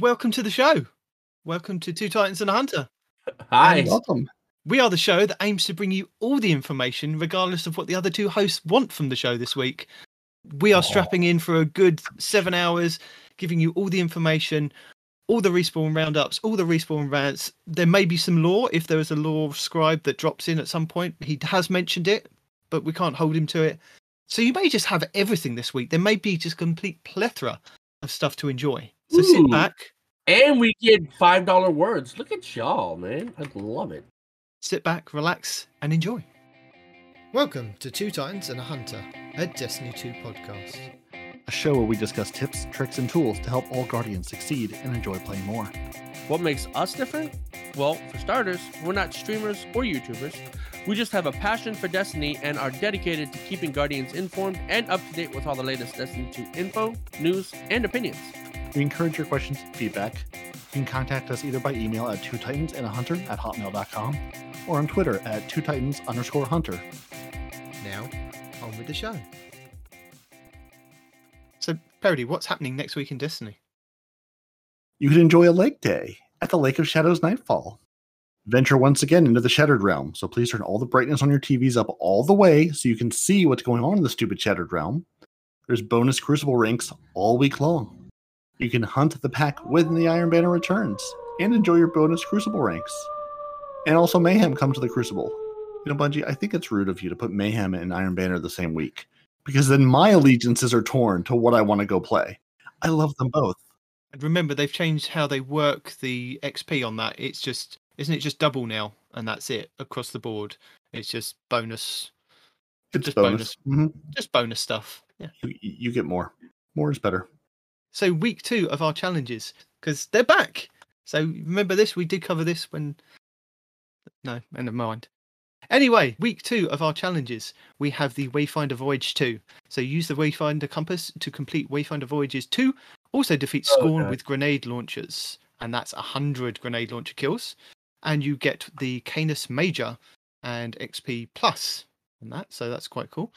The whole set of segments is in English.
welcome to the show. Welcome to Two Titans and a Hunter. Hi. And- Welcome. We are the show that aims to bring you all the information, regardless of what the other two hosts want from the show this week. We are oh. strapping in for a good seven hours, giving you all the information, all the respawn roundups, all the respawn rants. There may be some lore if there is a lore scribe that drops in at some point. He has mentioned it, but we can't hold him to it. So you may just have everything this week. There may be just a complete plethora of stuff to enjoy. So sit back, And we get five dollar words. Look at y'all, man. I love it. sit back, relax, and enjoy. Welcome to Two Titans and a Hunter, a Destiny 2 podcast. A show where we discuss tips, tricks, and tools to help all Guardians succeed and enjoy playing more. What makes us different? Well, for starters, we're not streamers or YouTubers. We just have a passion for Destiny and are dedicated to keeping Guardians informed and up to date with all the latest Destiny 2 info, news, and opinions. We encourage your questions and feedback. You can contact us either by email at two titans and a hunter at hotmail.com or on Twitter at two titans underscore hunter. Now, on with the show. So, Parody, what's happening next week in Destiny? You can enjoy a lake day at the Lake of Shadows Nightfall. Venture once again into the Shattered Realm, so please turn all the brightness on your TVs up all the way so you can see what's going on in the stupid Shattered Realm. There's bonus Crucible ranks all week long. You can hunt the pack when the Iron Banner returns and enjoy your bonus Crucible ranks. And also, Mayhem comes to the Crucible. You know, Bungie, I think it's rude of you to put Mayhem and Iron Banner the same week because then my allegiances are torn to what I want to go play. I love them both. And remember, they've changed how they work the XP on that. It's just, isn't it just double now? And that's it across the board. It's just bonus, It's Just bonus. Mhm. just bonus stuff. Yeah. You, you get more. More is better. So, week two of our challenges, because they're back. So, remember this? We did cover this when. No, never mind. Anyway, week two of our challenges, we have the Wayfinder Voyage 2. So, use the Wayfinder Compass to complete Wayfinder Voyages 2. Also, defeat Oh, Scorn okay. with grenade launchers, and that's 100 grenade launcher kills. And you get the Canis Major and XP Plus on that. So, that's quite cool.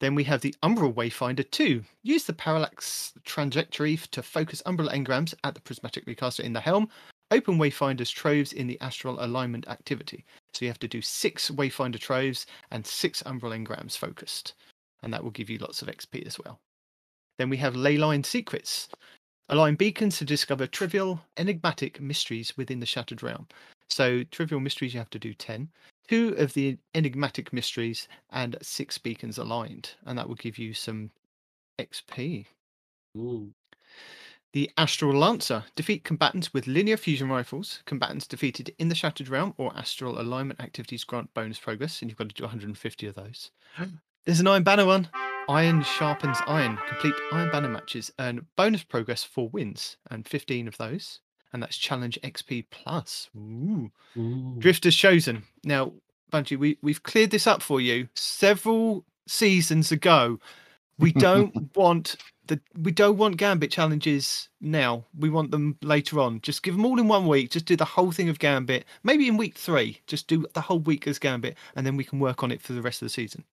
Then we have the Umbral Wayfinder 2. Use the parallax trajectory to focus Umbral engrams at the prismatic recaster in the helm. Open Wayfinder's troves in the astral alignment activity. So you have to do six Wayfinder troves and six Umbral engrams focused. And that will give you lots of XP as well. Then we have Leyline Secrets. Align beacons to discover trivial, enigmatic mysteries within the Shattered Realm. So, trivial mysteries, you have to do 10 two of the enigmatic mysteries and six beacons aligned, and that will give you some XP. Ooh. The Astral Lancer. Defeat combatants with linear fusion rifles. Combatants defeated in the Shattered Realm or Astral Alignment activities grant bonus progress, and you've got to do 150 of those. There's an Iron Banner one. Iron sharpens iron. Complete Iron Banner matches earn bonus progress for wins, and 15 of those. And that's Challenge XP Plus. Ooh. Ooh. Drifter's chosen. Now, Bungie, we, we've cleared this up for you several seasons ago. We don't want the we don't want Gambit challenges now. We want them later on. Just give them all in one week. Just do the whole thing of Gambit. Maybe in week three. Just do the whole week as Gambit, and then we can work on it for the rest of the season.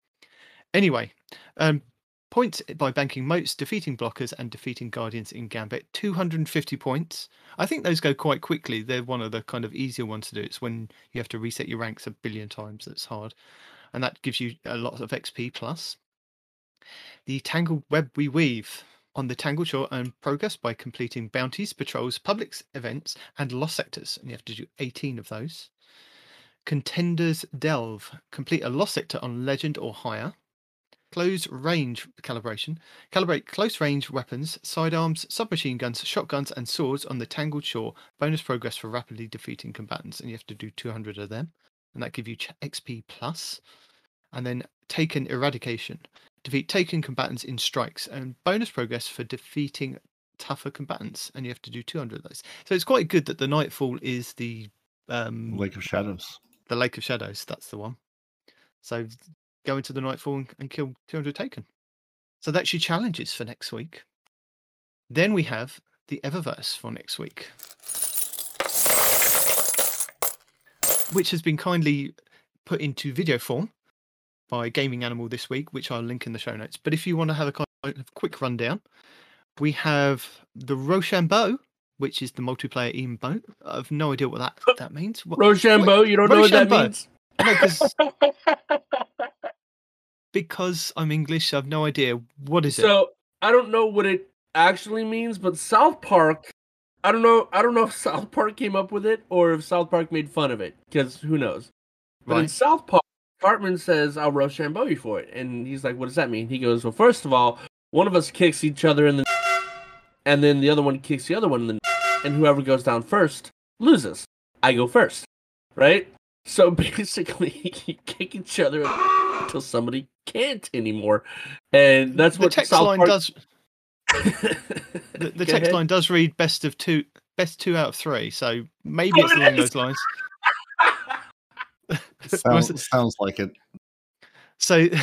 Anyway, um, points by banking motes, defeating blockers, and defeating guardians in Gambit. 250 points. I think those go quite quickly. They're one of the kind of easier ones to do. It's when you have to reset your ranks a billion times that's hard. And that gives you a lot of XP plus. The Tangled Web We Weave. On the Tangled Shore earn progress by completing bounties, patrols, public events, and lost sectors. And you have to do 18 of those. Contenders Delve. Complete a lost sector on legend or higher. Close range calibration. Calibrate close range weapons, sidearms, submachine guns, shotguns, and swords on the Tangled Shore. Bonus progress for rapidly defeating combatants, and you have to do 200 of them, and that gives you XP plus. And then Taken Eradication. Defeat taken combatants in strikes, and bonus progress for defeating tougher combatants, and you have to do 200 of those. So it's quite good that the Nightfall is the um, Lake of Shadows. the Lake of Shadows. That's the one. So go into the Nightfall and, and kill 200 Taken. So that's your challenges for next week. Then we have the Eververse for next week, which has been kindly put into video form by Gaming Animal this week, which I'll link in the show notes. But if you want to have a kind of quick rundown, we have the Rochambeau which is the multiplayer emote. I've no idea what that that means. What, Rochambeau, you don't know what that means? no, because I'm English, I've no idea what is it. so I don't know what it actually means, but South Park. I don't know. I don't know if South Park came up with it or if South Park made fun of it, because who knows? But in South Park, Cartman says, "I'll Rochambeau you for it," and he's like, "What does that mean?" He goes, "Well, first of all, one of us kicks each other in the, and then the other one kicks the other one in the, and whoever goes down first loses. I go first, right? So basically, you kick each other until somebody can't anymore, and that's what the what text South line Park does. The, the text ahead. line does read best of two, best two out of three. So maybe it's it along those lines. Sounds, sounds like it. so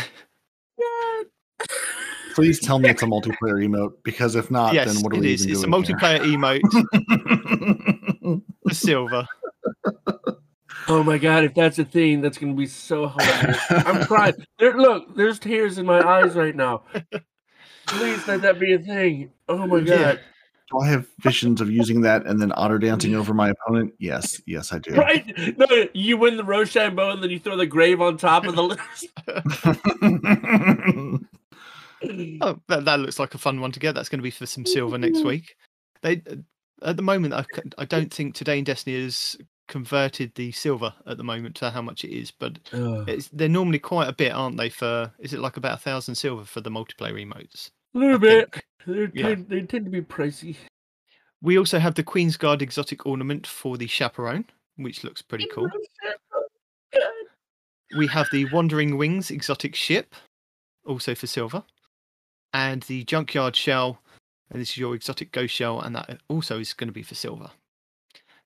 Please tell me it's a multiplayer emote because if not, yes, then what are it we is. even It's a doing here? multiplayer emote for silver. Oh my god, if that's a thing, that's gonna be so hilarious. I'm crying. There, look, there's tears in my eyes right now. Please let that be a thing. Oh my Yeah. god. Do I have visions of using that and then auto dancing over my opponent? Yes, yes, I do. Right? No, you win the Rochambeau and then you throw the grave on top of the list. Oh, that, that looks like a fun one to get. That's going to be for some silver next week. They at the moment, I, I don't think today in Destiny has converted the silver at the moment to how much it is, but it's, they're normally quite a bit, aren't they? For is it like about a thousand silver for the multiplayer emotes? A little I bit. They Yeah. tend, they tend to be pricey. We also have the Queen's Guard exotic ornament for the chaperone, which looks pretty cool. We have the Wandering Wings exotic ship, also for silver, and the Junkyard shell. And this is your exotic ghost shell, and that also is going to be for silver.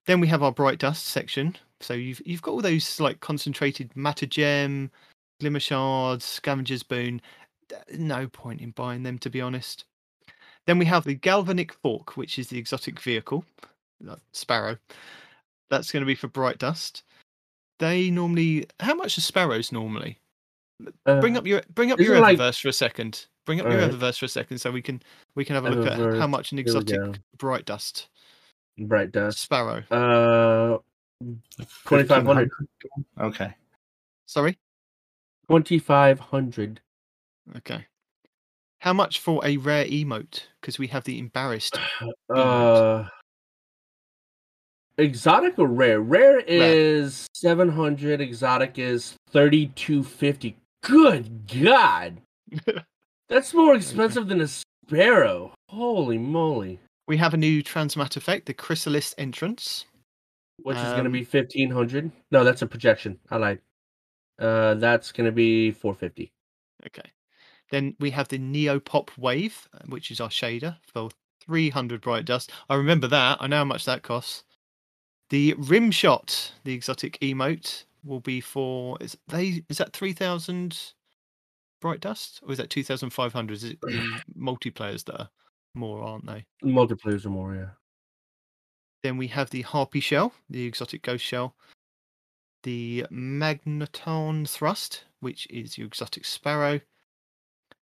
Then we have our bright dust section. So you've you've got all those like concentrated matter gem, glimmer shards, scavenger's boon. No point in buying them, to be honest. Then we have the galvanic fork, which is the exotic vehicle, uh, sparrow. That's going to be for bright dust. They normally. How much are sparrows normally? bring Uh, up your bring up your like- Eververse for a second. Bring up your Alright. Eververse for a second, so we can we can have a look at how much an exotic bright dust bright dust. sparrow. Uh, 2500. Okay. Sorry. 2500. Okay. How much for a rare emote? Because we have the embarrassed. Uh, exotic or rare? Rare is 700. Exotic is 3250. Good God. That's more expensive than a sparrow. Holy moly. We have a new transmat effect, the chrysalis entrance. Which is going to Um, be 1500. No, that's a projection. I lied. Uh, that's going to be 450. Okay. Then we have the Neopop Wave, uh, which is our shader for 300 bright dust. I remember that. I know how much that costs. The Rim Shot, the exotic emote, will be for is they is that 3000 bright dust or is that 2500? Is it the multiplayers that are more, aren't they? Multiplayers are more, yeah. Then we have the Harpy Shell, the exotic ghost shell. The Magneton Thrust, which is your exotic sparrow.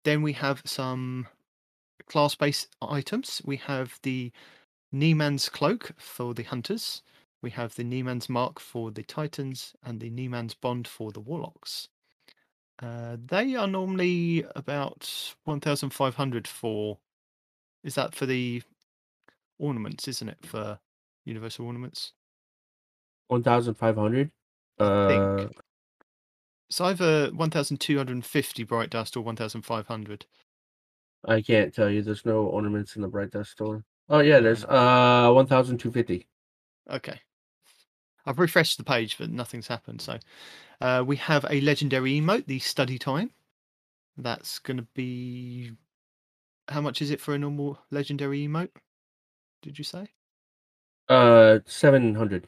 Then we have some class based items. We have the Nieman's Cloak for the Hunters. We have the Nieman's Mark for the Titans and the Nieman's Bond for the Warlocks. Uh, they are normally about 1,500 for. Is that for the ornaments, isn't it? For universal ornaments. 1500. I Uh, think. It's either 1,250 bright dust or 1,500. I can't tell you. There's no ornaments in the Bright Dust store. Oh yeah, there's uh 1250. Okay. I've refreshed the page, but nothing's happened. So uh, we have a legendary emote, the study time. That's going to be. How much is it for a normal legendary emote? Did you say? Uh 700.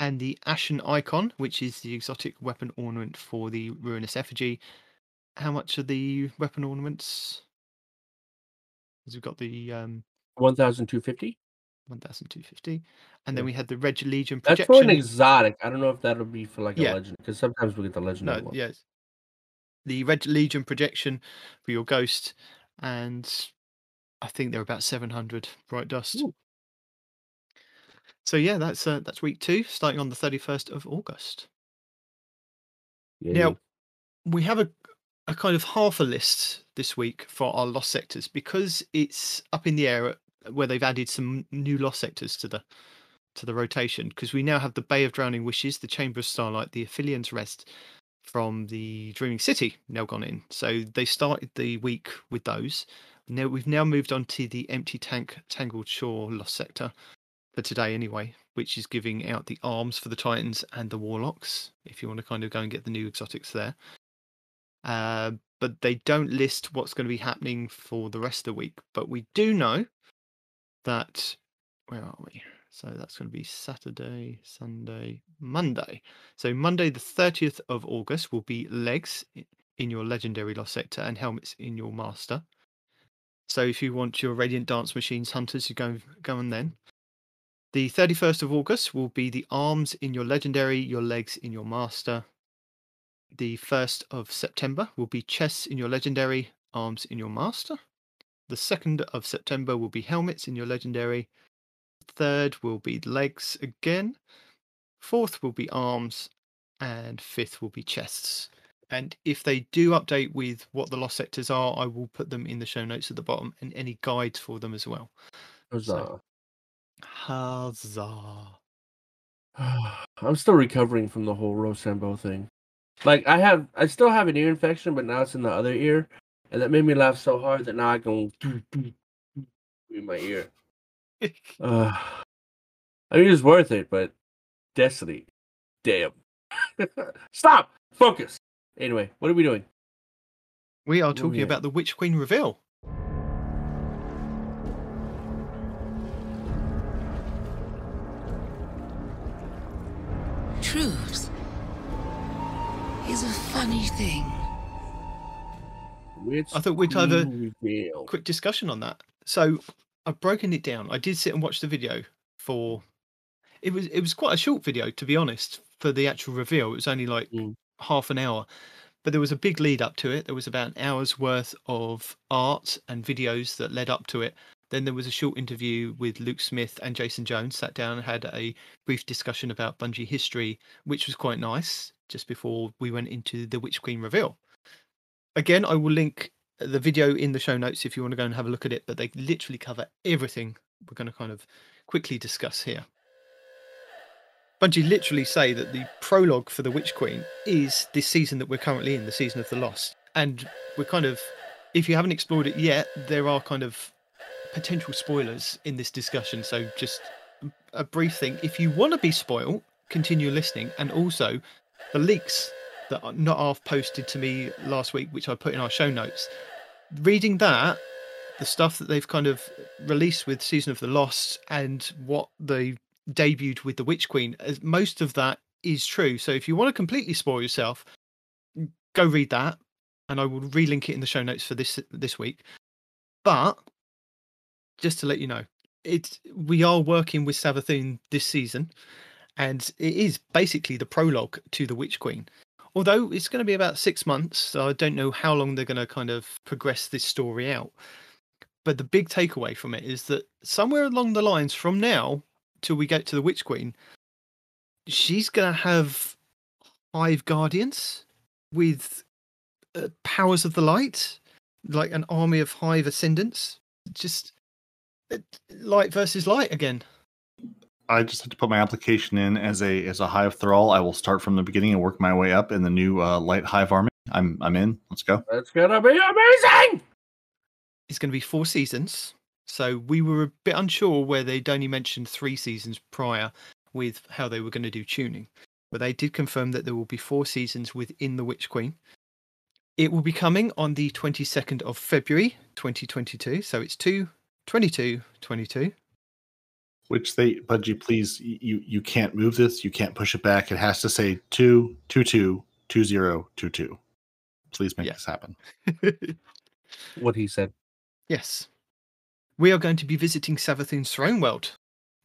and the Ashen Icon, which is the exotic weapon ornament for the Ruinous Effigy. How much are the weapon ornaments? Because we've got the um, 1250. 1,250. And then we had the Red Legion That's projection. for an exotic. I don't know if that'll be for like a Yeah. legend because sometimes we get the legendary no, one. yes. The Red Legion projection for your ghost. And I think they're about 700 bright dust. Ooh. So yeah, that's uh, that's week two, starting on the thirty first of August. Yeah. Now, we have a a kind of half a list this week for our lost sectors because it's up in the air where they've added some new lost sectors to the to the rotation because we now have the Bay of Drowning Wishes, the Chamber of Starlight, the Aphelian's Rest from the Dreaming City now gone in. So they started the week with those. Now we've now moved on to the Empty Tank Tangled Shore lost sector for today anyway, which is giving out the arms for the Titans and the Warlocks if you want to kind of go and get the new exotics there. Uh, but they don't list what's going to be happening for the rest of the week. But we do know that where are we? So that's going to be Saturday, Sunday, Monday. So Monday, the thirtieth of August, will be legs in your legendary lost sector and helmets in your master. So if you want your radiant dance machines hunters, you go go on then. The thirty first of August will be the arms in your legendary, your legs in your master. The first of September will be chests in your legendary, arms in your master. The second of September will be helmets in your legendary. Third will be legs again. Fourth will be arms. And fifth will be chests. And if they do update with what the lost sectors are, I will put them in the show notes at the bottom and any guides for them as well. Huzzah. Huzzah. I'm still recovering from the whole Rochambeau thing. Like I have, I still have an ear infection, but now it's in the other ear, and that made me laugh so hard that now I go doo, doo, doo in my ear. Uh, I mean, it's worth it, but Destiny, damn. Stop. Focus. Anyway, what are we doing? we are Oh, talking yeah. about the Witch Queen reveal. Truth is a funny thing. Which I thought we'd have a reveal? quick discussion on that. So I've broken it down. I did sit and watch the video for it was it was quite a short video to be honest for the actual reveal. It was only like Mm. half an hour. But there was a big lead up to it. There was about an hour's worth of art and videos that led up to it. Then there was a short interview with Luke Smith and Jason Jones. Sat down and had a brief discussion about Bungie history, which was quite nice. Just before we went into the Witch Queen reveal. Again, I will link the video in the show notes if you want to go and have a look at it. But they literally cover everything we're going to kind of quickly discuss here. Bungie literally say that the prologue for the Witch Queen is this season that we're currently in, the season of the Lost. And we're kind of, if you haven't explored it yet, there are kind of potential spoilers in this discussion. So just a brief thing. If you want to be spoiled, continue listening. And also, the leaks that not half posted to me last week, which I put in our show notes, reading that, the stuff that they've kind of released with Season of the Lost and what they debuted with the Witch Queen, most of that is true. So if you want to completely spoil yourself, go read that, and I will relink it in the show notes for this this week. But just to let you know, it's we are working with Savathun this season, and it is basically the prologue to the Witch Queen. Although it's going to be about six months, so I don't know how long they're going to kind of progress this story out. But the big takeaway from it is that somewhere along the lines from now till we get to the Witch Queen, she's going to have hive guardians with uh, powers of the light, like an army of hive ascendants. Just uh, light versus light again. I just have to put my application in as a as a hive thrall. I will start from the beginning and work my way up in the new uh, light hive army. I'm I'm in. Let's go. It's gonna be amazing. It's going to be four seasons. So we were a bit unsure where they'd only mentioned three seasons prior with how they were going to do tuning. But they did confirm that there will be four seasons within The Witch Queen. It will be coming on the 22nd of February 2022. So it's 2 22 22. Which they Bungie, please you you can't move this. You can't push it back. It has to say two two two two zero two two. Please make Yeah. this happen. What he said. yes. We are going to be visiting Savathun's throne world.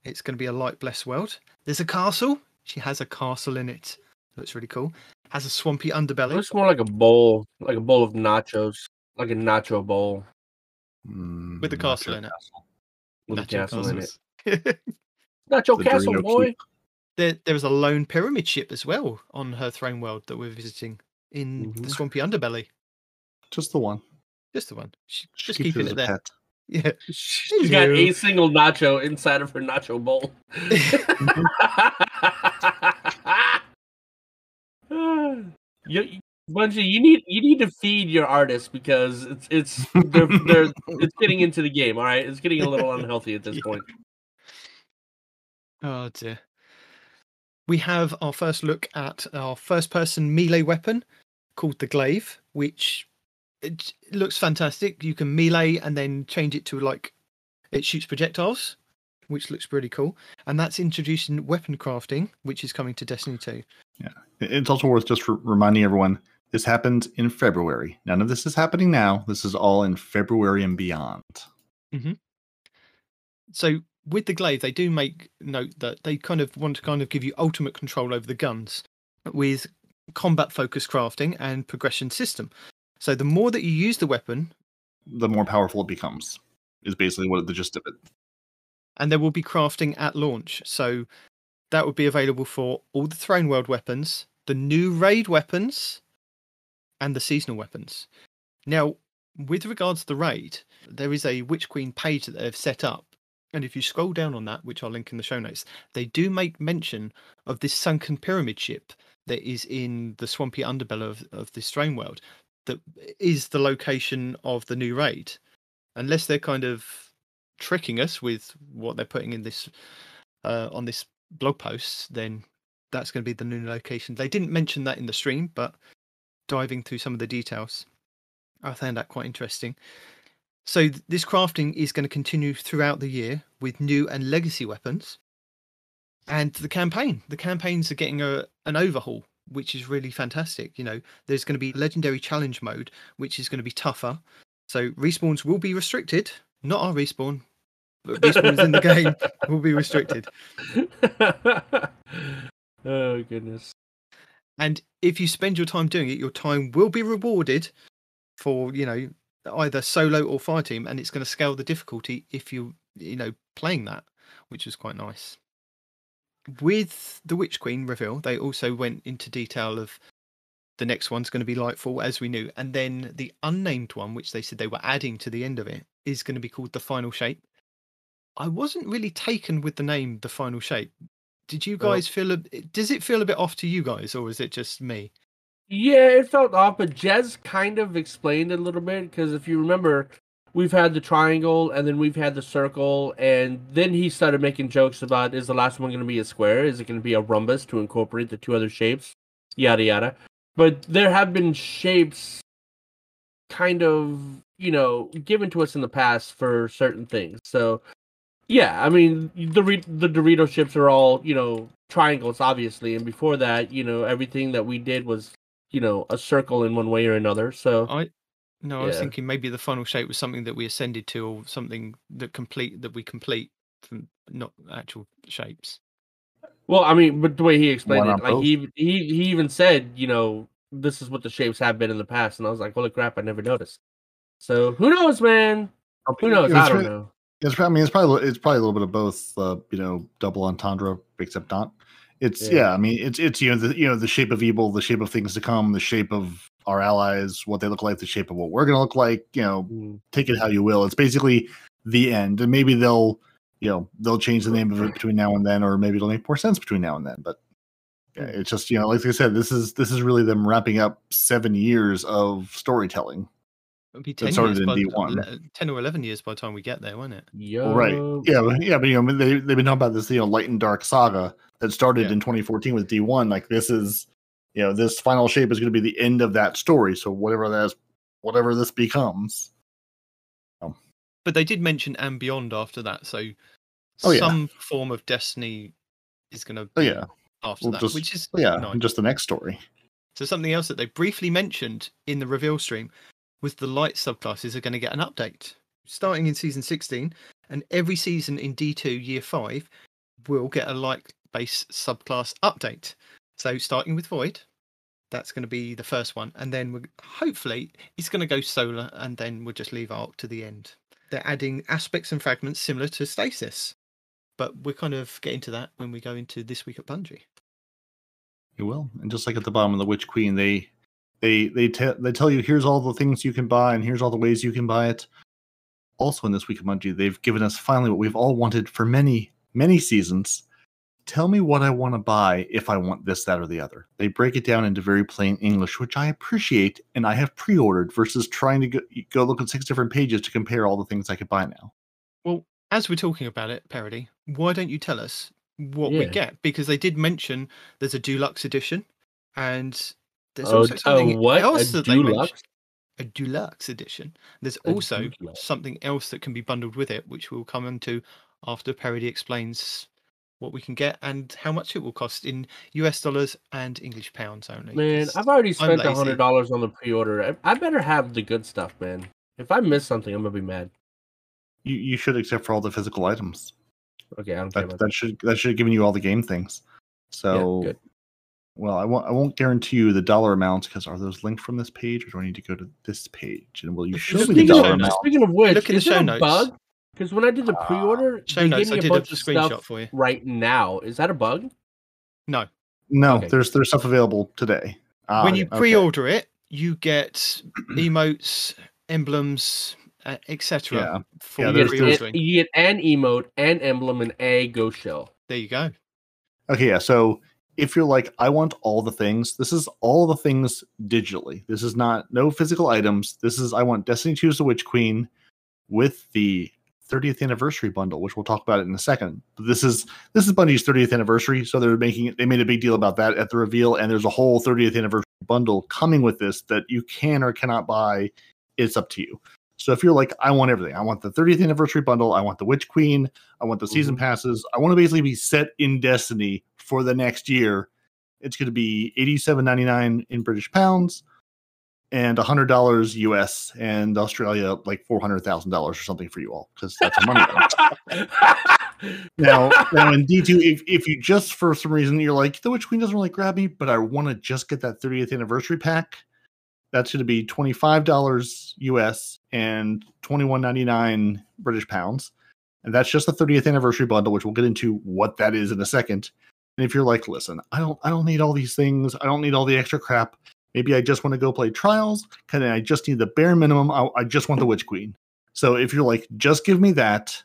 It's going to be a light blessed world. There's a castle. She has a castle in it. Looks really cool. Has a swampy It underbelly. looks more like a bowl, like a bowl of nachos, like a nacho bowl Mm, With the castle in it. castle. with a Nacho castle in it. Castles. Not your The castle, boy. Keep. There, there is a lone pyramid ship as well on her throne world that we're visiting in the Mhm. swampy underbelly. Just the one. Just the one. She- She Just keeps keeping as it a there. pet. Yeah. She's got a single nacho inside of her nacho bowl. you, Bungie, you need you need to feed your artists because it's it's they're, they're it's getting into the game. All right, it's getting a little unhealthy at this Yeah. point. Oh dear. We have our first look at our first person melee weapon called the glaive, which it looks fantastic. You can melee and then change it to like it shoots projectiles, which looks pretty cool. And that's introducing weapon crafting, which is coming to Destiny 2. It- It's also worth just re- reminding everyone this happened in February. None of this is happening now. This is all in February and beyond. Mm-hmm. So with the glaive, they do make note that they kind of want to kind of give you ultimate control over the guns with combat focused crafting and progression system. So the more that you use the weapon, The more powerful it becomes, is basically what the gist of it. and there will be crafting at launch. So that would be available for all the Throne World weapons, the new raid weapons, and the seasonal weapons. Now, with regards to the raid, there is a Witch Queen page that they've set up. And if you scroll down on that, which I'll link in the show notes, they do make mention of this sunken pyramid ship that is in the swampy underbelly of, of this Throne World that is the location of the new raid. Unless they're kind of tricking us with what they're putting in this uh, on this blog post, then that's going to be the new location. They didn't mention that in the stream, but diving through some of the details, I found that quite interesting. So th- this crafting is going to continue throughout the year with new and legacy weapons, and the campaign. The campaigns are getting a an overhaul, which is really fantastic. You know, there's going to be legendary challenge mode, which is going to be tougher. So respawns will be restricted. Not our respawn, but respawns in the game will be restricted. oh goodness. And if you spend your time doing it, your time will be rewarded for, you know, either solo or fire team, and it's going to scale the difficulty if you, you know, playing that, which is quite nice. With the Witch Queen reveal, they also went into detail of the next one's going to be Lightfall, as we knew, and then the unnamed one, which they said they were adding to the end of it, is going to be called the Final Shape. I wasn't really taken with the name the Final Shape. Did you Well- guys feel a does it feel a bit off to you guys or is it just me? Yeah, it felt off, but Jez kind of explained a little bit because if you remember, we've had the triangle and then we've had the circle, and then he started making jokes about is the last one going to be a square? Is it going to be a rhombus to incorporate the two other shapes? Yada yada. But there have been shapes kind of, you know, given to us in the past for certain things. So, yeah, I mean, the the Dorito ships are all, you know, triangles, obviously, and before that, you know, everything that we did was, you know, a circle in one way or another. So, I no, I was thinking maybe the final shape was something that we ascended to or something that complete that we complete from not actual shapes. well, I mean, but the way he explained Why it, like both? he he he even said, you know, this is what the shapes have been in the past, and I was like, holy crap, I never noticed. So who knows, man? Who knows? I don't re- know. It's, prob- I mean, it's probably it's probably a little bit of both. Uh, you know, double entendre, except not. It's Yeah. yeah. I mean, it's it's you know the you know the shape of evil, the shape of things to come, the shape of our allies, what they look like, the shape of what we're gonna look like. You know, Mm. take it how you will. It's basically the end, and maybe they'll you know they'll change the name of it between now and then, or maybe it'll make more sense between now and then. But yeah, it's just you know, like I said, this is this is really them wrapping up seven years of storytelling. It'll be ten started years in by D1. ten or eleven years by the time we get there, won't it? Yo, Right. Yeah, but, yeah, but you know, they they've been talking about this, you know, light and dark saga that started Yeah. in 2014 with D1. Like this is, you know, this final shape is going to be the end of that story. So whatever that is, whatever this becomes, oh. But they did mention and beyond after that, so Oh, yeah. some form of destiny is going to oh yeah, after well, that, just- which is oh, yeah, nice. just the next story. So something else that they briefly mentioned in the reveal stream was the light subclasses are going to get an update starting in season 16 and every season in D2 year 5 will get a light base subclass update. So starting with Void, that's going to be the first one and then we're, hopefully it's going to go solar and then we'll just leave Arc to the end. They're adding aspects and fragments similar to Stasis. but we're kind of getting to that when we go into this week at Bungie. You will, and just like at the bottom of the Witch Queen, they they they tell they tell you here's all the things you can buy and here's all the ways you can buy it. Also, in this week of Bungie, they've given us finally what we've all wanted for many many seasons. Tell me what I want to buy if I want this, that, or the other. They break it down into very plain English, which I appreciate, and I have pre-ordered versus trying to go, go look at six different pages to compare all the things I could buy now. Well, as we're talking about it, Parody, why don't you tell us what we get? Because they did mention there's a deluxe edition, and there's Oh, also oh, something what? else A that they mentioned. deluxe? A deluxe edition. There's A also deluxe. something else that can be bundled with it, which we'll come into after Parody explains what we can get and how much it will cost in US dollars and English pounds only. Man, 'cause I've already spent a hundred dollars on the pre-order. I, I better have the good stuff, man. If I miss something, I'm gonna be mad. You you should, except for all the physical items. Okay, I don't care That about that should that should have given you all the game things. So good. Well, I won't I won't guarantee you the dollar amounts because are those linked from this page or do I need to go to this page? And will you show you me the look at the dollar show amount? Speaking of which, Look in the is there show a notes. bug? Because when I did the pre-order, show they notes, gave me I a did a bunch of screenshot stuff for you. right now. Is that a bug? No. No, Okay. there's there's stuff available today. Ah, when you okay. pre-order it, you get emotes, emblems, uh, etc. Yeah. For Yeah, you, there's- get, there's- pre-ordering. you get an emote, an emblem, and a ghost shell. There you go. Okay, yeah. So if you're like, I want all the things, this is all the things digitally. This is not no physical items. This is I want Destiny 2's The Witch Queen with the 30th anniversary bundle, which we'll talk about it in a second. But this is this is Bungie's 30th anniversary, so they're making. They made a big deal about that at the reveal, and there's a whole 30th anniversary bundle coming with this that you can or cannot buy. It's up to you. So if you're like, I want everything, I want the 30th anniversary bundle, I want the Witch Queen, I want the season mm-hmm. passes, I want to basically be set in Destiny for the next year. It's going to be 87.99 in British pounds and $100 US and Australia like $400,000 or something for you all because that's money. now, now in D2, if, if you just for some reason you're like, the Witch Queen doesn't really grab me, but I want to just get that 30th anniversary pack, that's going to be $25 US and $21.99 British pounds. And that's just the 30th anniversary bundle, which we'll get into what that is in a second. And if you're like, listen, I don't I don't need all these things, I don't need all the extra crap. Maybe I just want to go play trials, kind of I just need the bare minimum. I, I just want the Witch Queen. So if you're like, just give me that,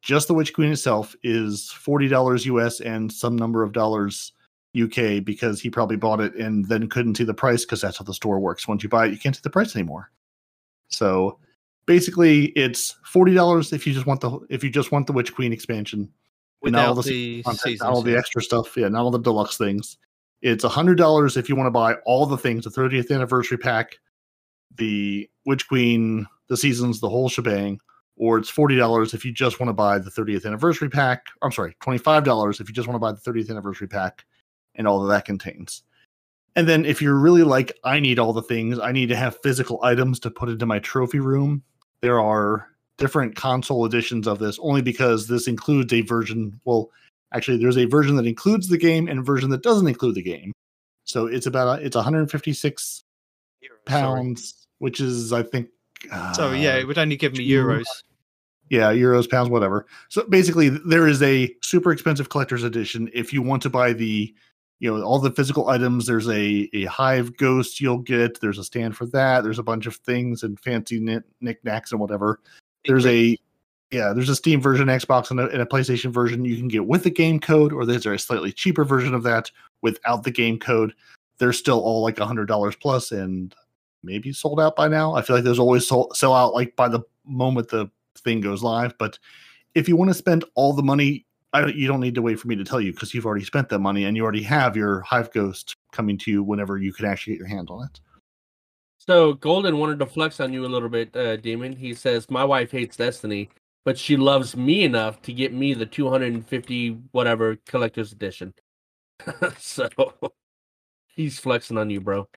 just the Witch Queen itself is $40 US and some number of dollars UK because he probably bought it and then couldn't see the price because that's how the store works. Once you buy it, you can't see the price anymore. So basically it's forty dollars if you just want the if you just want the Witch Queen expansion. and not all the the content, seasons. not all the extra stuff, yeah, not all the deluxe things. It's a hundred dollars if you want to buy all the things, the 30th anniversary pack, the Witch Queen, the seasons, the whole shebang, or it's forty dollars if you just want to buy the 30th anniversary pack. I'm sorry, twenty five dollars if you just want to buy the 30th anniversary pack and all that that contains. And then if you're really like, I need all the things, I need to have physical items to put into my trophy room. There are different console editions of this only because this includes a version. Well, actually, there's a version that includes the game and a version that doesn't include the game. So it's about it's 156 Sorry. pounds, which is I think. So yeah, uh, it would only give me euros. yeah, euros, pounds, whatever. So basically, there is a super expensive collector's edition. If you want to buy the, you know, all the physical items, there's a a hive ghost you'll get. There's a stand for that. There's a bunch of things and fancy knit, knickknacks and whatever. There's a yeah, there's a Steam version, Xbox, and a, and a PlayStation version you can get with the game code, or there's a slightly cheaper version of that without the game code. They're still all like a hundred dollars plus, and maybe sold out by now. I feel like there's always sold, sell out like by the moment the thing goes live. But if you want to spend all the money, I, don't- you don't need to wait for me to tell you because you've already spent that money and you already have your Hive Ghost coming to you whenever you can actually get your hands on it. So Golden wanted to flex on you a little bit, uh, Demon. He says my wife hates Destiny, but she loves me enough to get me the 250 whatever collector's edition. so he's flexing on you, bro.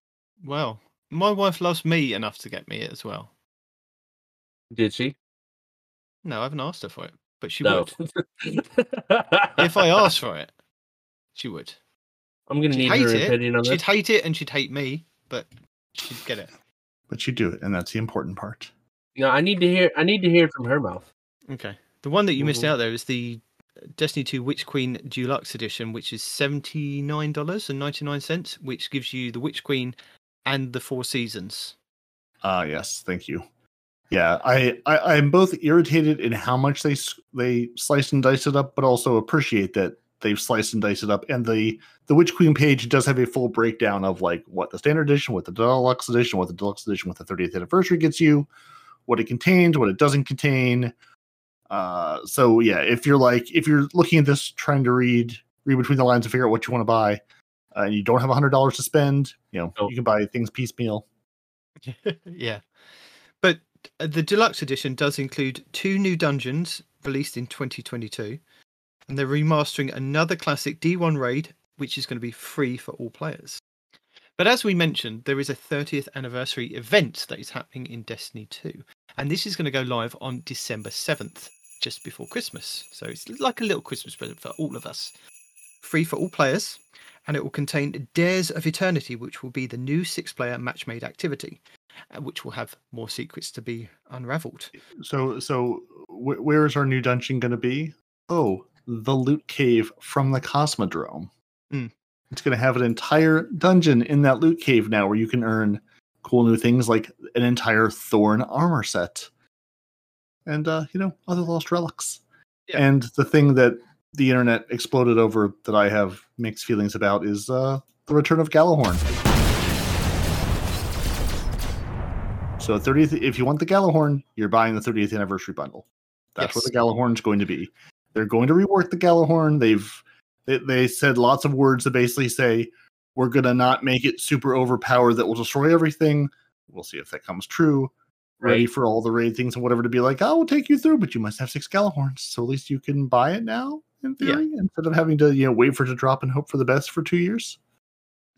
Well, my wife loves me enough to get me it as well. Did she? No, I haven't asked her for it, but she no. would. If I asked for it, she would. I'm gonna need hate her it. opinion on that. She'd this. hate it and she'd hate me, but she'd get it. But you do it, and that's the important part. No, I need to hear. I need to hear it from her mouth. Okay. The one that you missed Mhm. out there is the Destiny 2 Witch Queen Deluxe Edition, which is $79.99, which gives you the Witch Queen and the four seasons. Ah, yes, thank you. Yeah, I, I I'm both irritated in how much they they slice and dice it up, but also appreciate that they've sliced and diced it up. And the the Witch Queen page does have a full breakdown of like what the standard edition, what the deluxe edition, what the deluxe edition with the 30th anniversary gets you, what it contains, what it doesn't contain. Uh, so yeah, if you're like if you're looking at this trying to read read between the lines and figure out what you want to buy, uh, and you don't have a hundred dollars to spend, you know Oh. you can buy things piecemeal. yeah. But the deluxe edition does include two new dungeons released in 2022, and they're remastering another classic D1 raid, which is going to be free for all players. But as we mentioned, there is a 30th anniversary event that is happening in Destiny 2, and this is going to go live on December 7th, just before Christmas. So it's like a little Christmas present for all of us. Free for all players, and it will contain Dares of Eternity, which will be the new six player match made activity uh, which will have more secrets to be unraveled. So, so wh- where is our new dungeon going to be? Oh, the loot cave from the Cosmodrome. Mm. It's going to have an entire dungeon in that loot cave now, where you can earn cool new things like an entire Thorn armor set, and uh, you know other lost relics. Yeah. And the thing that the internet exploded over that I have mixed feelings about is uh, the return of Gjallarhorn. So 30th, if you want the Gjallarhorn, you're buying the 30th anniversary bundle. That's what Yes. the Gjallarhorn's going to be. They're going to rework the Gjallarhorn. They've they, they said lots of words that basically say we're gonna not make it super overpowered that will destroy everything. We'll see if that comes true. Ready for all the raid things and whatever to be like, oh, we'll take you through, but you must have six Gjallarhorns. So at least you can buy it now, in Yeah. theory, instead of having to, you know, wait for it to drop and hope for the best for two years.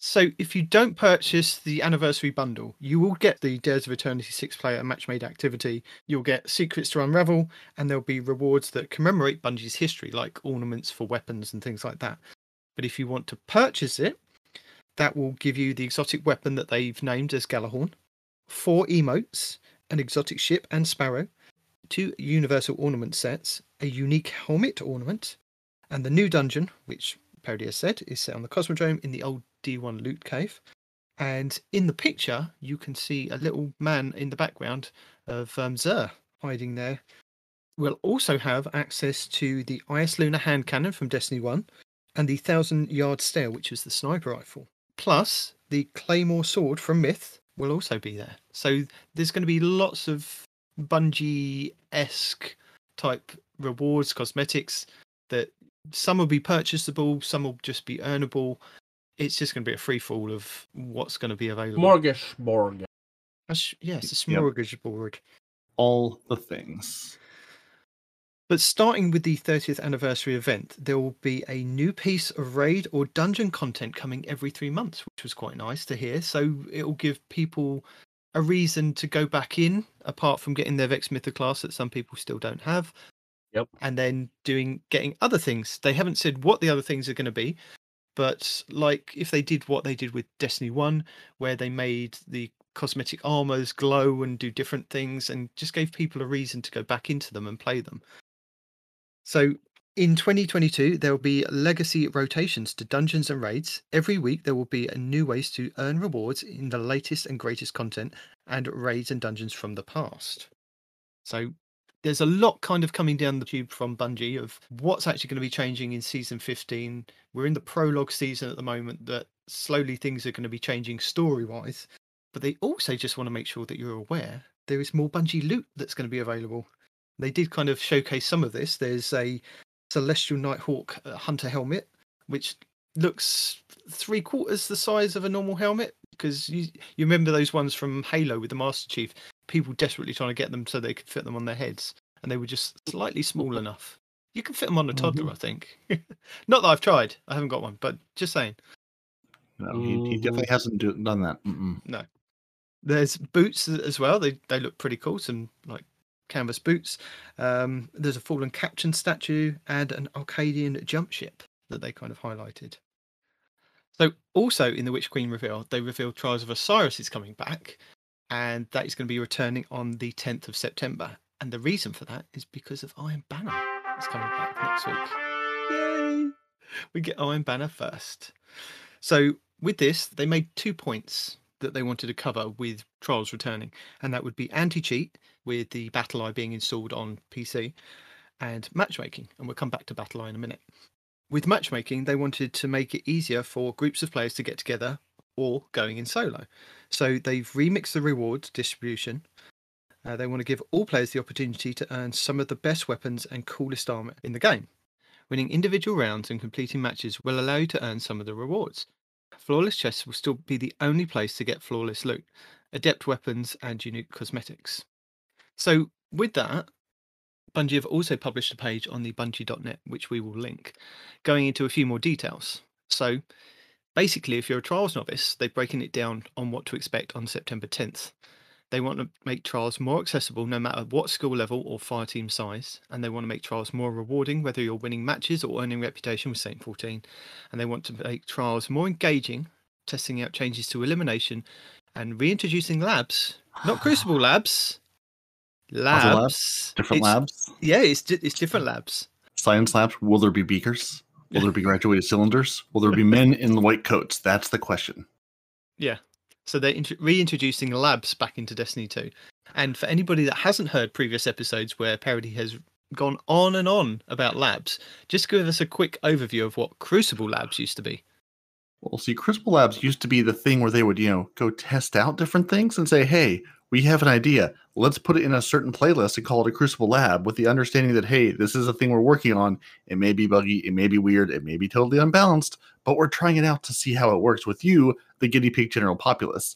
So, if you don't purchase the anniversary bundle, you will get the Dares of Eternity six player match made activity. You'll get secrets to unravel, and there'll be rewards that commemorate Bungie's history, like ornaments for weapons and things like that. But if you want to purchase it, that will give you the exotic weapon that they've named as Gjallarhorn, four emotes, an exotic ship and sparrow, two universal ornament sets, a unique helmet ornament, and the new dungeon, which Parody has said is set on the Cosmodrome in the old D1 loot cave. And in the picture, you can see a little man in the background of um, Xur hiding there. We'll also have access to the Eyasluna hand cannon from Destiny 1 and the Thousand Yard Stare, which is the sniper rifle. Plus, the Claymore sword from Myth will also be there. So there's going to be lots of Bungie esque type rewards, cosmetics that some will be purchasable, some will just be earnable. It's just going to be a free fall of what's going to be available. Smorgasbord. A sh- yes, a Yep. smorgasbord. All the things. But starting with the 30th anniversary event, there will be a new piece of raid or dungeon content coming every three months, which was quite nice to hear. So it will give people a reason to go back in, apart from getting their Vex Mythoclast that some people still don't have. Yep. And then doing getting other things. They haven't said what the other things are going to be, but like if they did what they did with Destiny 1, where they made the cosmetic armors glow and do different things and just gave people a reason to go back into them and play them. So in 2022, there will be legacy rotations to dungeons and raids. Every week, there will be new ways to earn rewards in the latest and greatest content and raids and dungeons from the past. So there's a lot kind of coming down the tube from Bungie of what's actually going to be changing in season 15. We're in the prologue season at the moment that slowly things are going to be changing story wise, but they also just want to make sure that you're aware there is more Bungie loot that's going to be available. They did kind of showcase some of this. There's a Celestial Nighthawk uh, Hunter helmet, which looks three quarters the size of a normal helmet. Because you, you remember those ones from Halo with the Master Chief, people desperately trying to get them so they could fit them on their heads, and they were just slightly small enough. You can fit them on a toddler, I think. Not that I've tried, I haven't got one, but just saying. No, he, he definitely hasn't do, done that. Mm-mm. There's boots as well. They they look pretty cool. Some like canvas boots. Um, there's a fallen captain statue and an Arcadian jump ship that they kind of highlighted. So also in the Witch Queen reveal, they revealed Trials of Osiris is coming back, and that is going to be returning on the 10th of September. And the reason for that is because of Iron Banner. It's coming back next week. Yay! We get Iron Banner first. So with this, they made two points that they wanted to cover with Trials returning, and that would be anti-cheat with the BattlEye being installed on PC, and matchmaking. And we'll come back to BattlEye in a minute. With matchmaking, they wanted to make it easier for groups of players to get together or going in solo. So they've remixed the rewards distribution. Uh, they want to give all players the opportunity to earn some of the best weapons and coolest armor in the game. Winning individual rounds and completing matches will allow you to earn some of the rewards. Flawless chests will still be the only place to get flawless loot, adept weapons, and unique cosmetics. So, with that, Bungie have also published a page on the bungie.net, which we will link, going into a few more details. So, basically, if you're a trials novice, they've broken it down on what to expect on September 10th. They want to make trials more accessible no matter what skill level or fire team size, and they want to make trials more rewarding whether you're winning matches or earning reputation with Saint 14. And they want to make trials more engaging, testing out changes to elimination and reintroducing labs, not crucible labs, labs. labs? Different It's- labs, Yeah, it's di- it's different labs. science labs. Will there be beakers? Will there be graduated cylinders? Will there be men in white coats? That's the question. Yeah. So they're int- reintroducing labs back into Destiny 2. And for anybody that hasn't heard previous episodes where Parody has gone on and on about labs, just give us a quick overview of what Crucible Labs used to be. Well, see, Crucible Labs used to be the thing where they would, you know, go test out different things and say, hey, we have an idea. Let's put it in a certain playlist and call it a Crucible Lab with the understanding that, hey, this is a thing we're working on. It may be buggy, it may be weird, it may be totally unbalanced, but we're trying it out to see how it works with you, the guinea pig general populace.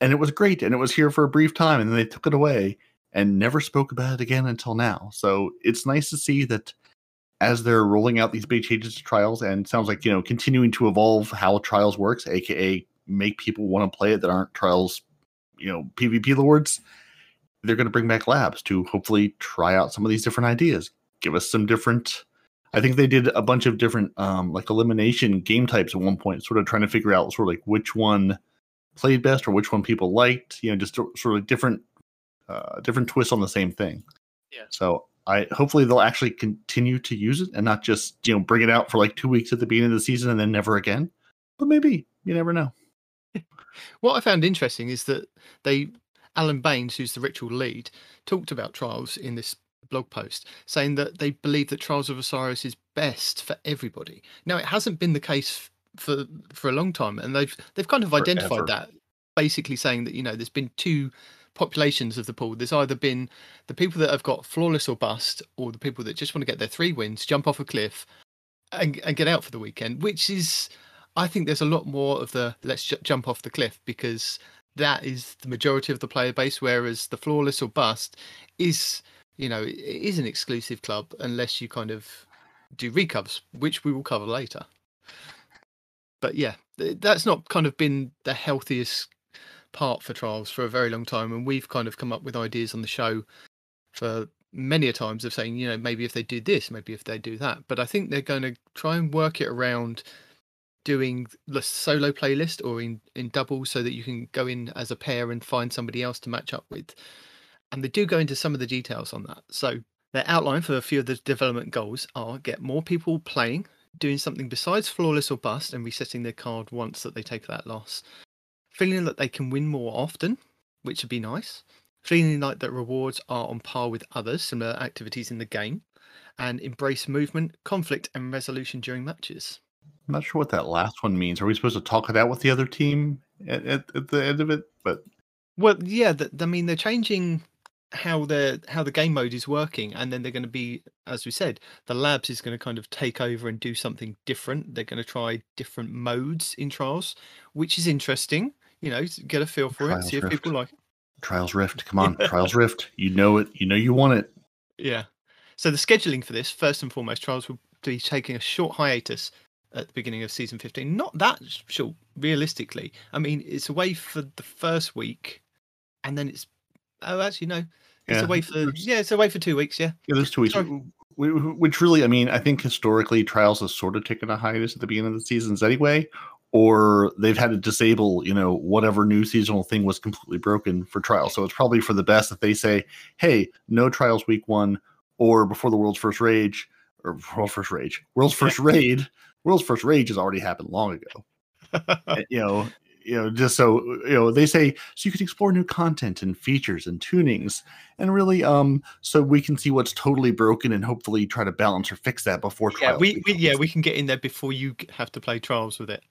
And it was great. And it was here for a brief time. And then they took it away and never spoke about it again until now. So it's nice to see that as they're rolling out these big changes to trials and sounds like you know continuing to evolve how trials works aka make people want to play it that aren't trials you know pvp lords they're going to bring back labs to hopefully try out some of these different ideas give us some different i think they did a bunch of different um like elimination game types at one point sort of trying to figure out sort of like which one played best or which one people liked you know just sort of different uh different twists on the same thing Yeah. so I hopefully they'll actually continue to use it and not just you know bring it out for like two weeks at the beginning of the season and then never again. But maybe you never know. What I found interesting is that they, Alan Blaine, who's the ritual lead, talked about trials in this blog post, saying that they believe that Trials of Osiris is best for everybody. Now, it hasn't been the case for for a long time, and they've they've kind of Forever. identified that, basically saying that you know there's been two populations of the pool. There's either been the people that have got flawless or bust, or the people that just want to get their three wins, jump off a cliff, and, and get out for the weekend. Which is, I think, there's a lot more of the let's ju- jump off the cliff because that is the majority of the player base. Whereas the flawless or bust is, you know, it is an exclusive club unless you kind of do recovers, which we will cover later. But yeah, that's not kind of been the healthiest part for trials for a very long time and we've kind of come up with ideas on the show for many a times of saying you know maybe if they do this maybe if they do that but i think they're going to try and work it around doing the solo playlist or in in double so that you can go in as a pair and find somebody else to match up with. And they do go into some of the details on that. So their outline for a few of the development goals are get more people playing doing something besides flawless or bust and resetting their card once that they take that loss. Feeling that they can win more often, which would be nice, feeling like that rewards are on par with others similar activities in the game, and embrace movement, conflict, and resolution during matches. I'm not sure what that last one means. Are we supposed to talk it out with the other team at, at, at the end of it? But Well, yeah, th- I mean they're changing how the how the game mode is working, and then they're going to be, as we said, the labs is going to kind of take over and do something different. They're going to try different modes in trials, which is interesting. You know, get a feel for it, Trials see if people like it. Trials Rift, come on, Trials Rift. You know it. You know you want it. Yeah. So the scheduling for this, first and foremost, trials will be taking a short hiatus at the beginning of season 15. Not that sh- short, realistically. I mean, it's away for the first week, and then it's oh, actually no, it's Yeah, away for yeah, it's away for two weeks. Yeah, Yeah, there's two weeks. Sorry. wh- wh- Which really, I mean, I think historically Trials has sort of taken a hiatus at the beginning of the seasons anyway, or they've had to disable, you know, whatever new seasonal thing was completely broken for Trials. So it's probably for the best that they say, hey, no Trials week one. or before the world's first rage, or world's first rage, world's first raid. World's first rage has already happened long ago. And, you know, you know, just so you know, they say so you can explore new content and features and tunings, and really, um, so we can see what's totally broken and hopefully try to balance or fix that before yeah, trials we, we yeah we can get in there before you have to play trials with it.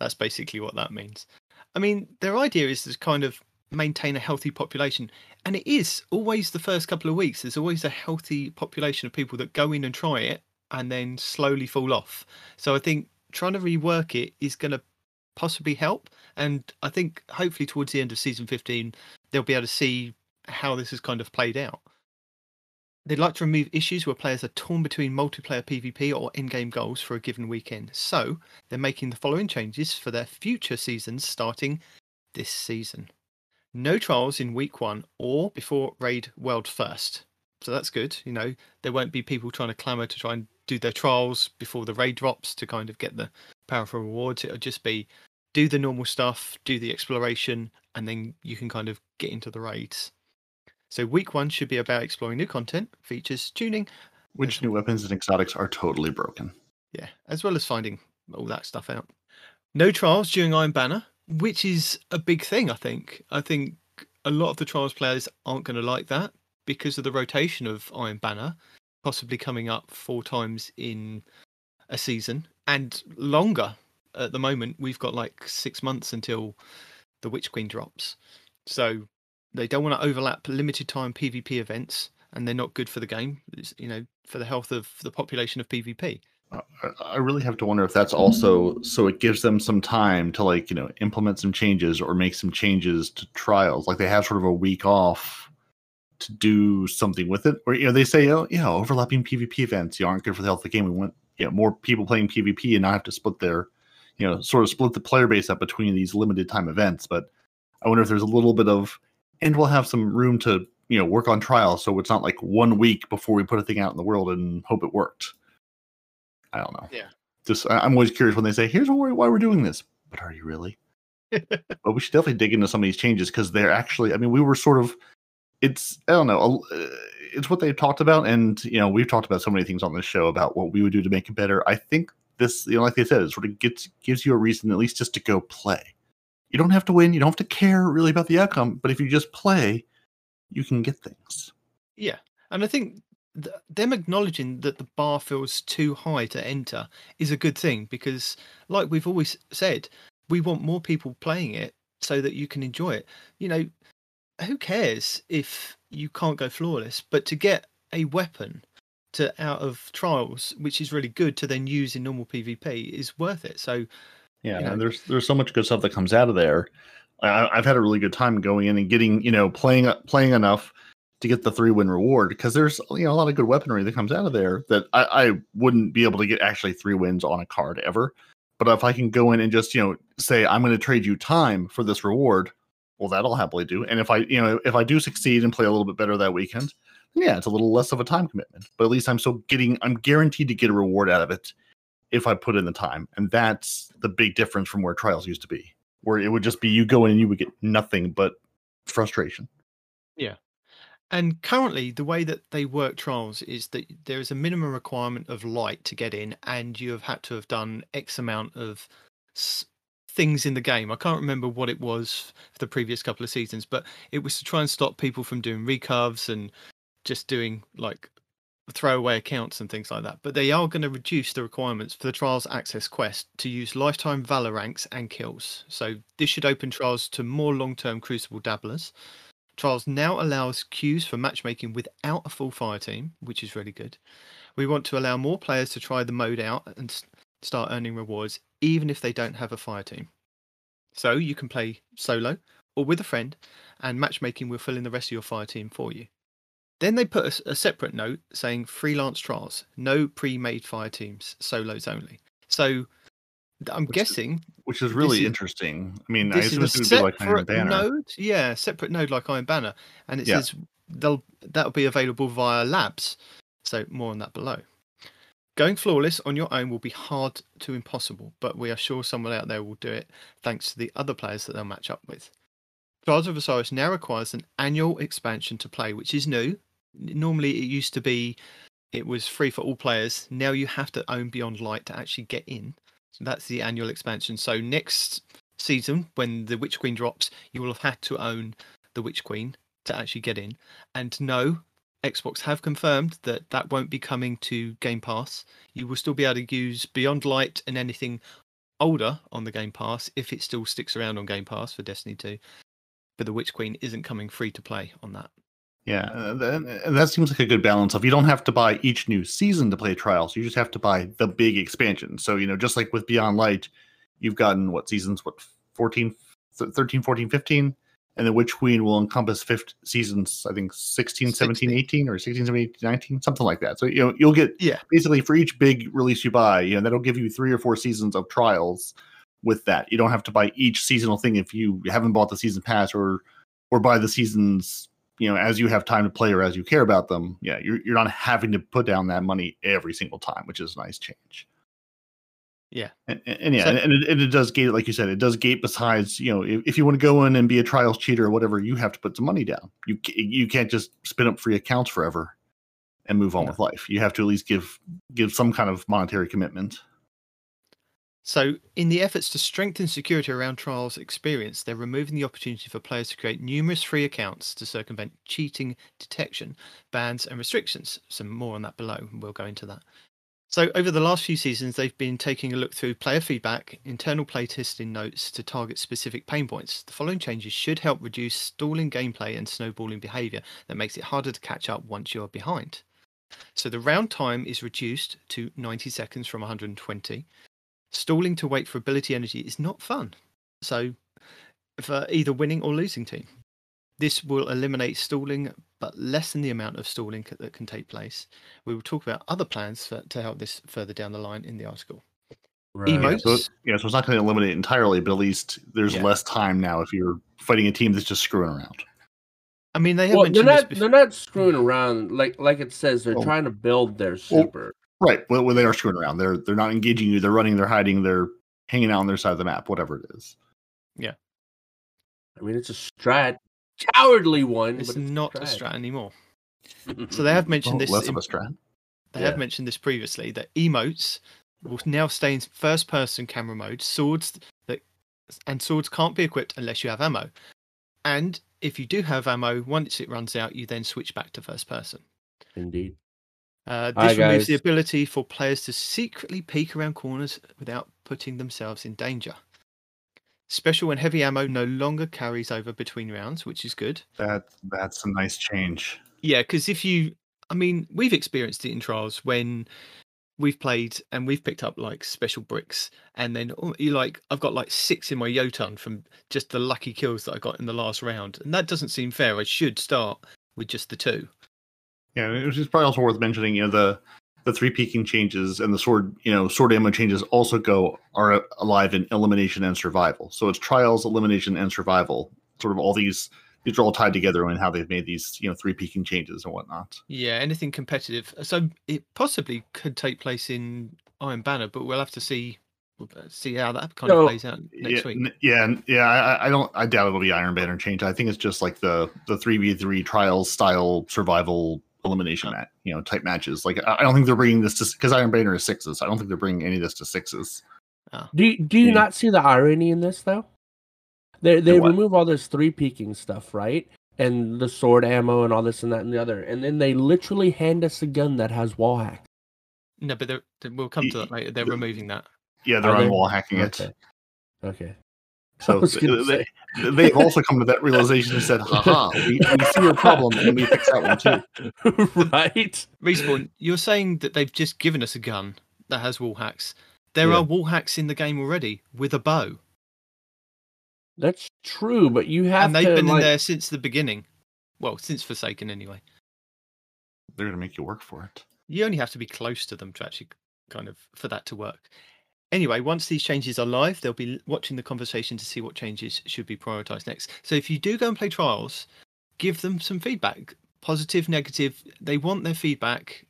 That's basically what that means. I mean, their idea is to kind of maintain a healthy population, and it is always the first couple of weeks. There's always a healthy population of people that go in and try it and then slowly fall off. So I think trying to rework it is going to possibly help, and I think hopefully towards the end of season 15 they'll be able to see how this has kind of played out. They'd like to remove issues where players are torn between multiplayer PvP or in-game goals for a given weekend. So they're making the following changes for their future seasons starting this season. No trials in week one or before Raid World First. So that's good. You know, there won't be people trying to clamour to try and do their trials before the raid drops to kind of get the powerful rewards. It'll just be do the normal stuff, do the exploration, and then you can kind of get into the raids. So week one should be about exploring new content, features, tuning, which new weapons and exotics are totally broken. yeah, as well as finding all that stuff out. No trials during Iron Banner, which is a big thing, I think. I think a lot of the trials players aren't going to like that because of the rotation of Iron Banner, possibly coming up four times in a season and longer. At the moment, we've got like six months until the Witch Queen drops. So they don't want to overlap limited time PvP events and they're not good for the game, it's, you know, for the health of the population of PvP. I really have to wonder if that's also so it gives them some time to like you know implement some changes or make some changes to trials. Like they have sort of a week off to do something with it, or you know they say oh yeah overlapping PvP events you aren't good for the health of the game. We want you know more people playing PvP and not have to split their you know sort of split the player base up between these limited time events. But I wonder if there's a little bit of and we'll have some room to you know work on trials so it's not like one week before we put a thing out in the world and hope it worked. I don't know. Yeah. Just I- I'm always curious when they say, "Here's why why we're doing this," but are you really? but we should definitely dig into some of these changes because they're actually. I mean, we were sort of. It's I don't know. uh, It's what they've talked about, and you know, we've talked about so many things on this show about what we would do to make it better. I think this, you know, like they said, it sort of gets gives you a reason at least just to go play. You don't have to win. You don't have to care really about the outcome. But if you just play, you can get things. Yeah, and I think th- them acknowledging that the bar feels too high to enter is a good thing because, like we've always said, we want more people playing it so that you can enjoy it. You know, who cares if you can't go flawless? But to get a weapon to out of trials, which is really good to then use in normal PvP, is worth it. So Yeah, you know. and there's there's so much good stuff that comes out of there. I, I've had a really good time going in and getting you know playing playing enough to get the three win reward because there's you know a lot of good weaponry that comes out of there that I, I wouldn't be able to get actually three wins on a card ever. But if I can go in and just you know say I'm going to trade you time for this reward, well that'll happily do. And if I you know if I do succeed and play a little bit better that weekend, yeah, it's a little less of a time commitment. But at least I'm still getting I'm guaranteed to get a reward out of it if I put in the time. And that's the big difference from where trials used to be, where it would just be you go in and you would get nothing but frustration. Yeah. And currently, the way that they work trials is that there is a minimum requirement of light to get in, and you have had to have done X amount of things in the game. I can't remember what it was for the previous couple of seasons, but it was to try and stop people from doing recurves and just doing like throwaway accounts and things like that. But they are going to reduce the requirements for the Trials Access quest to use lifetime Valor ranks and kills. So this should open Trials to more long term Crucible dabblers. Trials now allows queues for matchmaking without a full fire team, which is really good. We want to allow more players to try the mode out and start earning rewards, even if they don't have a fire team. So you can play solo or with a friend, and matchmaking will fill in the rest of your fire team for you. Then they put a separate note saying freelance trials, no pre made fire teams, solos only. So I'm Which is- guessing Which is really is- interesting. I mean, I this assume is a going to be like Iron separate Banner. node. Yeah, separate node like Iron Banner, and it Yeah. says they'll that'll be available via labs. So more on that below. Going flawless on your own will be hard to impossible, but we are sure someone out there will do it thanks to the other players that they'll match up with. Trials of Osiris now requires an annual expansion to play, which is new. normally it used to be it was free for all players. Now you have to own Beyond Light to actually get in. So that's the annual expansion. So next season, when the Witch Queen drops, you will have had to own the Witch Queen to actually get in. And no, Xbox have confirmed that that won't be coming to Game Pass. You will still be able to use Beyond Light and anything older on the Game Pass if it still sticks around on Game Pass for Destiny 2. But the Witch Queen isn't coming free to play on that. Yeah, uh, and that seems like a good balance of you don't have to buy each new season to play trials. You just have to buy the big expansion. So, you know, just like with Beyond Light, you've gotten what seasons, what 14, th- 13, 14, 15, and the Witch Queen will encompass 15 seasons, I think 16, 17, 16. 18 or 16, 17, 18, 19, something like that. So, you know, you'll get Yeah. basically for each big release you buy, you know, that'll give you three or four seasons of trials with that. You don't have to buy each seasonal thing if you haven't bought the season pass or or buy the seasons you know as you have time to play or as you care about them yeah you're, you're not having to put down that money every single time which is a nice change Yeah. and, and- yeah So- and, and it, and it does gate like you said it does gate besides you know if, if you want to go in and be a trials cheater or whatever you have to put some money down you you can't just spin up free accounts forever and move on No. with life you have to at least give give some kind of monetary commitment So, in the efforts to strengthen security around Trials experience, they're removing the opportunity for players to create numerous free accounts to circumvent cheating detection, bans, and restrictions. Some more on that below, we'll go into that. So, over the last few seasons, they've been taking a look through player feedback, internal playtesting notes to target specific pain points. The following changes should help reduce stalling gameplay and snowballing behavior that makes it harder to catch up once you're behind. So, the round time is reduced to 90 seconds from 120 stalling to wait for ability energy is not fun. So, for either winning or losing team, this will eliminate stalling, but lessen the amount of stalling that can take place. We will talk about other plans for, to help this further down the line in the article. Right. yeah, so, yeah, so it's not going to eliminate entirely, but at least there's Yeah. less time now if you're fighting a team that's just screwing around. I mean, they have Well, they're mentioned this not. before. They're not screwing around. Like like it says, they're Oh. trying to build their Well, super. Right. Well, when they are screwing around, they're they're not engaging you. They're running. They're hiding. They're hanging out on their side of the map. Whatever it is. Yeah. I mean, it's a strat, cowardly one. It's but it's not a strat. strat anymore. So they have mentioned Well, this. less in- of a strat. They Yeah. have mentioned this previously that emotes will now stay in first person camera mode. Swords that and swords can't be equipped unless you have ammo. And if you do have ammo, once it runs out, you then switch back to first person. Indeed. Uh, Hi, this removes the ability for players to secretly peek around corners without putting themselves in danger. Special and heavy ammo no longer carries over between rounds, which is good. That that's a nice change. Yeah, because if you, I mean, we've experienced it in trials when we've played and we've picked up like special bricks, and then oh, you like, I've got like six in my Jotun from just the lucky kills that I got in the last round, and that doesn't seem fair. I should start with just the two. Yeah, it was just probably also worth mentioning. You know the the three peaking changes and the sword you know sword ammo changes also go are alive in elimination and survival. So it's trials, elimination, and survival. Sort of all these these are all tied together in how they've made these you know three peaking changes and whatnot. Yeah, anything competitive. So it possibly could take place in Iron Banner, but we'll have to see see how that kind So, of plays out next yeah, week. n- yeah, yeah. I, I don't. I doubt it'll be Iron Banner change. I think it's just like the the three v three trials style survival elimination mat, you know, type matches. Like I I don't think they're bringing this to because Iron Banner is sixes. I don't think they're bringing any of this to sixes. Do you- do you Yeah. not see the irony in this though? They they remove all this three peaking stuff, right? And the sword ammo and all this and that and the other, and then they literally hand us a gun that has wall hack. No, but they're, they- we'll come to that later. They're the- removing that. Yeah, they're Are they? on wall hacking Okay. it. Okay. So was gonna they, they've also come to that realization and said, "Haha, uh-huh. we, we see your problem and we fix that one too." right? Respawn, you're saying that they've just given us a gun that has wall hacks. There Yeah. are wall hacks in the game already with a bow, That's true, but you have and they've to been like, in there since the beginning. Well, since Forsaken anyway. They're gonna make you work for it. You only have to be close to them to actually kind of for that to work. Anyway, once these changes are live, they'll be watching the conversation to see what changes should be prioritized next. So if you do go and play trials, give them some feedback, positive, negative. They want their feedback,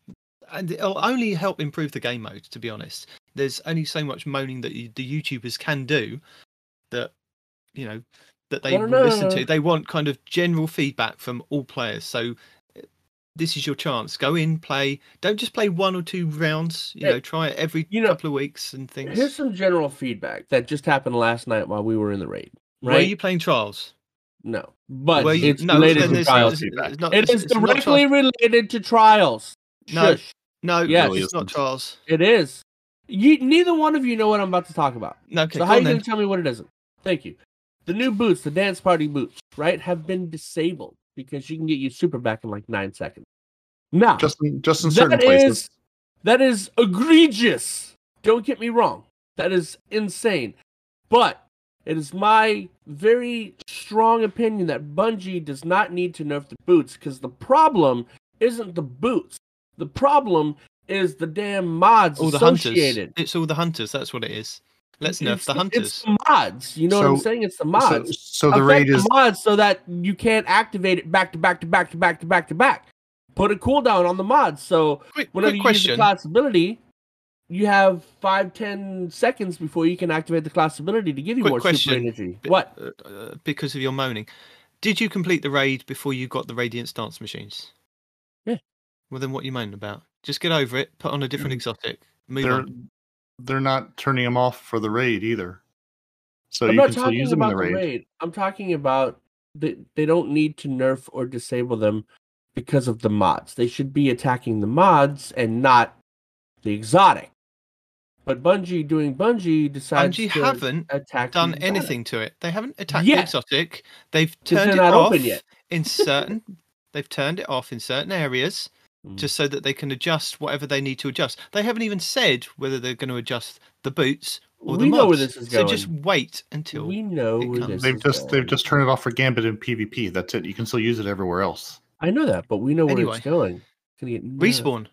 and it'll only help improve the game mode. To be honest, there's only so much moaning that you, the YouTubers can do that you know that they No, no, no, listen no. to. They want kind of general feedback from all players. So this is your chance. Go in, play. Don't just play one or two rounds. You Yeah. know, try it every You know, couple of weeks and things. Here's some general feedback that just happened last night while we were in the raid. Where are you playing trials? No, but you- it's no, related to trials. it's not- It is it is directly related to trials. No. Shush. No, Yes. it's not trials. It is. You, neither one of you know what I'm about to talk about. No, okay, so how are you going to tell me what it isn't? Thank you. The new boots, the dance party boots, right, have been disabled because you can get you super back in like nine seconds. Now, Just in, just in certain that places. is that is egregious. Don't get me wrong. That is insane. But it is my very strong opinion that Bungie does not need to nerf the boots because the problem isn't the boots. The problem is the damn mods all the hunters. associated. It's all the hunters. That's what it is. Let's nerf It's the hunters. It's the mods. You know what I'm saying? It's the mods. so the Affect raid the is mods so that you can't activate it back to back to back to back to back to back. Put a cooldown on the mods so Quick, whenever quick you question. use the class ability, you have five ten seconds before you can activate the class ability to give you Quick more question. super energy. Bi- What? uh, uh, because of your moaning. Did you complete the raid before you got the Radiant Dance Machines? Yeah. Well, then what are you moaning about? Just get over it. Put on a different exotic. Move they're on. They're not turning them off for the raid either. So I'm you not can still use them in about the the raid. raid. I'm talking about they, they don't need to nerf or disable them because of the mods. They should be attacking the mods and not the exotic. But Bungie doing Bungie decides Bungie to haven't attack the Done exotic. anything to it. They haven't attacked Yeah. the exotic. They've 'Cause they're turned it not off yet. in certain. they've turned it off in certain areas Mm. just so that they can adjust whatever they need to adjust. They haven't even said whether they're going to adjust the boots or the We mods. know where this is So just wait until we know it where comes. this They've is just they've just turned it off for Gambit and PvP. That's it. You can still use it everywhere else. I know that, but we know where Anyway. it's going. It's gonna get respawn.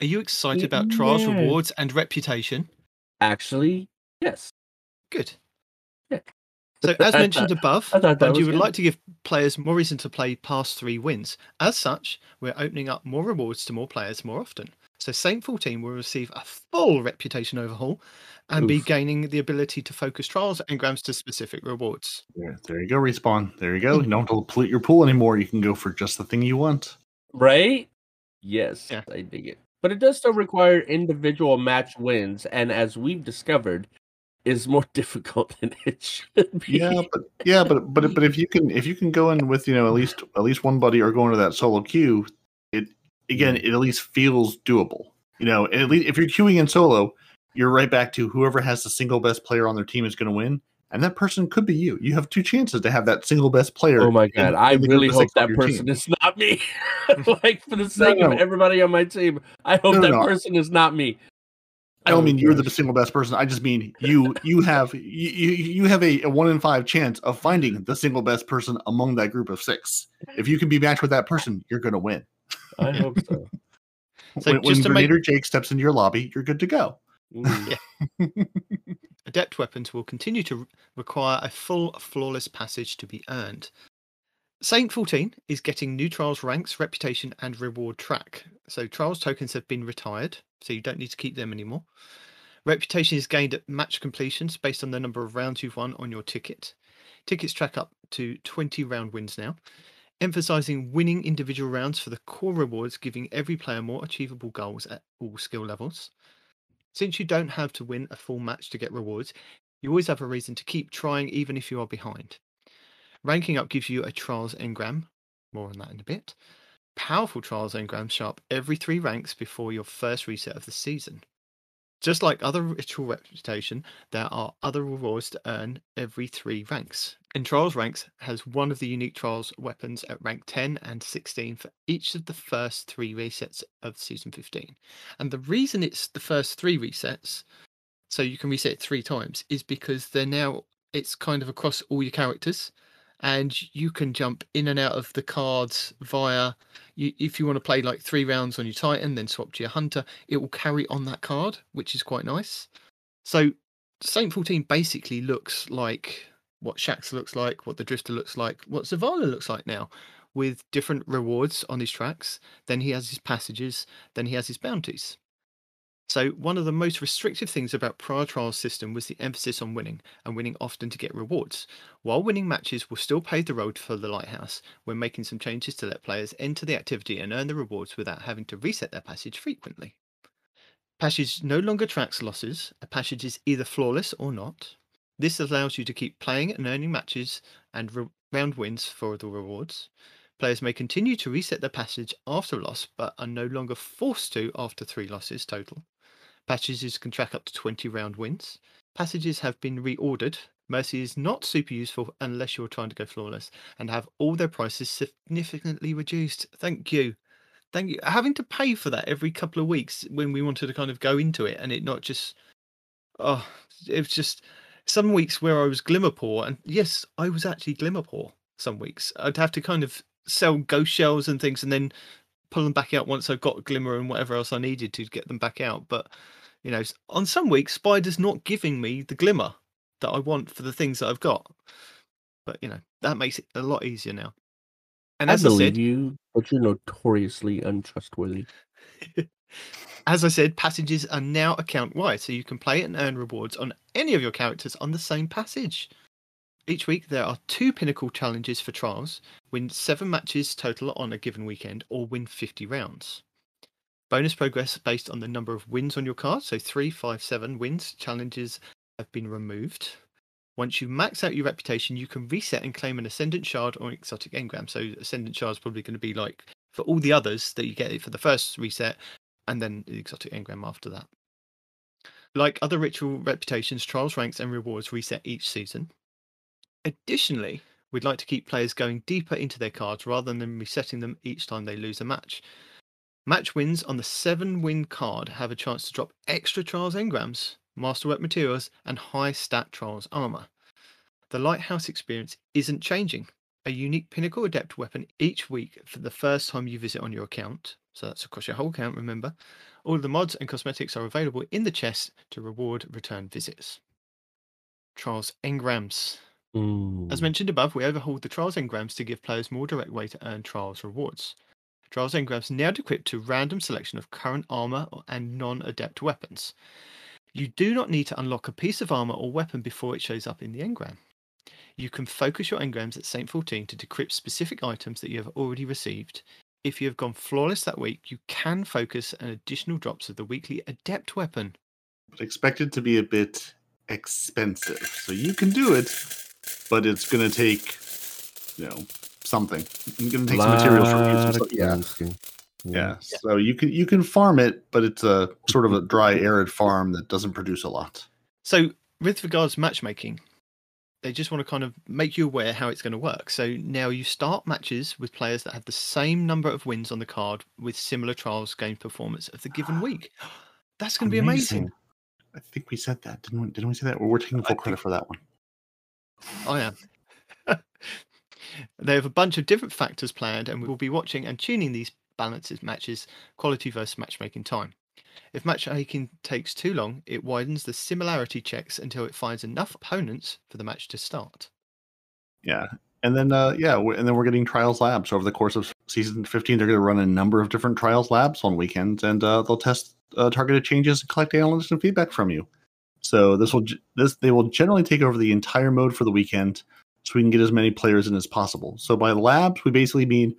Are you excited Yeah, about trials, rewards, and reputation? Actually, yes. Good. Yeah. So, as mentioned above, and thought that Bungie was would good. like to give players more reason to play past three wins. As such, we're opening up more rewards to more players more often. So, Saint 14 will receive a full reputation overhaul and be gaining the ability to focus trials engrams to specific rewards. There, there you go, respawn. There you go. Hmm. You don't have to pollute your pool anymore. You can go for just the thing you want. Right? Yes, Yeah. I dig it. But it does still require individual match wins, and as we've discovered, is more difficult than it should be. Yeah, but yeah, but but but if you can if you can go in with you know at least at least one buddy or go into that solo queue, it again it at least feels doable. You know, at least if you're queuing in solo, you're right back to whoever has the single best player on their team is going to win, and that person could be you. You have two chances to have that single best player. Oh my god, in I really hope that person team. is not me. like for the sake no. of everybody on my team, I hope No, no, that no. person is not me. I don't Oh, mean you're the single best person. I just mean you. You have you you you have a, a one in five chance of finding the single best person among that group of six. If you can be matched with that person, you're going to win. I hope so. So, when when just to make Grenadier Jake steps into your lobby, you're good to go. Mm. Adept weapons will continue to require a full flawless passage to be earned. Saint 14 is getting new trials ranks, reputation, and reward track. So trials tokens have been retired, so you don't need to keep them anymore. Reputation is gained at match completions based on the number of rounds you've won on your ticket. Tickets track up to 20 round wins now, emphasizing winning individual rounds for the core rewards, giving every player more achievable goals at all skill levels. Since you don't have to win a full match to get rewards, you always have a reason to keep trying even if you are behind. Ranking up gives you a Trials engram, more on that in a bit. Powerful Trials engrams show up every three ranks before your first reset of the season. Just like other ritual reputation, there are other rewards to earn every three ranks. And Trials ranks has one of the unique Trials weapons at rank 10 and 16 for each of the first three resets of season 15. And the reason it's the first three resets, so you can reset it three times, is because they're now it's kind of across all your characters, and you can jump in and out of the cards via. You, if you want to play like three rounds on your Titan, then swap to your Hunter, it will carry on that card, which is quite nice. So Saint 14 basically looks like what Shaxx looks like, what the Drifter looks like, what Zavala looks like now, with different rewards on his tracks. Then he has his passages, then he has his bounties. So, one of the most restrictive things about prior trials system was the emphasis on winning, and winning often to get rewards. While winning matches will still pave the road for the Lighthouse, we're making some changes to let players enter the activity and earn the rewards without having to reset their passage frequently. Passage no longer tracks losses, a passage is either flawless or not. This allows you to keep playing and earning matches and re- round wins for the rewards. Players may continue to reset their passage after a loss, but are no longer forced to after three losses total. Passages can track up to 20 round wins. Passages have been reordered. Mercy is not super useful unless you're trying to go flawless and have all their prices significantly reduced. Thank you. Thank you. Having to pay for that every couple of weeks when we wanted to kind of go into it and it not just, oh, it was just some weeks where I was glimmer poor. And yes, I was actually glimmer poor some weeks. I'd have to kind of sell ghost shells and things and then pull them back out once I've got glimmer and whatever else I needed to get them back out. But you know, on some weeks, Spider's not giving me the glimmer that I want for the things that I've got. But you know, that makes it a lot easier now. And I as I, believe said, you, but you're notoriously untrustworthy. as I said, passages are now account wide, so you can play and earn rewards on any of your characters on the same passage. Each week, there are two pinnacle challenges for trials win seven matches total on a given weekend, or win 50 rounds. Bonus progress based on the number of wins on your card, so three, five, seven wins challenges have been removed. Once you max out your reputation, you can reset and claim an Ascendant Shard or exotic engram. So, Ascendant Shard is probably going to be like for all the others that you get for the first reset, and then the exotic engram after that. Like other ritual reputations, trials, ranks, and rewards reset each season. Additionally, we'd like to keep players going deeper into their cards rather than resetting them each time they lose a match. Match wins on the seven win card have a chance to drop extra trials engrams, masterwork materials, and high stat trials armor. The lighthouse experience isn't changing. A unique pinnacle adept weapon each week for the first time you visit on your account. So that's across your whole account, remember. All the mods and cosmetics are available in the chest to reward return visits. Trials engrams. As mm. mentioned above, we overhauled the Trials engrams to give players more direct way to earn Trials rewards. Trials engrams now equipped to random selection of current armor and non-adept weapons. You do not need to unlock a piece of armor or weapon before it shows up in the engram. You can focus your engrams at Saint 14 to decrypt specific items that you have already received. If you have gone flawless that week, you can focus on additional drops of the weekly adept weapon. But expected to be a bit expensive. So you can do it, but it's going to take, you know, something. It's going to take some materials from you. some stuff- yeah. Yeah. So you can you can farm it, but it's a sort of a dry, arid farm that doesn't produce a lot. So, with regards to matchmaking, they just want to kind of make you aware how it's going to work. So now you start matches with players that have the same number of wins on the card with similar trials game performance of the given week. That's going to be amazing. I think we said that, didn't we? Didn't we say that? Well, we're taking full credit for that one. I am. they have a bunch of different factors planned, and we will be watching and tuning these balances matches quality versus matchmaking time. If matchmaking takes too long, it widens the similarity checks until it finds enough opponents for the match to start. Yeah. And then, uh, yeah, and then we're getting trials labs over the course of season 15. They're going to run a number of different trials labs on weekends, and uh, they'll test uh, targeted changes and collect analytics and feedback from you. So this will this they will generally take over the entire mode for the weekend, so we can get as many players in as possible. So by labs, we basically mean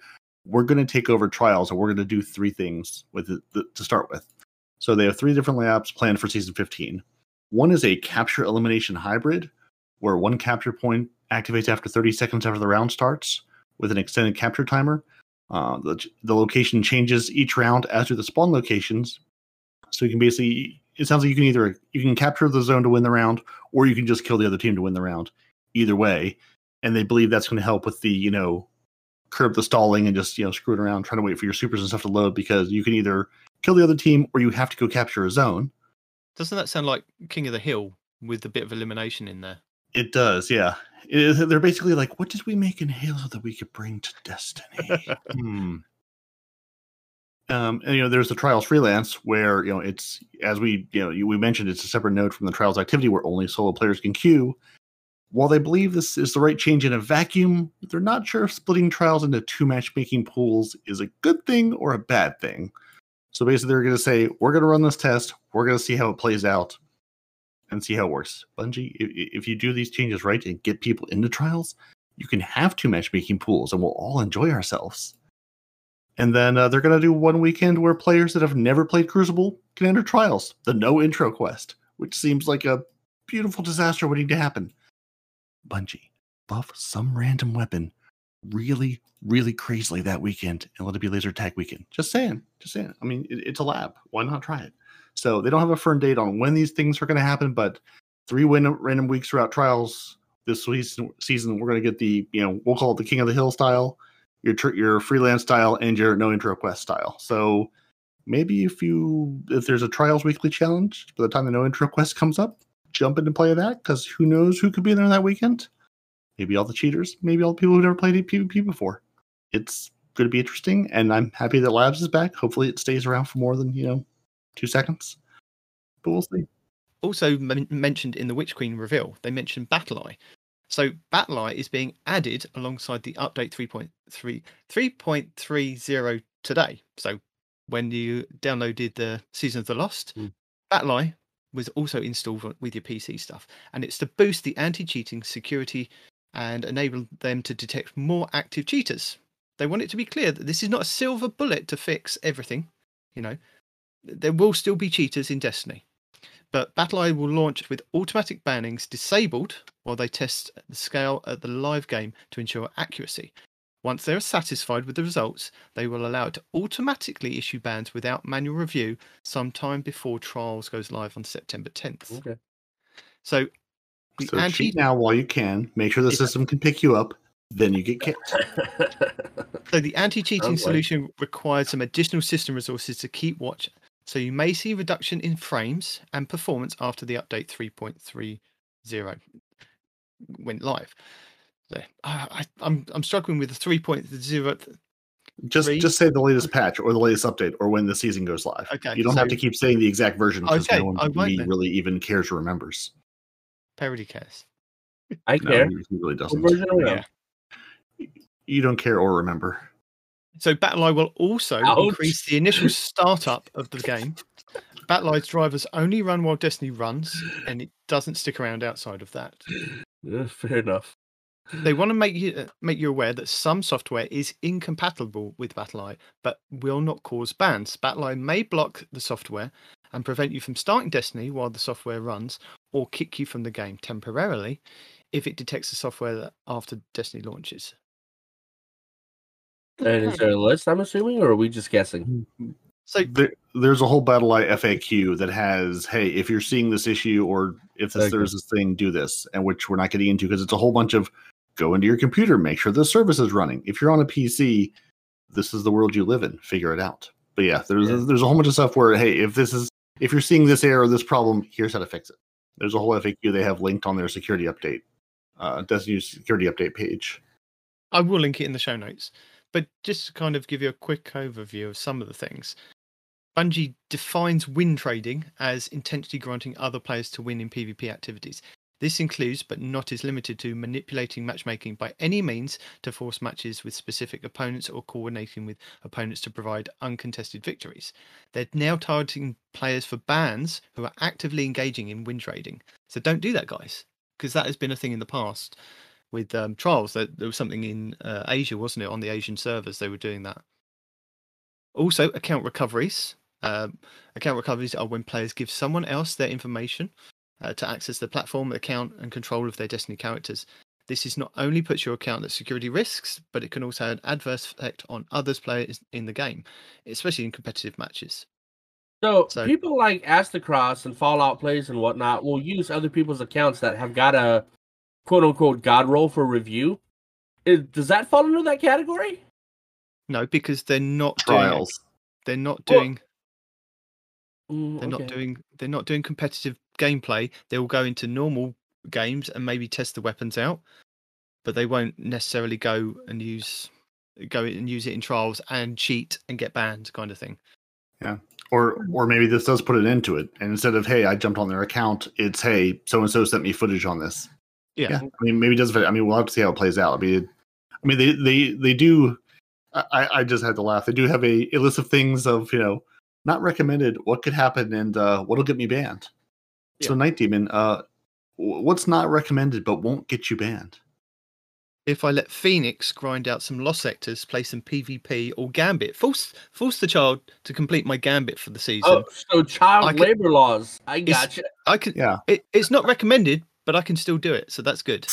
we're going to take over trials, and we're going to do three things with it th- to start with. So they have three different labs planned for season 15. One is a capture elimination hybrid, where one capture point activates after 30 seconds after the round starts with an extended capture timer. Uh, the, the location changes each round as do the spawn locations. So you can basically, it sounds like you can either you can capture the zone to win the round, or you can just kill the other team to win the round. Either way, and they believe that's going to help with the you know curb the stalling and just you know screwing around trying to wait for your supers and stuff to load because you can either kill the other team or you have to go capture a zone. Doesn't that sound like King of the Hill with a bit of elimination in there? It does, yeah. It is- they're basically like, what did we make in Halo that we could bring to Destiny? hmm. Um, and you know, there's the Trials freelance where you know it's as we you know you, we mentioned it's a separate node from the Trials activity where only solo players can queue. While they believe this is the right change in a vacuum, they're not sure if splitting trials into two matchmaking pools is a good thing or a bad thing. So basically, they're going to say, we're going to run this test. We're going to see how it plays out and see how it works. Bungie, if, if you do these changes right and get people into trials, you can have two matchmaking pools and we'll all enjoy ourselves. And then uh, they're going to do one weekend where players that have never played Crucible can enter trials, the no intro quest, which seems like a beautiful disaster waiting to happen. Bungie, buff some random weapon really, really crazily that weekend and let it be laser tag weekend. Just saying, just saying. I mean, it, it's a lab. Why not try it? So they don't have a firm date on when these things are going to happen, but three win- random weeks throughout trials this season, season we're going to get the you know we'll call it the King of the Hill style, your your freelance style, and your no intro quest style. So maybe if you if there's a trials weekly challenge by the time the no intro quest comes up, jump into play that because who knows who could be there that weekend. Maybe all the cheaters, maybe all the people who've never played PvP before. It's going to be interesting, and I'm happy that Labs is back. Hopefully, it stays around for more than you know two seconds, but we'll see. Also men- mentioned in the Witch Queen reveal, they mentioned BattlEye. So BattlEye is being added alongside the update 3.3 3.30 today. So when you downloaded the Season of the Lost, Mm. Was also installed with your PC stuff, and it's to boost the anti-cheating security and enable them to detect more active cheaters. They want it to be clear that this is not a silver bullet to fix everything. You know, there will still be cheaters in Destiny, but BattlEye will launch with automatic bannings disabled while they test the scale at the live game to ensure accuracy. Once they are satisfied with the results, they will allow it to automatically issue bans without manual review sometime before trials goes live on September 10th. Okay. So the So anti cheat now while you can. Make sure the system can pick you up. Then you get kicked. So the anti-cheating Sounds like- solution requires some additional system resources to keep watch. So you may see reduction in frames and performance after the update 3.30 went live. So, I, I, I'm I'm struggling with the 3.0. Just Three. just say the latest patch or the latest update or when the season goes live. Okay, You don't have to keep saying the exact version because Okay, no one I but won't me then. really even cares or remembers. Parody cares. I No, care. he he really What doesn't. version are we on? Yeah. You don't care or remember. So BattlEye will also Ouch. increase the initial startup of the game. BattlEye's drivers only run while Destiny runs, and it doesn't stick around outside of that. Yeah, fair enough. They want to make you uh, make you aware that some software is incompatible with BattlEye, but will not cause bans. BattlEye may block the software and prevent you from starting Destiny while the software runs, or kick you from the game temporarily if it detects the software that after Destiny launches. And is there a list? I'm assuming, or are we just guessing? So There, there's a whole BattlEye FAQ that has, hey, if you're seeing this issue or if this, Okay. there's this thing, do this, and which we're not getting into because it's a whole bunch of go into your computer, make sure the service is running. If you're on a PC, this is the world you live in. Figure it out. But yeah, there's Yeah. there's a whole bunch of stuff where hey, if this is if you're seeing this error, this problem, here's how to fix it. There's a whole FAQ they have linked on their security update, uh, Destiny security update page. I will link it in the show notes. But just to kind of give you a quick overview of some of the things. Bungie defines win trading as intentionally granting other players to win in PvP activities. This includes, but not is limited to, manipulating matchmaking by any means to force matches with specific opponents or coordinating with opponents to provide uncontested victories. They're now targeting players for bans who are actively engaging in win trading. So don't do that, guys, because that has been a thing in the past with um, trials. There, there was something in uh, Asia, wasn't it? On the Asian servers, they were doing that. Also, account recoveries. Um, account recoveries are when players give someone else their information uh, to access the platform, account, and control of their Destiny characters. This is not only puts your account at security risks, but it can also have an adverse effect on others players in the game, especially in competitive matches. So, So- people like Aztecross and Fallout Plays and whatnot will use other people's accounts that have got a quote unquote god roll for review. Is, does that fall under that category? No, because they're not doing Trials. they're not Well, doing Mm, They're not doing they're not doing competitive gameplay. They will go into normal games and maybe test the weapons out, but they won't necessarily go and use go and use it in trials and cheat and get banned kind of thing. Yeah, or or maybe this does put an end to it. And instead of hey, I jumped on their account, it's hey, so and so sent me footage on this. Yeah. I mean, maybe it does. fit- I mean, we'll have to see how it plays out. I mean, I mean, they they they do. I I just had to laugh. They do have a, a list of things of you know not recommended, what could happen, and uh, what'll get me banned. So, Night Demon, uh, what's not recommended but won't get you banned? If I let Phoenix grind out some lost sectors, play some PvP or Gambit, force force the child to complete my Gambit for the season. Oh, so child I could- labor laws. I It's- gotcha. I can. Yeah. It, it's not recommended, but I can still do it, so that's good.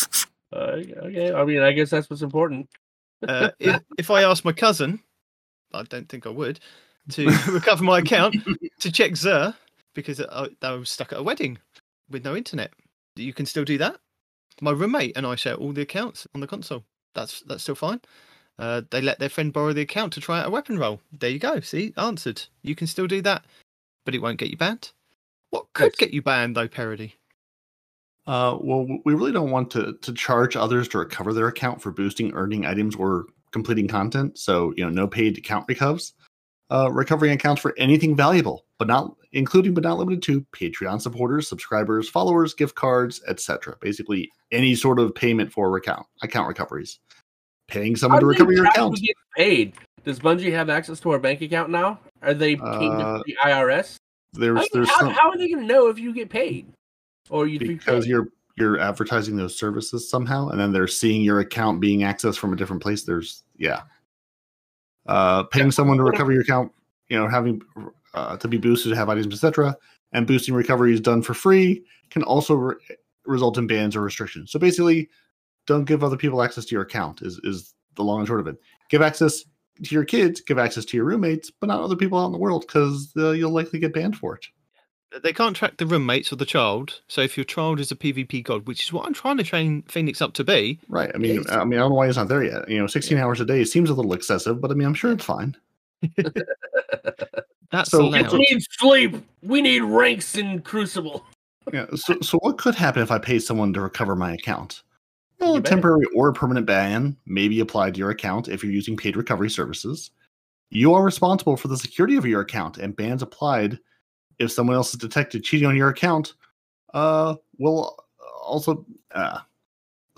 Uh, okay, I mean, I guess that's what's important. Uh, if, if I asked my cousin, I don't think I would, to recover my account to check Xur because I, I was stuck at a wedding with no internet. You can still do that. My roommate and I share all the accounts on the console. That's that's still fine. Uh, they let their friend borrow the account to try out a weapon roll. There you go. See, answered. You can still do that, but it won't get you banned. What could Yes. get you banned though, parody? Uh, well, we really don't want to to charge others to recover their account for boosting, earning items, or completing content. So you know, no paid account recovs. Uh, recovering accounts for anything valuable, but not including but not limited to Patreon supporters, subscribers, followers, gift cards, etc. Basically, any sort of payment for account account recoveries. Paying someone to How do recover your account. gets paid. Does Bungie have access to our bank account now? Are they paying Uh, the IRS? There's I mean, there's how, some, how are they going to know if you get paid? Or you because you're you're advertising those services somehow and then they're seeing your account being accessed from a different place there's yeah. Uh paying someone to recover your account you know having uh, to be boosted to have items etc and boosting recovery is done for free can also re- result in bans or restrictions. So basically don't give other people access to your account is is the long and short of it. Give access to your kids give access to your roommates but not other people out in the world because uh, you'll likely get banned for it they can't track the roommates or the child. So if your child is a PvP god, which is what I'm trying to train Phoenix up to be, Right. I mean, I mean, I don't know why he's not there yet. You know, 16 hours a day seems a little excessive, but I mean, I'm sure it's fine. that's So- allowed. we need sleep. We need ranks in Crucible. Yeah. So, so what could happen if I pay someone to recover my account? Well, a temporary or permanent ban may be applied to your account if you're using paid recovery services. You are responsible for the security of your account, and bans applied if someone else is detected cheating on your account. Uh, will also, uh,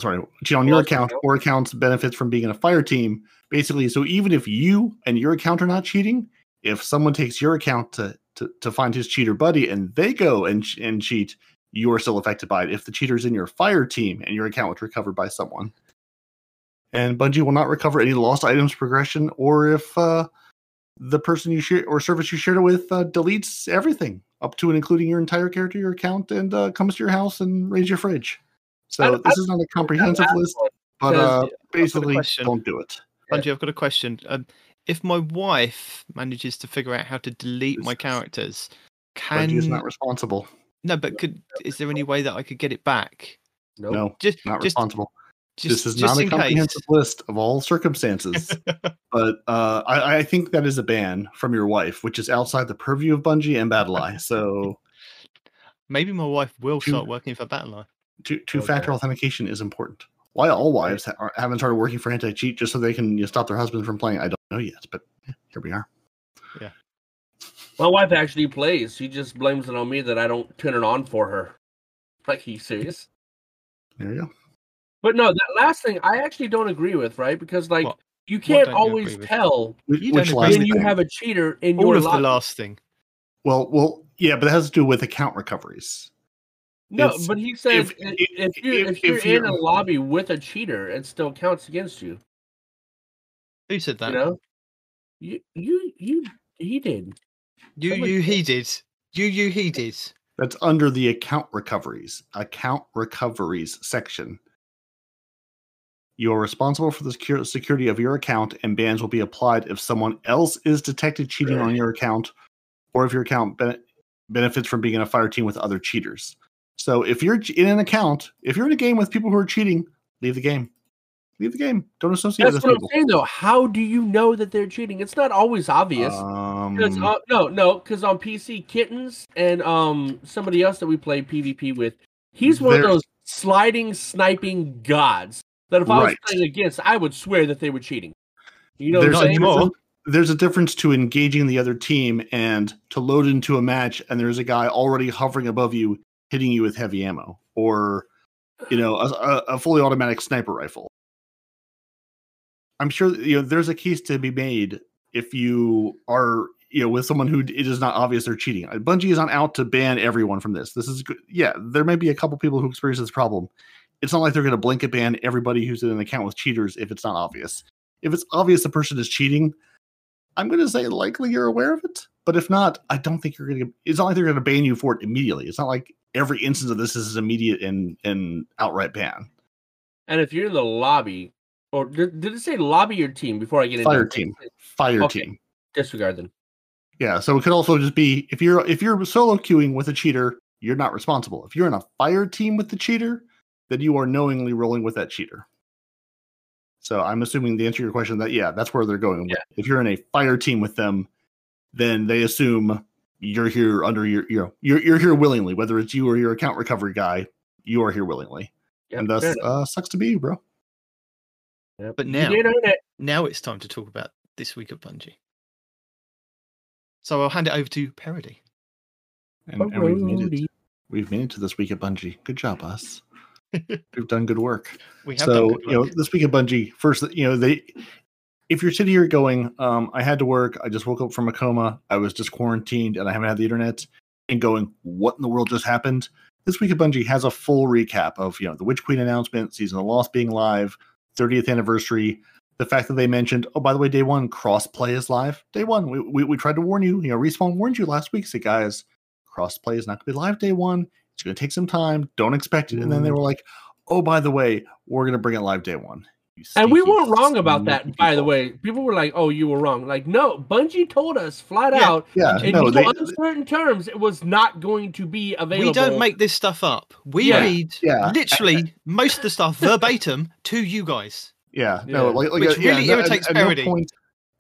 sorry, cheat on your account count. or accounts benefits from being in a fire team. Basically, so even if you and your account are not cheating, if someone takes your account to to, to find his cheater buddy and they go and and cheat, you are still affected by it. If the cheater's in your fire team and your account was recovered by someone, and Bungie will not recover any lost items progression, or if uh, the person you share or service you shared it with uh, deletes everything up to and including your entire character, your account, and uh, comes to your house and raids your fridge. So I- this is not a comprehensive list, but uh, basically, don't do it. Bungie, I've got a question. Um, if my wife manages to figure out how to delete my characters, can Bungie is not responsible. no? But could is there any way that I could get it back? Nope. No, Just not just, responsible. just this is just not a in case. comprehensive list of all circumstances. but uh, I, I think that is a ban from your wife, which is outside the purview of Bungie and BattlEye. So Maybe my wife will Two- start working for BattlEye. two two factor authentication is important. Why all wives ha- are, haven't started working for anti cheat just so they can you know, stop their husbands from playing? I don't know yet, but here we are. Yeah. My wife actually plays. She just blames it on me that I don't turn it on for her. Like, are you serious? There you go. But no, that last thing I actually don't agree with, right? Because like What? you can't don't you always tell Which, You which last agree when you thing? have a cheater in All your of the last thing. well, well, yeah, but it has to do with account recoveries. No, It's- but he said if- if, if- if, you're if- if, you're in you're- a lobby with a cheater, it still counts against you. Who said that? You know, you you you he did. you, somebody you, said- he did. You, you, he did. That's under the account recoveries, account recoveries section. You are responsible for the security of your account, and bans will be applied if someone else is detected cheating on your account, or if your account bene- benefits from being in a fire team with other cheaters. So, if you're in an account, if you're in a game with people who are cheating, leave the game. Leave the game. Don't associate That's with what I'm saying, though. How do you know that they're cheating? It's not always obvious. Um, uh, no, no, because on PC, Kittens and um somebody else that we play PvP with, he's one of those sliding sniping gods that if I was Right. playing against, I would swear that they were cheating. You know there's what I'm saying? a, there's a difference to engaging the other team and to load into a match and there's a guy already hovering above you hitting you with heavy ammo or you know a, a- a fully automatic sniper rifle i'm sure you know there's a case to be made if you are you know, with someone who it is not obvious they're cheating. Uh, Bungie is not out to ban everyone from this. This is good. Yeah, there may be a couple people who experience this problem. It's not like they're going to blanket ban everybody who's in an account with cheaters if it's not obvious. If it's obvious the person is cheating, I'm going to say likely you're aware of it. But if not, I don't think you're going to. It's not like they're going to ban you for it immediately. It's not like every instance of this is immediate and and outright ban. And if you're in the lobby, or did, did it say lobby your team before I get into Fire it? team. Fire Okay. team. Disregard then. Yeah, so it could also just be if you're if you're solo queuing with a cheater, you're not responsible. If you're in a fire team with the cheater, then you are knowingly rolling with that cheater. So I'm assuming the answer to your question that yeah, that's where they're going. with. If you're in a fire team with them, then they assume you're here under your you know you're you're here willingly, whether it's you or your account recovery guy, you are here willingly. Yep, and thus uh sucks to be you, bro. Yep. But now, did it. now it's time to talk about this week of Bungie. So I'll hand it over to Parody. And, and we've made it. We've made it to this week at Bungie. Good job, us. we've done good work. We have so good you know this week at bungie. First you know they if you're sitting here going um i had to work i just woke up from a coma i was just quarantined and i haven't had the internet and going what in the world just happened? This week at bungie has a full recap of you know the witch queen announcement season of lost being live 30th anniversary the fact that they mentioned oh by the way day one crossplay is live. Day one we, we, we tried to warn you you know respawn warned you last week say guys crossplay is not going to be live day one it's going to take some time don't expect it and then they mm. were like oh by the way we're going to bring it live day one And we weren't wrong about sneaky that, by the way. People were like, "Oh, you were wrong." Like, no, Bungie told us flat Yeah. out yeah in no no they, uncertain terms it was not going to be available. We don't make this stuff up. We Yeah. read Yeah. literally most of the stuff verbatim to you guys. yeah no like, like Which yeah, really no, at- irritates at, no parody. point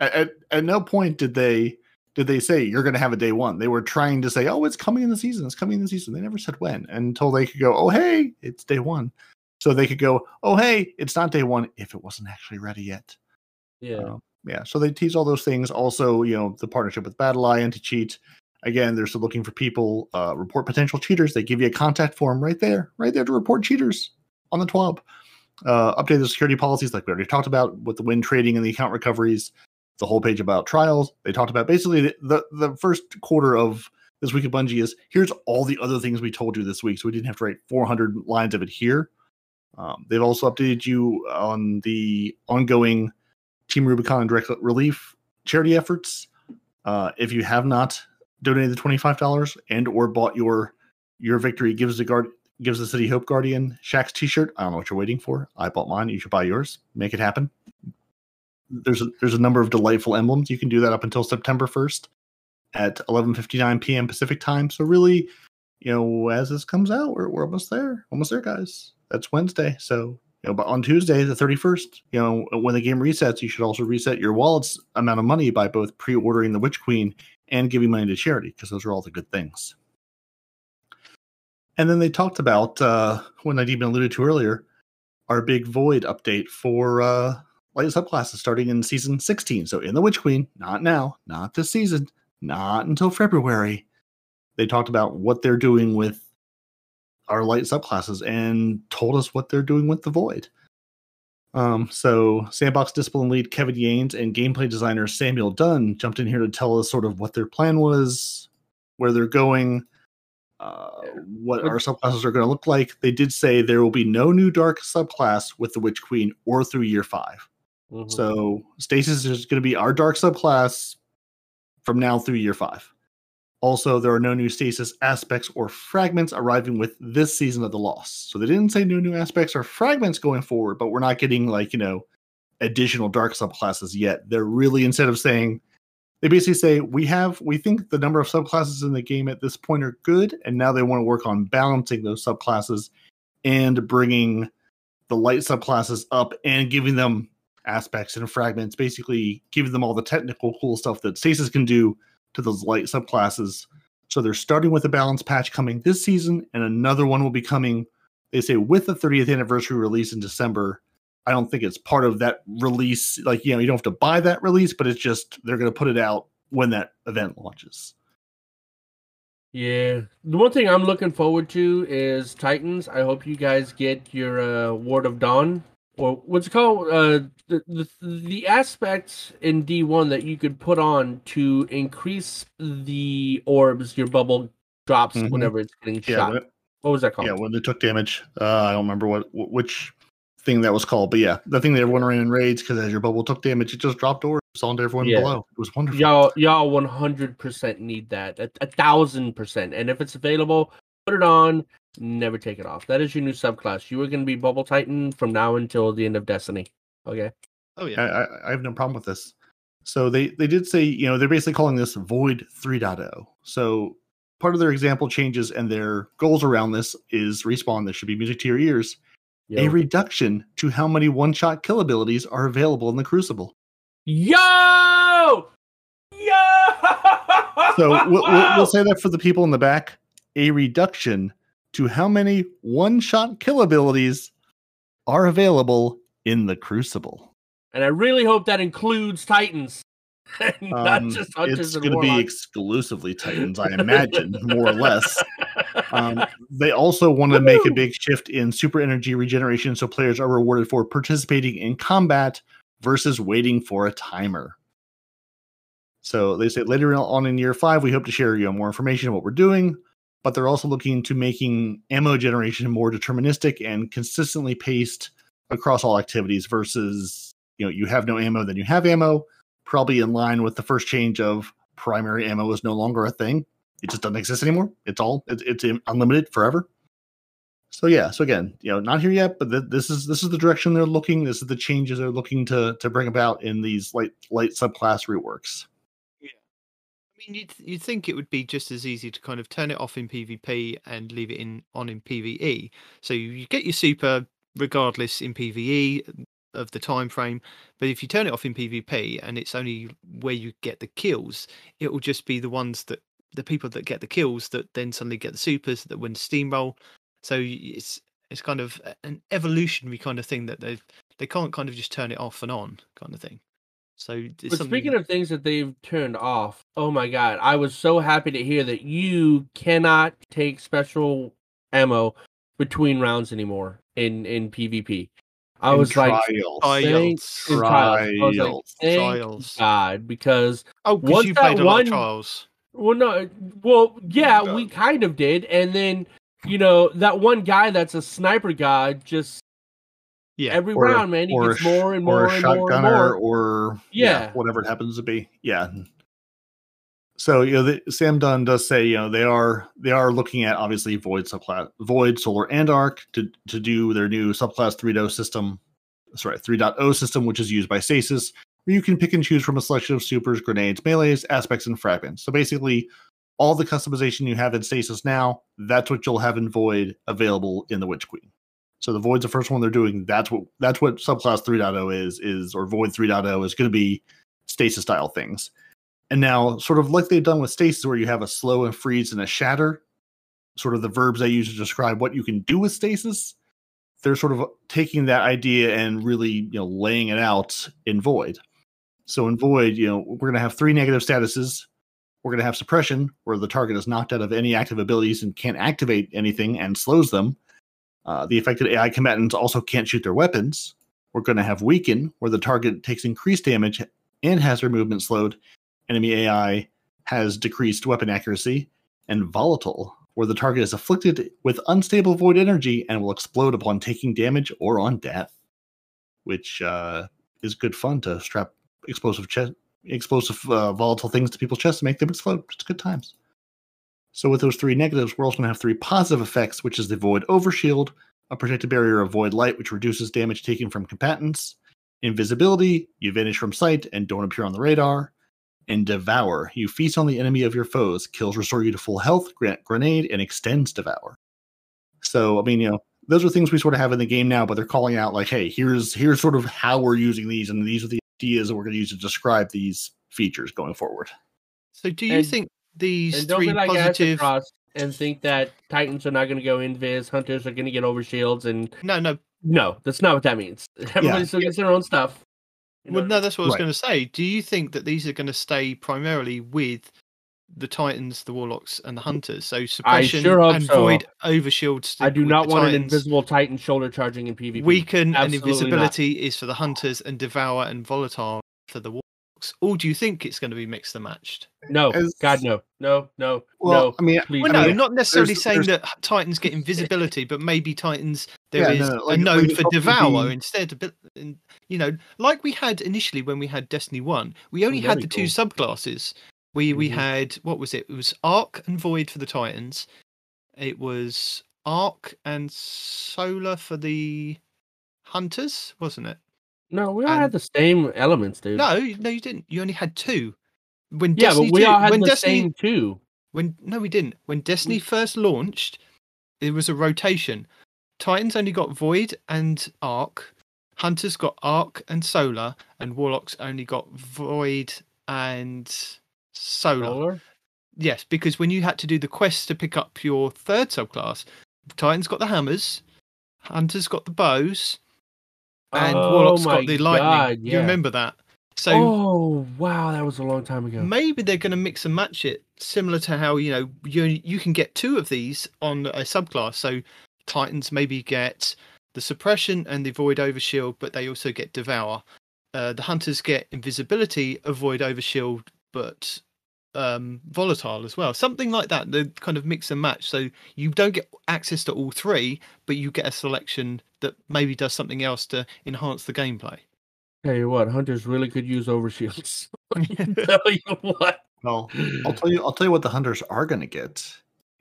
at, at, at no point did they did they say you're going to have a day one they were trying to say oh it's coming in the season it's coming in the season they never said when until they could go oh hey it's day one so they could go oh hey it's not day one if it wasn't actually ready yet Yeah. Um, yeah, so they tease all those things. Also, you know, the partnership with BattlEye, Anti Cheat. Again, they're still looking for people. Uh, report potential cheaters. They give you a contact form right there, right there to report cheaters on the 12. Uh, update the security policies, like we already talked about with the win trading and the account recoveries. The whole page about trials. They talked about basically the, the, the first quarter of this week of Bungie is here's all the other things we told you this week. So we didn't have to write 400 lines of it here. Um, they've also updated you on the ongoing Team Rubicon Direct Relief charity efforts. Uh, if you have not donated the twenty five dollars and or bought your your victory gives the guard gives the city hope guardian Shaq's t shirt. I don't know what you're waiting for. I bought mine. You should buy yours. Make it happen. There's a, there's a number of delightful emblems. You can do that up until September first at 11:59 p.m. Pacific time. So really, you know, as this comes out, we're we're almost there. Almost there, guys. That's Wednesday. So you know, but on Tuesday, the 31st, you know, when the game resets, you should also reset your wallet's amount of money by both pre-ordering the Witch Queen and giving money to charity, because those are all the good things. And then they talked about uh when even alluded to earlier, our big void update for uh light subclasses starting in season 16. So in the Witch Queen, not now, not this season, not until February. They talked about what they're doing with our light subclasses and told us what they're doing with the void. Um, so sandbox discipline lead Kevin Yanes and gameplay designer Samuel Dunn jumped in here to tell us sort of what their plan was, where they're going, uh, what our subclasses are going to look like. They did say there will be no new dark subclass with the Witch Queen or through year five. Mhm. So Stasis is going to be our dark subclass from now through year five. Also, there are no new stasis aspects or fragments arriving with this season of the loss. So they didn't say no new aspects or fragments going forward, but we're not getting like, you know, additional dark subclasses yet. They're really instead of saying they basically say we have we think the number of subclasses in the game at this point are good and now they want to work on balancing those subclasses and bringing the light subclasses up and giving them aspects and fragments, basically giving them all the technical cool stuff that Stasis can do to those light subclasses. So they're starting with a balance patch coming this season, and another one will be coming, they say, with the 30th anniversary release in December. I don't think it's part of that release. Like, you know, you don't have to buy that release, but it's just they're going to put it out when that event launches. Yeah. The one thing I'm looking forward to is Titans. I hope you guys get your uh, Ward of Dawn or what's it called uh the, the the aspects in D1 that you could put on to increase the orbs your bubble drops Mhm. whenever it's getting Yeah, shot. when, what was that called? yeah, when they took damage. Uh, I don't remember what which thing that was called, but yeah, the thing that everyone ran in raids because as your bubble took damage, it just dropped orbs onto everyone Yeah. below. It was wonderful. Y'all, y'all, one hundred percent need that. A, a thousand percent. And if it's available, put it on. Never take it off. That is your new subclass. You are going to be Bubble Titan from now until the end of Destiny. Okay. Oh yeah. I, I have no problem with this. So they they did say you know they're basically calling this Void 3.0. So part of their example changes and their goals around this is respawn. This should be music to your ears. A reduction to how many one shot kill abilities are available in the Crucible. Yo! Yo! So we'll, we'll, we'll say that for the people in the back. A reduction to how many one shot kill abilities are available in the Crucible. And I really hope that includes Titans. Not Um, just Hunters it's going to be exclusively Titans, I imagine, more or less. Um, they also want to make a big shift in super energy regeneration, so players are rewarded for participating in combat versus waiting for a timer. So they say later on in year five, we hope to share you know, more information on what we're doing, but they're also looking to making ammo generation more deterministic and consistently paced across all activities versus you know you have no ammo, then you have ammo, probably in line with the first change of primary ammo is no longer a thing. It just doesn't exist anymore. It's all it's, it's unlimited forever. So yeah, so again, you know, not here yet, but th- this is this is the direction they're looking. This is the changes they're looking to to bring about in these light light subclass reworks. Mean, you'd you'd think it would be just as easy to kind of turn it off in PvP and leave it in on in PvE. So you, you get your super regardless in PvE mm, of the time frame, but if you turn it off in PvP and it's only where you get the kills, it will just be the ones that the people that get the kills that then suddenly get the supers that win steamroll. So it's it's kind of an evolutionary kind of thing that they they can't kind of just turn it off and on kind of thing. So it's But something- speaking of things that they've turned off, oh my god, I was so happy to hear that you cannot take special ammo between rounds anymore in in PvP. I In was like, trials. thank- trials, trials. I was like, Trials. thank Trials. God, because Oh, because you played a lot of one- trials. well, no, uh, well, yeah, No. we kind of did, and then you know that one guy that's a sniper god just Yeah. every Or round, man, he gets more and or more a and more and shotgunner more. or Yeah. whatever it happens to be. Yeah. So you know, the, Sam Dunn does say you know they are they are looking at obviously Void subclass, Void, Solar, and Arc to to do their new subclass 3.0 system. Sorry, 3.0 system, which is used by Stasis, where you can pick and choose from a selection of supers, grenades, melees, aspects, and fragments. So basically, all the customization you have in Stasis now, that's what you'll have in Void available in the Witch Queen. So the Void's the first one they're doing. That's what that's what subclass 3.0 is is or Void 3.0 is going to be Stasis style things. And now, sort of like they've done with Stasis, where you have a slow and freeze and a shatter, sort of the verbs they use to describe what you can do with Stasis, they're sort of taking that idea and really, you know, laying it out in Void. So in Void, you know, we're going to have three negative statuses. We're going to have suppression, where the target is knocked out of any active abilities and can't activate anything and slows them. Uh, the affected AI combatants also can't shoot their weapons. We're going to have weaken, where the target takes increased damage and has their movement slowed. Enemy AI has decreased weapon accuracy. And volatile, where the target is afflicted with unstable void energy and will explode upon taking damage or on death, which uh, is good fun to strap explosive chest, explosive uh, volatile things to people's chests to make them explode. It's good times. So with those three negatives, we're also going to have three positive effects, which is the void overshield, a protected barrier of void light, which reduces damage taken from combatants. Invisibility, you vanish from sight and don't appear on the radar. And devour, you feast on the enemy of your foes, kills restore you to full health, grant grenade, and extends devour. So I mean, you know, those are things we sort of have in the game now, but they're calling out like, hey, here's here's sort of how we're using these, and these are the ideas that we're going to use to describe these features going forward. So do you And- think these And don't three be like positive? Acid Frost and think that Titans are not going to go invis, Hunters are going to get over shields, and No, no. no, that's not what that means. Everybody still gets their own stuff. You Well, no, that's what I was Right. going to say. Do you think that these are going to stay primarily with the Titans, the Warlocks, and the Hunters. So suppression sure and so. void overshield. stick I do not the want an invisible Titan shoulder charging in PvP. Weaken and Absolutely not. invisibility is for the Hunters, and devour and volatile for the Warlocks. Or do you think it's going to be mixed and matched? No, As- God, no, no, no, Well, no. I mean, Please, Well, I no, mean, not necessarily there's- saying there's- that Titans get invisibility, but maybe Titans there Yeah, is no, no, like- a node like for probably devour be- instead. But you know, like we had initially when we had Destiny One, we only that'd had be the two subclasses. We we Mhm. had what was it? It was Arc and Void for the Titans. It was Arc and Solar for the Hunters, wasn't it? No, we all and- had the same elements, dude. No, no, you didn't. You only had two. When yeah, Destiny but we 2 all had when the Destiny same too. when no, we didn't. When Mm. Destiny first launched, it was a rotation. Titans only got Void and Arc. Hunters got Arc and Solar, and Warlocks only got Void and Solar. Solar? Yes, because when you had to do the quest to pick up your third subclass, Titans got the hammers, Hunters got the bows, and Oh Warlocks got the lightning. God, You remember that? So oh wow, that was a long time ago. maybe they're going to mix and match it similar to how you know you you can get two of these on a subclass so titans maybe get the suppression and the void overshield but they also get devour uh, the hunters get invisibility avoid overshield but um volatile as well something like that they kind of mix and match so you don't get access to all three but you get a selection that maybe does something else to enhance the gameplay Tell you what, hunters really could use overshields. Tell you what. well, I'll tell you. I'll tell you what the hunters are going to get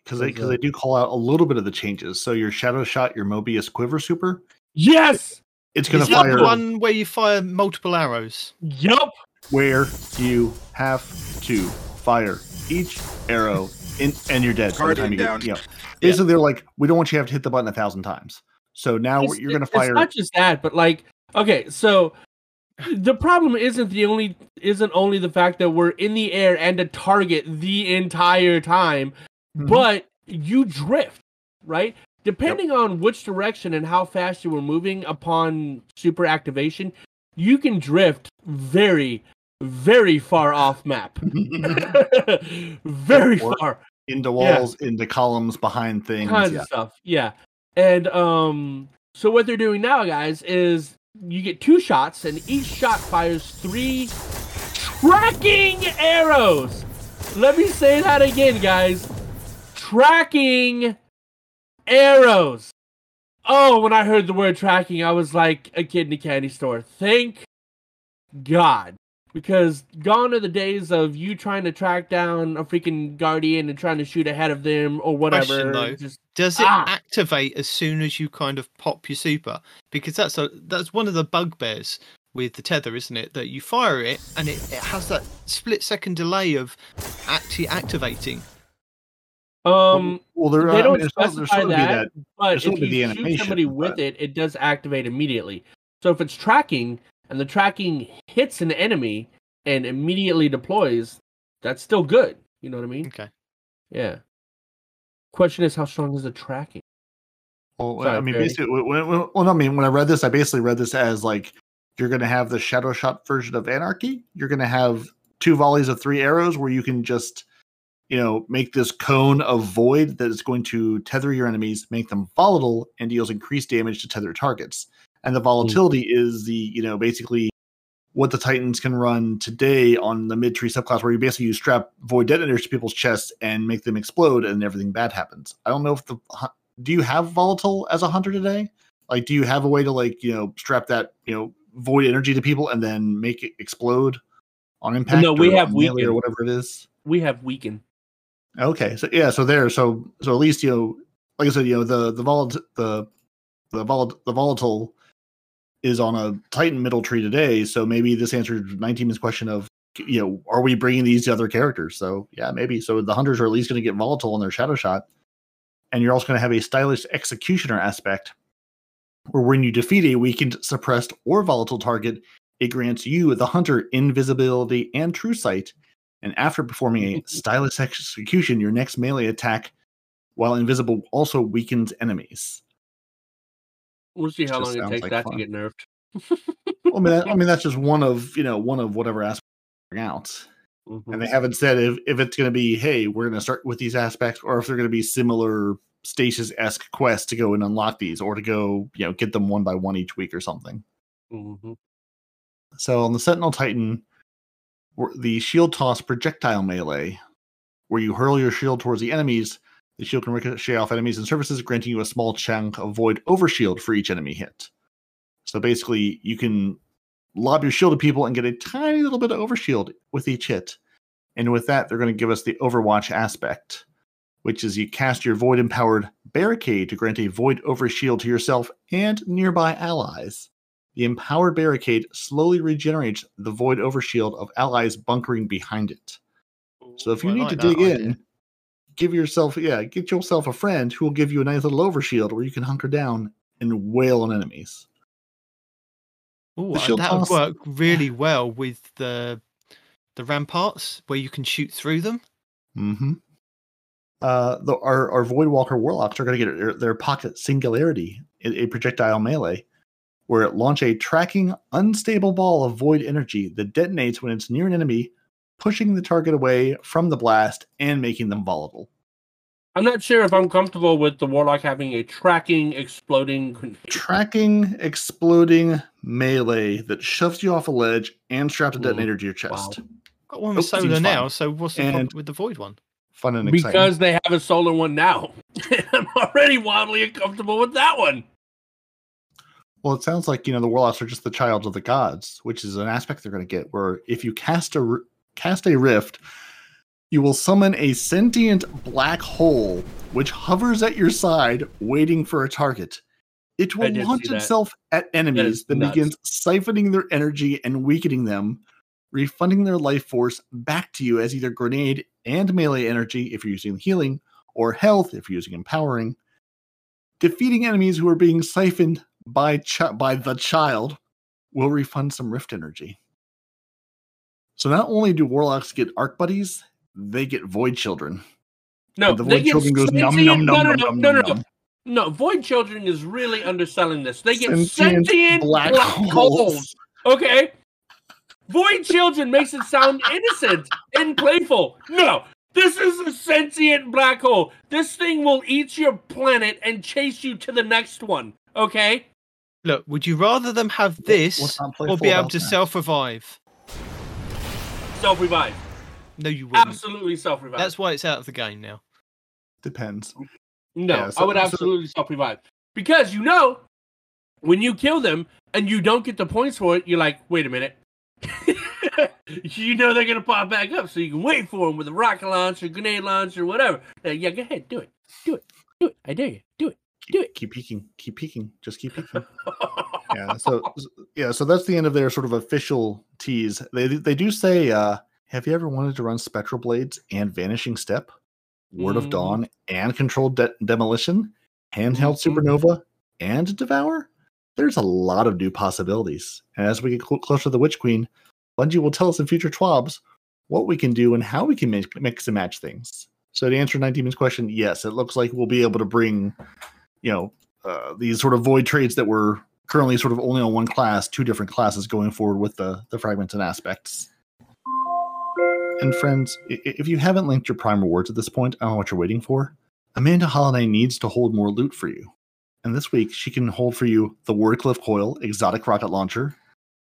because they because they do call out a little bit of the changes. So your shadow shot, your Moebius quiver super, Yes. it's going to that fire the one where you fire multiple arrows Yup. where you have to fire each arrow in, and you're dead by the time you Guardian get. You know, down. basically, they're like, we don't want you to have to hit the button a thousand times. So now It's- you're going to it- It's fire. not just that, but like, okay, so the problem isn't the only isn't only the fact that we're in the air and a target the entire time, Mhm. but you drift, right? Depending on which direction and how fast you were moving upon super activation, you can drift very, very far off map. very Or- far. into Yeah. walls, into columns, behind things. kinds Yeah. of stuff. Yeah. And um so what they're doing now, guys, is you get two shots and each shot fires three tracking arrows. Let me say that again, guys. Tracking arrows. Oh, when I heard the word tracking, I was like a kid in a candy store. Thank God. Because gone are the days of you trying to track down a freaking guardian and trying to shoot ahead of them or whatever. Question, though. Just Does it Ah. activate as soon as you kind of pop your super? Because that's a that's one of the bugbears with the tether, isn't it? That you fire it and it, it has that split second delay of actually activating. um well, there, they don't mean, there's still- there's specify still be that, but there's if you the shoot somebody with but- it, it does activate immediately. So if it's tracking and the tracking hits an enemy and immediately deploys, that's still good. You know what I mean? Okay. Yeah. Question is, how strong is the tracking? Well, Sorry, I mean, Barry. basically, when, when, well, no, I mean, when I read this, I basically read this as like you're going to have the shadow shot version of Anarchy. You're going to have two volleys of three arrows where you can just, you know, make this cone of void that is going to tether your enemies, make them volatile, and deals increased damage to tethered targets. And the hmm. volatility is the, you know, basically what the Titans can run today on the mid tree subclass, where you basically you strap void detonators to people's chests and make them explode, and everything bad happens. I don't know if the do you have volatile as a hunter today? Like, do you have a way to like you know strap that you know void energy to people and then make it explode on impact? No, we have melee or whatever it is. We have weaken. Okay, so yeah, so there, so so at least you know, like I said, you know, the the volat the the volat the volatile is on a Titan middle tree today. So maybe this answers 19's question of you know, are we bringing these to other characters? So yeah, maybe. So the hunters are at least going to get volatile in their shadow shot, and you're also going to have a stylish executioner aspect, where when you defeat a weakened, suppressed, or volatile target, it grants you, the hunter, invisibility and true sight. And after performing a stylish execution, your next melee attack, while invisible, also weakens enemies. We'll see how long it takes like that fun. to get nerfed. Well, I mean, that, I mean, that's just one of you know one of whatever aspects bring out. Mhm. And they haven't said if, if it's going to be, hey, we're going to start with these aspects, or if they're going to be similar stasis esque quests to go and unlock these, or to go, you know, get them one by one each week or something. Mhm. So on the Sentinel Titan, the shield toss projectile melee, where you hurl your shield towards the enemies, the shield can ricochet off enemies and surfaces, granting you a small chunk of void overshield for each enemy hit. So basically, you can lob your shield at people and get a tiny little bit of overshield with each hit. And with that, they're going to give us the Overwatch aspect, which is you cast your void empowered barricade to grant a void overshield to yourself and nearby allies. The empowered barricade slowly regenerates the void overshield of allies bunkering behind it. So if you I need like to dig idea. in, give yourself yeah, get yourself a friend who will give you a nice little overshield where you can hunker down and wail on enemies. Ooh, that would work really well with the the ramparts where you can shoot through them. Mm-hmm. Uh, the, our our Void Walker Warlocks are going to get their, their pocket singularity, a, a projectile melee, where it launch a tracking unstable ball of void energy that detonates when it's near an enemy, pushing the target away from the blast and making them volatile. I'm not sure if I'm comfortable with the warlock having a tracking, exploding. grenade. Tracking exploding melee that shoves you off a ledge and straps a detonator to your wow. chest. Got one oh, with Oh, solar now, so what's the And- problem with the void one? Fun and exciting. Because they have a solar one now. I'm already wildly uncomfortable with that one. Well, it sounds like you know the warlocks are just the child of the gods, which is an aspect they're going to get. Where if you cast a r- cast a rift, you will summon a sentient black hole which hovers at your side, waiting for a target. It will launch itself at enemies, then nuts. begins siphoning their energy and weakening them, refunding their life force back to you as either grenade and melee energy if you're using healing, or health if you're using empowering. Defeating enemies who are being siphoned by chi- by the child will refund some rift energy. So not only do warlocks get arc buddies, they get void children. No, And the void children goes num sentient- num no, num no, num no, num no, num. no. No, Void Children is really underselling this. They get Sentient sentient, black black, holes. holes. Okay? Void Children makes it sound innocent and playful. No, this is a sentient black hole. This thing will eat your planet and chase you to the next one. Okay? Look, would you rather them have this or be able to self revive? Self revive. No, you wouldn't. Absolutely self revive. That's why it's out of the game now. Depends. No, Yeah, I so- would so- absolutely self revive. Because you know, when you kill them and you don't get the points for it, you're like, wait a minute. you know they're gonna pop back up, so you can wait for them with a rocket launcher, grenade launcher, whatever. Uh, yeah, go ahead, do it, do it, do it. I dare you, do it. Do it. Keep peeking. Keep peeking. Just keep peeking. yeah. So yeah. So that's the end of their sort of official tease. They they do say, uh, "Have you ever wanted to run Spectral Blades and Vanishing Step, Ward of Mm. Dawn and Controlled De- Demolition, Handheld Mhm. Supernova and Devour?" There's a lot of new possibilities, and as we get cl- closer to the Witch Queen, Bungie will tell us in future twabs what we can do and how we can make, mix and match things. So to answer Night Demon's question, yes, it looks like we'll be able to bring, you know, uh, these sort of void trades that were currently sort of only on one class, two different classes going forward with the the fragments and aspects. And friends, if you haven't linked your Prime rewards at this point, I don't know what you're waiting for. Amanda Holliday needs to hold more loot for you. And this week, she can hold for you the Wardcliff Coil exotic rocket launcher,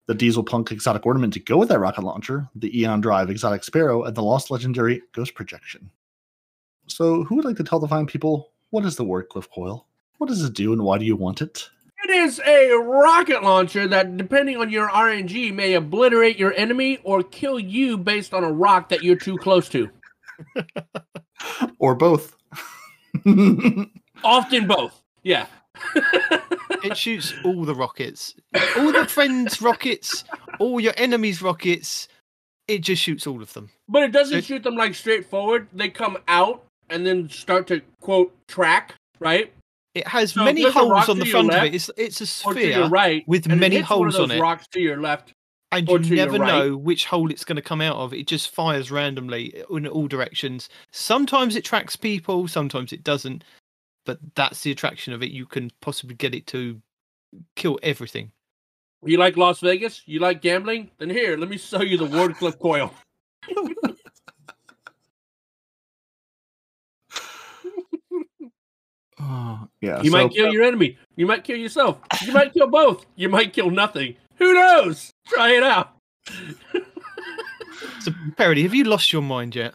the Diesel Punk exotic ornament to go with that rocket launcher, the Eon Drive exotic Sparrow, and the Lost Legendary Ghost Projection. So, who would like to tell the fine people what is the Wardcliff Coil? What does it do, and why do you want it? It is a rocket launcher that, depending on your RNG, may obliterate your enemy or kill you based on a rock that you're too close to. Or both? Often both. Yeah. It shoots all the rockets, all the friends' rockets, all your enemies' rockets. It just shoots all of them. But it doesn't It- shoot them like straightforward. They come out and then start to quote track, right? It has So many there's a rock holes on the your front of it. It's it's a Or to your sphere, right. with and it many one of holes on it. Rocks to your left. and you never right. know which hole it's going to come out of. It just fires randomly in all directions. Sometimes it tracks people, sometimes it doesn't. But that's the attraction of it. You can possibly get it to kill everything. You like Las Vegas? You like gambling? Then here, let me sell you the Wardcliff coil. Oh, yeah. You so- might kill your enemy. You might kill yourself. You might kill both. You might kill nothing. Who knows? Try it out. So, Parody, have you lost your mind yet?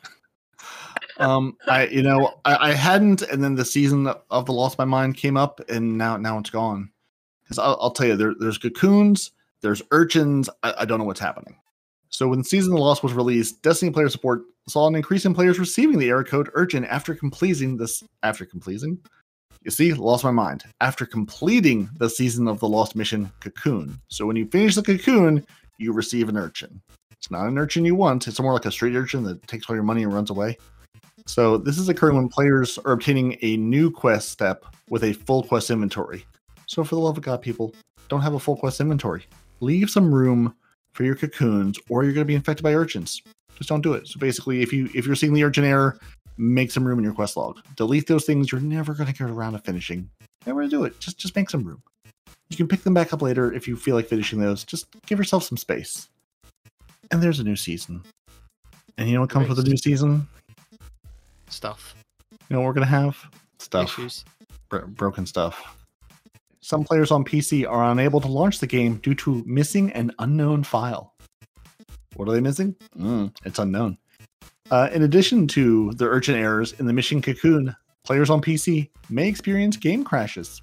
um i you know I, I hadn't and then the season of the lost my mind came up and now now it's gone because I'll, I'll tell you there, there's cocoons there's urchins I, I don't know what's happening so when season of the lost was released destiny player support saw an increase in players receiving the error code urchin after completing this after completing you see lost my mind after completing the season of the lost mission cocoon so when you finish the cocoon you receive an urchin it's not an urchin you want it's more like a street urchin that takes all your money and runs away so this is occurring when players are obtaining a new quest step with a full quest inventory. So for the love of God, people, don't have a full quest inventory. Leave some room for your cocoons, or you're going to be infected by urchins. Just don't do it. So basically, if you if you're seeing the urchin error, make some room in your quest log. Delete those things you're never going to get around to finishing. Never gonna do it. Just just make some room. You can pick them back up later if you feel like finishing those. Just give yourself some space. And there's a new season. And you know what comes with a new season? Stuff, You know what we're gonna have? Stuff. issues. Bro- broken stuff. Some players on PC are unable to launch the game due to missing an unknown file. What are they missing? Mm, it's unknown. Uh, in addition to the urchin errors in the Mission Cocoon, players on PC may experience game crashes.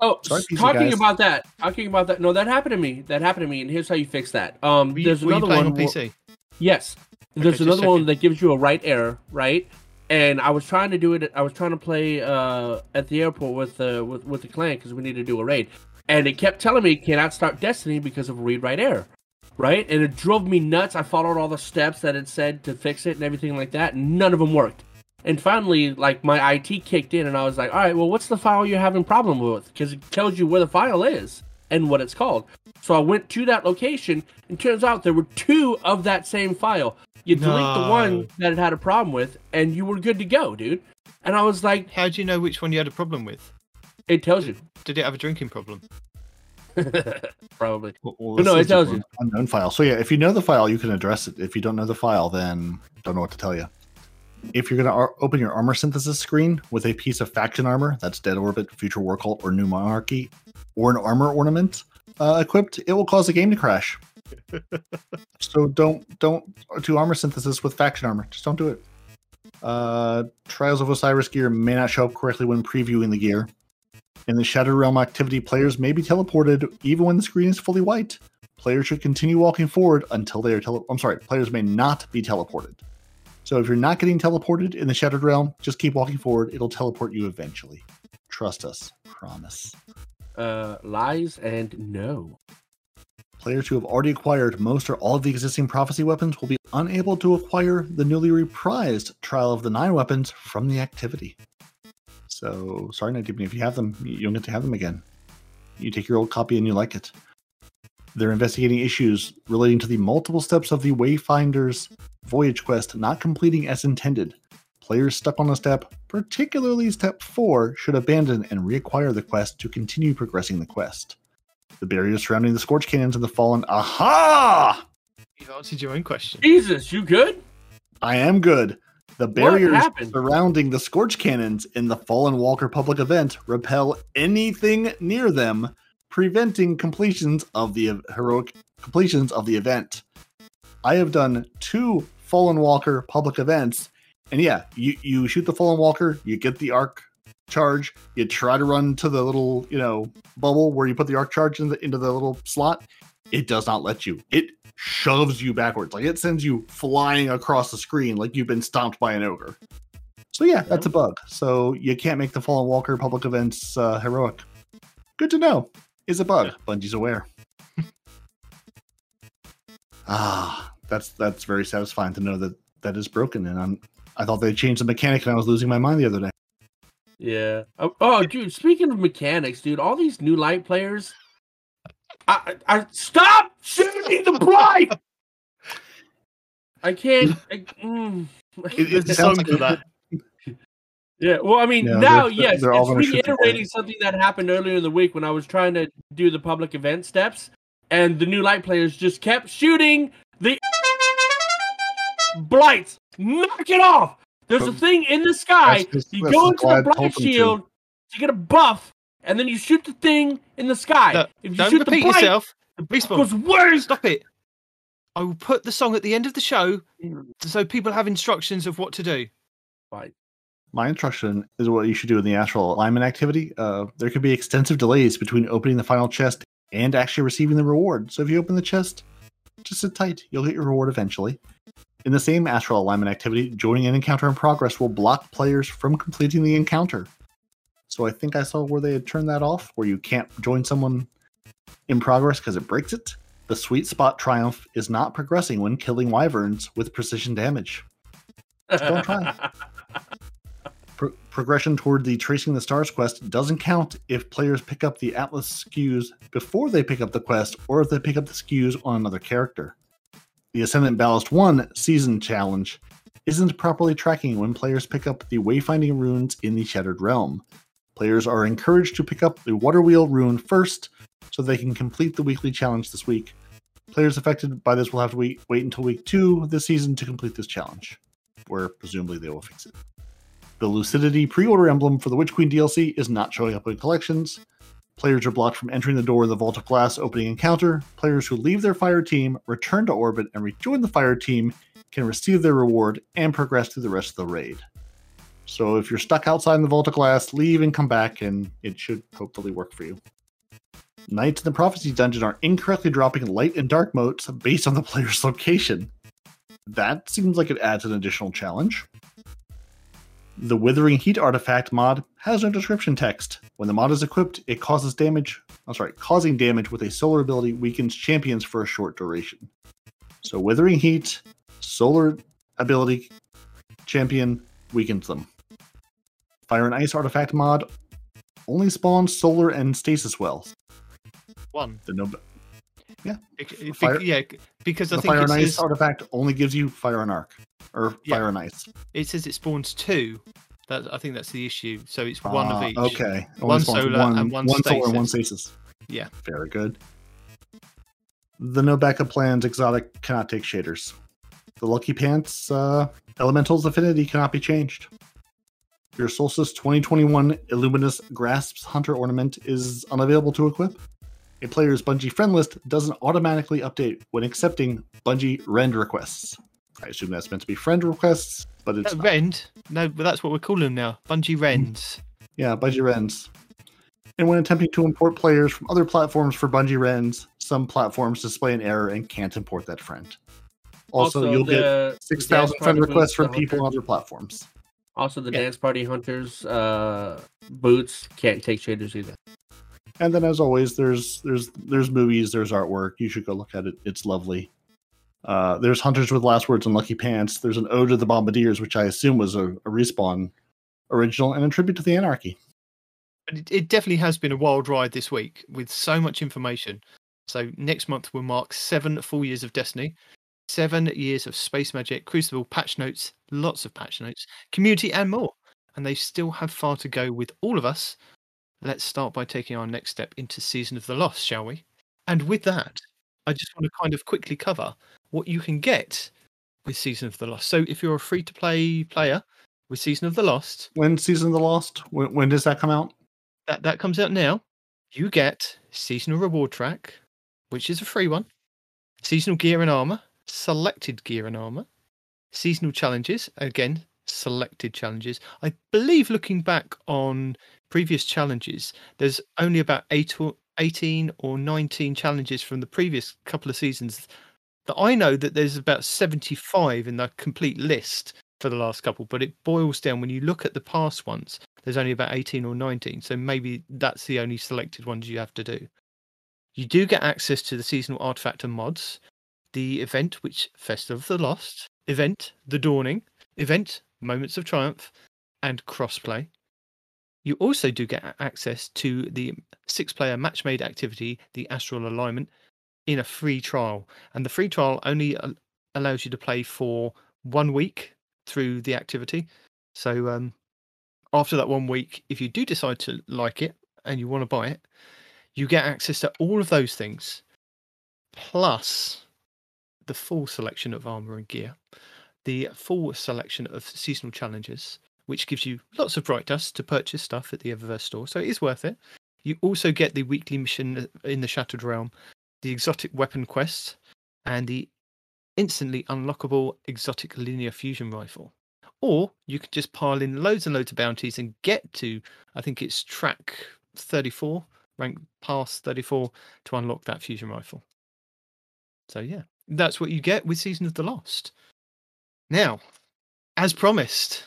Oh, Sorry, talking guys. about that. Talking about that. No, that happened to me. That happened to me, and here's how you fix that. Um, Were you, there's were you another one. on where- PC? Yes. There's just another one that gives you a right error, right? And I was trying to do it. I was trying to play uh, at the airport with uh, with with the clan because we need to do a raid, and it kept telling me cannot start Destiny because of read write error, right? And it drove me nuts. I followed all the steps that it said to fix it and everything like that. And none of them worked. And finally, like my IT kicked in, and I was like, "All right, well, what's the file you're having problem with?" Because it tells you where the file is and what it's called. So I went to that location, and turns out there were two of that same file. You delete the one that it had a problem with, and you were good to go, dude. And I was like, How do you know which one you had a problem with? "It tells you, Did it have a drinking problem? probably." Well, well, no, this it tells is you. Unknown file. So yeah, if you know the file, you can address it. If you don't know the file, then don't know what to tell you. If you're going to ar- open your armor synthesis screen with a piece of faction armor, that's Dead Orbit, Future War Cult, or New Monarchy, or an armor ornament uh, equipped, it will cause the game to crash. so don't don't do armor synthesis with faction armor. Just don't do it. Uh, Trials of Osiris gear may not show up correctly when previewing the gear. In the Shattered Realm activity, players may be teleported even when the screen is fully white. Players should continue walking forward until they are tele. I'm sorry, players may not be teleported. So if you're not getting teleported in the Shattered Realm, just keep walking forward. It'll teleport you eventually. Trust us. Promise. Uh, lies and no. Players who have already acquired most or all of the existing prophecy weapons will be unable to acquire the newly reprised Trial of the Nine weapons from the activity. So, sorry, Night Demon, if you have them, you don't get to have them again. You take your old copy and you like it. They're investigating issues relating to the multiple steps of the Wayfinder's voyage quest not completing as intended. Players stuck on a step, particularly step 4, should abandon and reacquire the quest to continue progressing the quest. The barriers surrounding the Scorch Cannons and the Fallen. Aha! You've answered your own question. Jesus, you good? I am good. The barriers surrounding the Scorch Cannons in the Fallen Walker public event repel anything near them, preventing completions of the heroic completions of the event. I have done two Fallen Walker public events, and yeah, you you shoot the Fallen Walker, you get the arc charge, you try to run to the little you know bubble where you put the arc charge in the, into the little slot. It does not let you. It shoves you backwards. Like it sends you flying across the screen like you've been stomped by an ogre. So yeah, that's a bug. So you can't make the Fallen Walker public events uh, heroic. Good to know. Is a bug. Bungie's aware. ah, that's that's very satisfying to know that that is broken. And I'm I thought they changed the mechanic, and I was losing my mind the other day. Yeah. Oh, oh, dude. Speaking of mechanics, dude, all these new light players. I, I, I stop shooting the blight. I can't. I, mm. It, it sounds song for that. Yeah. Well, I mean, Yeah, now, they're- yes, they're it's gonna shoot the reiterating something that happened earlier in the week when I was trying to do the public event steps, and the new light players just kept shooting the blights. Knock it off. There's a thing in the sky. just- You go just into the blight told them to. shield. you get a buff, and then you shoot the thing in the sky. Look, if you don't shoot repeat the bike, yourself. The Respawn. goes worse. Stop it. I will put the song at the end of the show so people have instructions of what to do. Fine. My instruction is what you should do in the astral alignment activity. Uh, there could be extensive delays between opening the final chest and actually receiving the reward. So if you open the chest, just sit tight. You'll get your reward eventually. In the same astral alignment activity, joining an encounter in progress will block players from completing the encounter. So I think I saw where they had turned that off, where you can't join someone in progress because it breaks it. The sweet spot triumph is not progressing when killing wyverns with precision damage. Don't try. Pro- progression toward the Tracing the Stars quest doesn't count if players pick up the Atlas Skews before they pick up the quest or if they pick up the Skews on another character. The Ascendant Ballast 1 season challenge isn't properly tracking when players pick up the wayfinding runes in the Shattered Realm. Players are encouraged to pick up the Water Wheel rune first so they can complete the weekly challenge this week. Players affected by this will have to wait, wait until week 2 this season to complete this challenge, where presumably they will fix it. The Lucidity pre order emblem for the Witch Queen DLC is not showing up in collections. Players are blocked from entering the door of the Vault of Glass opening encounter. Players who leave their fire team, return to orbit, and rejoin the fire team can receive their reward and progress through the rest of the raid. So if you're stuck outside in the Vault of Glass, leave and come back, and it should hopefully work for you. Knights in the Prophecy Dungeon are incorrectly dropping light and dark motes based on the player's location. That seems like it adds an additional challenge. The Withering Heat artifact mod has no description text. When the mod is equipped, it causes damage. I'm sorry, causing damage with a solar ability weakens champions for a short duration. So Withering Heat, solar ability, champion weakens them. Fire and Ice artifact mod only spawns solar and stasis wells. One. The no, Bec- bec- Fire- yeah, because I the think Fire and Ice says, artifact only gives you Fire and Arc or Yeah. Fire and Ice. it says it spawns two. That I think that's the issue. So it's one Ah, of each. Okay. One solar and one solar and one stasis. stasis. Yeah. Very good. The no backup plans exotic cannot take shaders. The Lucky Pants uh, Elemental's affinity cannot be changed. Your Solstice 2021 Illuminous Grasps Hunter ornament is unavailable to equip. A player's Bungie friend list doesn't automatically update when accepting Bungie rend requests. I assume that's meant to be friend requests, but it's Uh, not. Rend? No, but that's what we're calling them now. Bungie Rends. Yeah, Bungie rends. And when attempting to import players from other platforms for Bungie rends, some platforms display an error and can't import that friend. Also, you'll get the- the 6,000 friend requests from people on hunters- other platforms. Also, the Yeah. dance party hunters uh, boots can't take shaders either. And then, as always, there's there's there's movies, there's artwork. You should go look at it. It's lovely. Uh, there's Hunters with Last Words and Lucky Pants. There's an Ode to the Bombardiers, which I assume was a, a respawn original and a tribute to the Anarchy. It, it definitely has been a wild ride this week with so much information. So next month will mark seven full years of Destiny, seven years of Space Magic, Crucible, patch notes, lots of patch notes, community, and more. And they still have far to go with all of us. Let's start by taking our next step into Season of the Lost, shall we? And with that, I just want to kind of quickly cover what you can get with Season of the Lost. So if you're a free to play player with Season of the Lost, When Season of the Lost? When, when does that come out? that that comes out now. You get seasonal reward track, which is a free one. Seasonal gear and armor, selected gear and armor. Seasonal challenges, again, selected challenges. I believe looking back on previous challenges, there's only about eight or 18 or 19 challenges from the previous couple of seasons that I know that there's about 75 in the complete list for the last couple, but it boils down when you look at the past ones, there's only about 18 or 19. So maybe that's the only selected ones you have to do. You do get access to the seasonal artifact and mods, the event, which Festival of the Lost, event, The Dawning, event, Moments of Triumph, and crossplay. You also do get access to the six player match made activity, the Astral Alignment, in a free trial. And the free trial only allows you to play for one week through the activity. So um, after that one week, if you do decide to like it and you want to buy it, you get access to all of those things, plus the full selection of armor and gear, the full selection of seasonal challenges, which gives you lots of bright dust to purchase stuff at the Eververse store. So it is worth it. You also get the weekly mission in the Shattered Realm, the exotic weapon quest, and the instantly unlockable exotic linear fusion rifle. Or you could just pile in loads and loads of bounties and get to, I think it's track 34, rank past 34 to unlock that fusion rifle. So yeah, that's what you get with Season of the Lost. Now, as promised,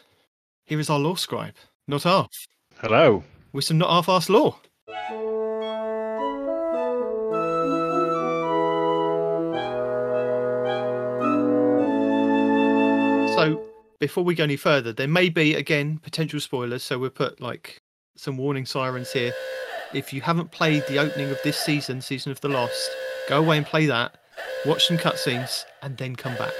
here is our lore scribe, not half, Hello. with some not half-assed lore. So, before we go any further, there may be again potential spoilers. So we'll put like some warning sirens here. If you haven't played the opening of this season, season of the Lost, go away and play that. Watch some cutscenes and then come back.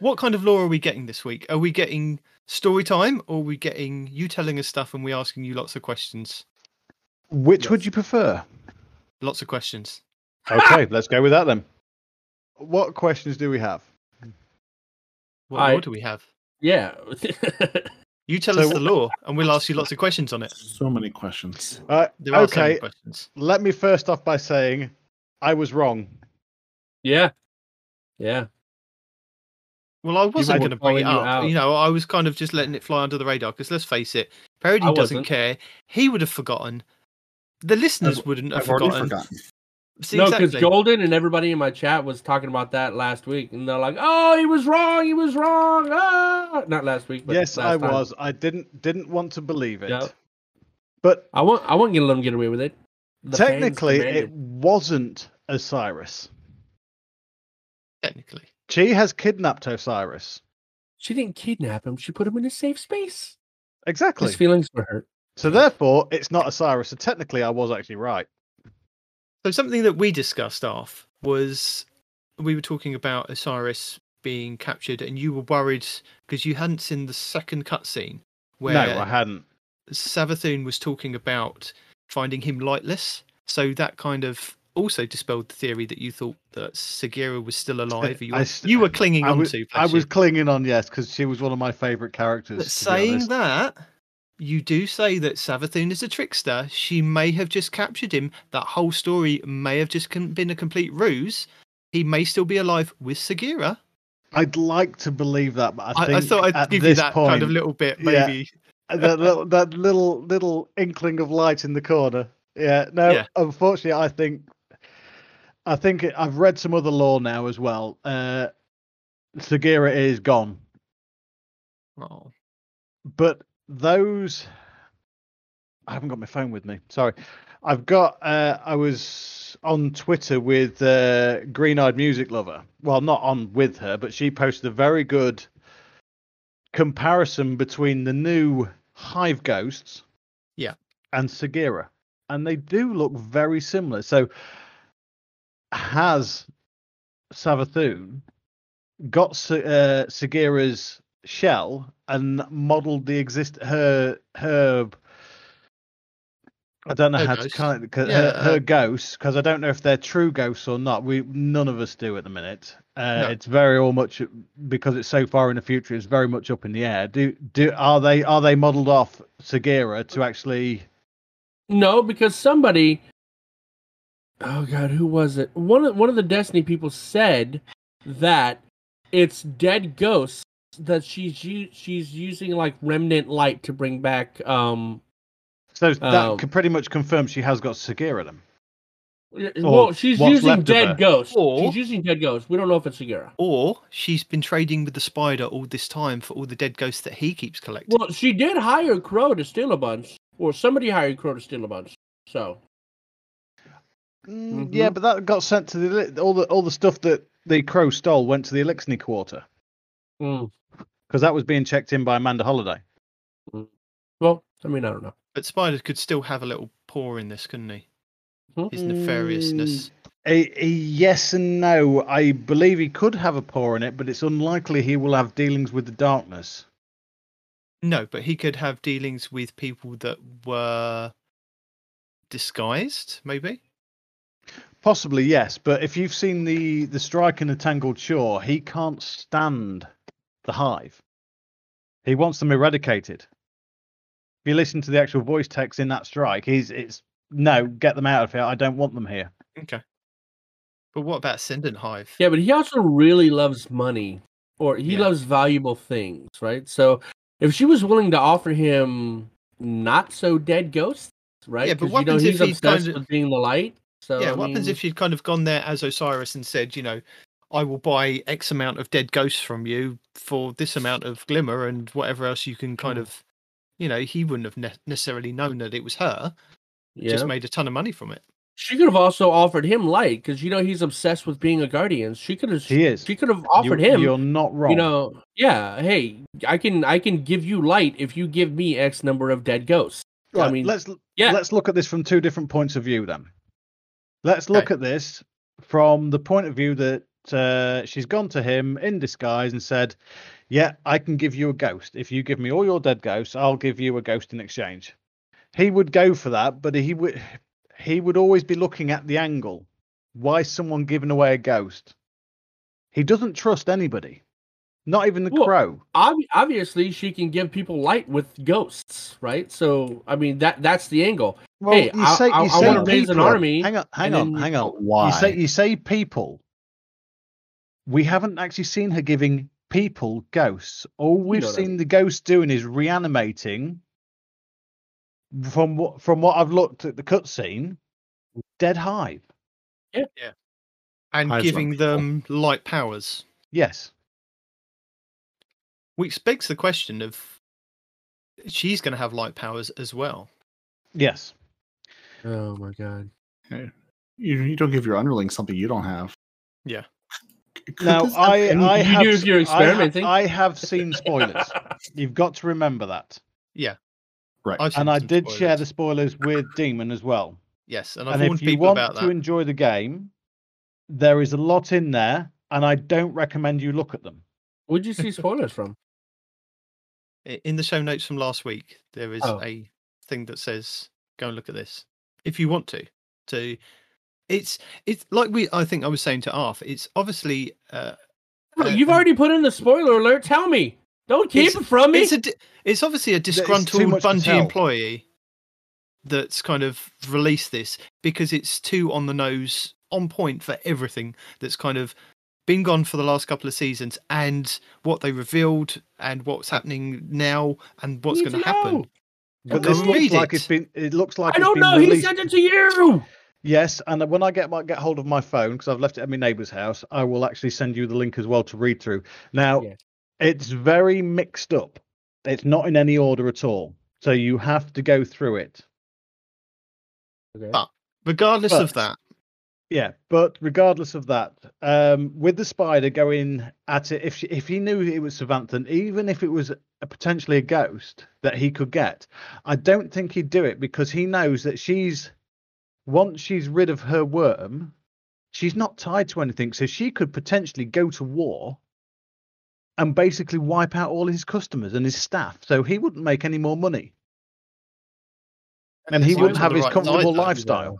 What kind of lore are we getting this week? Are we getting story time or are we getting you telling us stuff and we asking you lots of questions? Which would you prefer? Lots of questions. Okay, let's go with that then. What questions do we have? What I- lore do we have? Yeah. You tell So us the wh- lore and we'll ask you lots of questions on it. So many questions. Uh, There are so many okay, questions. let me first off by saying I was wrong. yeah. Yeah. Well, I wasn't going to bring it calling you up. out. You know, I was kind of just letting it fly under the radar because let's face it, Parody I doesn't wasn't. care. He would have forgotten. The listeners I've- wouldn't have I've forgotten. forgotten. See, no, because exactly. Golden and everybody in my chat was talking about that last week, and they're like, "Oh, he was wrong. He was wrong." Ah! Not last week, but yes, last I time. was. I didn't didn't want to believe it. Yep. But I want. I want to let him get away with it. The technically, it wasn't Osiris. Technically, She has kidnapped Osiris. she didn't kidnap him. She put him in a safe space. Exactly. His feelings were hurt. So therefore, it's not Osiris. So technically, I was actually right. so something that we discussed off was we were talking about Osiris being captured, and you were worried because you hadn't seen the second cutscene where No, I hadn't. Savathun was talking about finding him lightless. So that kind of also dispelled the theory that you thought that Sagira was still alive. You were, st- you were clinging I on was, to. I bless was you. clinging on, yes, because she was one of my favourite characters. But saying that, you do say that Savathun is a trickster. She may have just captured him. That whole story may have just been a complete ruse. He may still be alive with Sagira. I'd like to believe that, but I I, think I thought I'd at give you this that point, kind of little bit, yeah. maybe. Uh, that little, that little little inkling of light in the corner. Yeah, no, Yeah. unfortunately, I think I think I've read some other lore now as well. Uh, Sagira is gone, Oh. but those I haven't got my phone with me. Sorry, I've got. Uh, I was on Twitter with uh, Green Eyed Music Lover. Well, not on with her, but she posted a very good comparison between the new Hive Ghosts, Yeah. and Sagira, and they do look very similar. So, has Savathun got uh, Sagira's shell and modelled the exist her her I don't know Her how to ghost. kind of Yeah, her, her uh, ghosts because I don't know if they're true ghosts or not. We none of us do at the minute. Uh, No. It's very all much because it's so far in the future. It's very much up in the air. Do do are they are they modelled off Sagira to actually? No, because somebody. Oh God, who was it? One of one of the Destiny people said that it's dead ghosts that she's u- she's using like remnant light to bring back. Um, So that Um, can pretty much confirm she has got Sagira then. well, she's using left of her. dead ghosts. Or- she's using dead ghosts. We don't know if it's Sagira. Or she's been trading with the spider all this time for all the dead ghosts that he keeps collecting. Well, she did hire Crow to steal a bunch, or somebody hired Crow to steal a bunch. So Mm, Mhm. Yeah, but that got sent to the all the all the stuff that the crow stole went to the Eliksni quarter mm. because that was being checked in by Amanda Holliday. well, I mean, I don't know. But Spider could still have a little paw in this, couldn't he? Hmm? His nefariousness. A, a yes and no. I believe he could have a paw in it, but it's unlikely he will have dealings with the darkness. No, but he could have dealings with people that were disguised, maybe. Possibly yes, but if you've seen the the strike in the Tangled Shore, he can't stand the hive. He wants them eradicated. If you listen to the actual voice text in that strike, he's it's no, get them out of here. I don't want them here. Okay. But what about Ascendant Hive? Yeah, but he also really loves money, or he Yeah. loves valuable things, right? So if she was willing to offer him not so dead ghosts, right? Yeah, but 'Cause, what you know happens if he's he's obsessed kind of- with being the light. So yeah, I what happens if you'd kind of gone there as Osiris and said, you know, I will buy X amount of dead ghosts from you for this amount of glimmer and whatever else you can kind Hmm. of, you know, he wouldn't have ne- necessarily known that it was her. yeah. Just made a ton of money from it. She could have also offered him light because you know he's obsessed with being a guardian. She could have. He is. She could have offered You- him. You're not wrong. You know, yeah. Hey, I can I can give you light if you give me X number of dead ghosts. Right, I mean, let's yeah. let's look at this from two different points of view. Then let's look Okay. at this from the point of view that uh, she's gone to him in disguise and said, "Yeah, I can give you a ghost. If you give me all your dead ghosts, I'll give you a ghost in exchange." He would go for that, but he would he would always be looking at the angle. Why someone giving away a ghost? He doesn't trust anybody, not even the Well, crow. ob- obviously she can give people light with ghosts, right? So I mean that that's the angle. Well, hey, you I- say, I- you I say wanna raise an people- army, Hang on, hang on, hang on. Why? You say you say people. We haven't actually seen her giving people ghosts. All we've know that. seen the ghost doing is reanimating. From what from what I've looked at the cutscene, dead hive. Yeah. yeah, And Hive's giving wonderful. them light powers. Yes. Which begs the question of she's going to have light powers as well. Yes. Oh my god. You, you don't give your underlings something you don't have. Yeah. Could Now this I have- You I have if you're I ha- I have seen spoilers. You've got to remember that. Yeah. Right. I've And I some did share the spoilers. spoilers with Demon as well. Yes, and I've and if you people want about to that. enjoy the game, there is a lot in there, and I don't recommend you look at them. Where'd you see spoilers from? In the show notes from last week, there is Oh. a thing that says, "Go and look at this if you want to." To, it's it's like we. I think I was saying to Arth. It's obviously uh, Look, Uh, You've um, already put in the spoiler alert. Tell me. Don't keep It's- it from me. it's a di- it's obviously a disgruntled much to Bungie employee that's kind of released this because it's too on the nose, on point for everything that's kind of been gone for the last couple of seasons and what they revealed and what's happening now and what's going to to happen. Know. But this looks read like it. it's been. It looks like I it's don't been know. He sent it to you. Yes, and when I get my, get hold of my phone because I've left it at my neighbour's house, I will actually send you the link as well to read through. Now, Yeah. it's very mixed up. It's not in any order at all, so you have to go through it. Okay. But regardless of that, Yeah, but regardless of that, um, with the spider going at it, if she, if he knew it was Savathun, even if it was a, potentially a ghost that he could get, I don't think he'd do it because he knows that she's once she's rid of her worm, she's not tied to anything, so she could potentially go to war and basically wipe out all his customers and his staff, so he wouldn't make any more money, and he He wouldn't have his right comfortable side, lifestyle.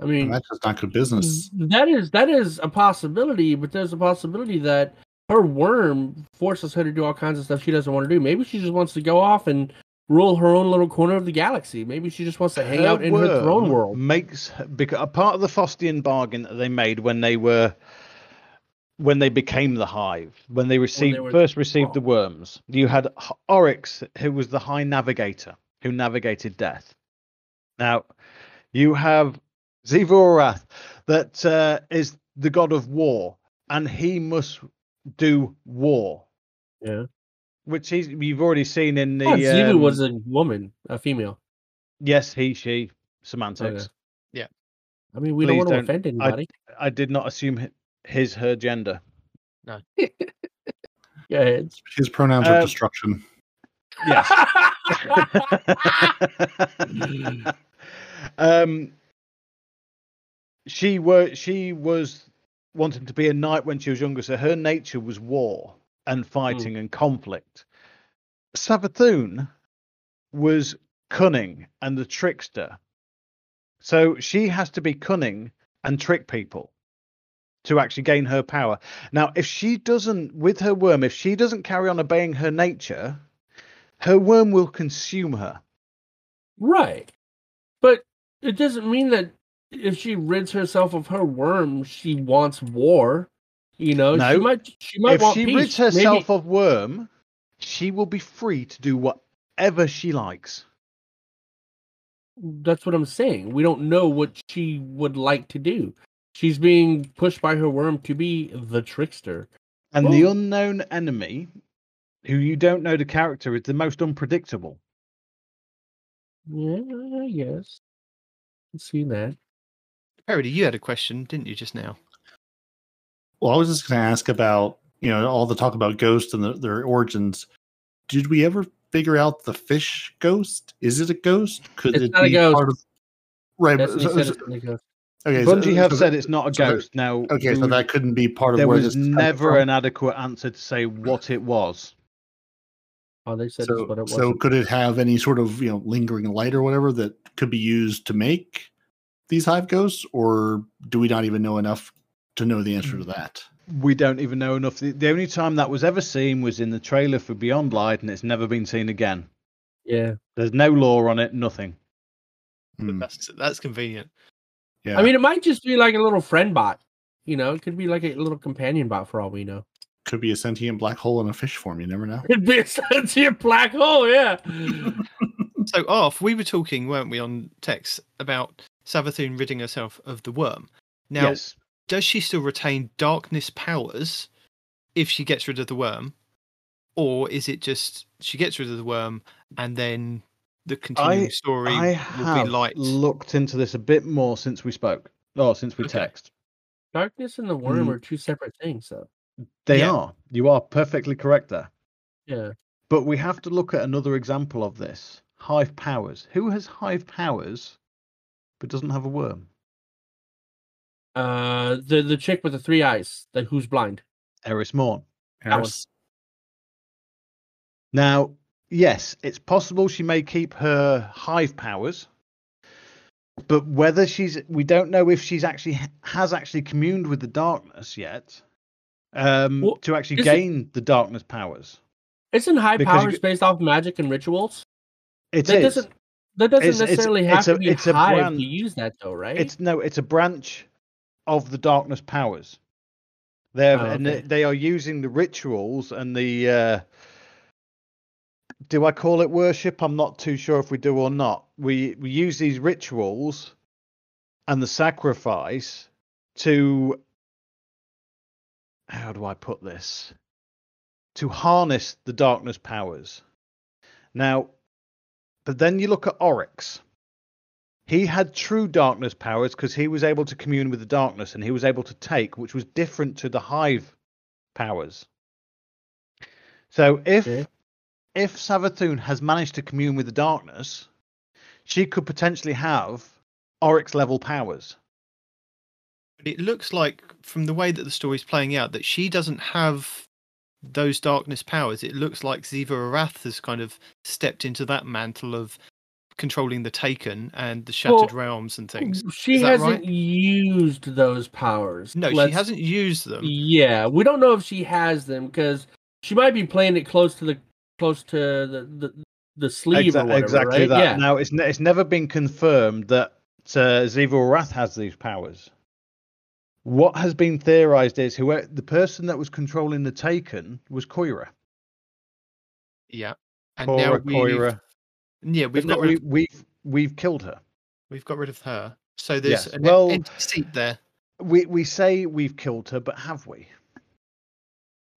I mean, that's just not good business. that is that is a possibility, but there's a possibility that her worm forces her to do all kinds of stuff she doesn't want to do. Maybe she just wants to go off and rule her own little corner of the galaxy. Maybe she just wants to hang out in her throne world. Makes because a part of the Faustian bargain that they made when they were when they became the hive, when they received were- first received the worms, you had Oryx, who was the High Navigator, who navigated death. Now, you have Xivu Arath, that uh, is the god of war, and he must do war, Yeah. which he's, you've already seen in the. Oh, Xivu um, was a woman, a female. yes, he, she, semantics. Okay. I mean, we don't want to don't- offend anybody. I did not assume his her gender. No. yeah, ahead. His pronouns are Uh, destruction. Yes. um, she were she was wanting to be a knight when she was younger, so her nature was war and hmm. fighting and conflict. Savathun was cunning and the trickster. So she has to be cunning and trick people to actually gain her power. Now, if she doesn't, with her worm, if she doesn't carry on obeying her nature, her worm will consume her. Right. But it doesn't mean that if she rids herself of her worm, she wants war. You know, No. she might she might want peace. if she peace. rids herself Maybe, of worm, she will be free to do whatever she likes. that's what I'm saying. We don't know what she would like to do. She's being pushed by her worm to be the trickster. And the unknown enemy, who you don't know the character, is the most unpredictable. Yeah, yes. I see that. Parody, you had a question, didn't you, just now? Well, I was just going to ask about you know all the talk about ghosts and the, their origins. Did we ever figure out the fish ghost? Is it a ghost? Could It's it not a be ghost. part of? Right. so- said so- it's gonna go- okay. so- Bungie have so- said it's not a so ghost. Now, Okay, so that couldn't be part of there where was this is coming never from. an adequate answer to say what it was. Oh, they said so, it's what it was. so could it have any sort of you know lingering light or whatever that could be used to make these hive ghosts, or do we not even know enough to know the answer to that? We don't even know enough. The, the only time that was ever seen was in the trailer for Beyond Light, and it's never been seen again. yeah. There's no lore on it, nothing. Hmm, That's that's convenient. yeah, I mean, it might just be like a little friend bot. You know, it could be like a little companion bot for all we know. could be a sentient black hole in a fish form. You never know. It'd be a sentient black hole, yeah. So, off, we were talking, weren't we, on text about Savathun ridding herself of the worm. Now, yes. does she still retain darkness powers if she gets rid of the worm? Or is it just she gets rid of the worm and then the continuing story I will have be light? looked into this a bit more since we spoke. Oh, since we Okay. text. Darkness and the worm Mm. are two separate things, though. They Yeah. are. You are perfectly correct there. Yeah. But we have to look at another example of this. Hive powers. Who has hive powers but doesn't have a worm? Uh, the the chick with the three eyes, the who's blind. Eris Morn. Eris? Now, yes, it's possible she may keep her hive powers, but whether she's we don't know if she's actually has actually communed with the darkness yet um Well, to actually is it- gain the darkness powers. Isn't high Because you powers get- based off magic and rituals? It that is. doesn't that doesn't It's- it's- necessarily it's have a- to be it's a brand- to use that, though, right? It's no, it's a branch of the darkness powers. They're Oh, and they, they are using the rituals and the. Uh, do I call it worship? I'm not too sure if we do or not. We we use these rituals and the sacrifice to. How do I put this? To harness the darkness powers. Now, but then you look at Oryx. He had true darkness powers because he was able to commune with the darkness and he was able to take, which was different to the hive powers. So if Okay. if Savathun has managed to commune with the darkness, she could potentially have Oryx level powers. But it looks like, from the way that the story's playing out, that she doesn't have those darkness powers. It looks like Xivu Arath has kind of stepped into that mantle of controlling the Taken and the Shattered Well, Realms and things. She hasn't right? used those powers. No, she Let's- hasn't used them. Yeah, we don't know if she has them because she might be playing it close to the close to the the, the sleeve or whatever, exactly right? that. Yeah. Now it's ne- it's never been confirmed that uh, Xivu Arath has these powers. What has been theorized is who the person that was controlling the Taken was Quria. Yeah. And now Quria we've, Quria. yeah, we've got we, of, we've we've killed her. we've got rid of her. So there's Yes, an well- empty seat there. We we say we've killed her, but have we?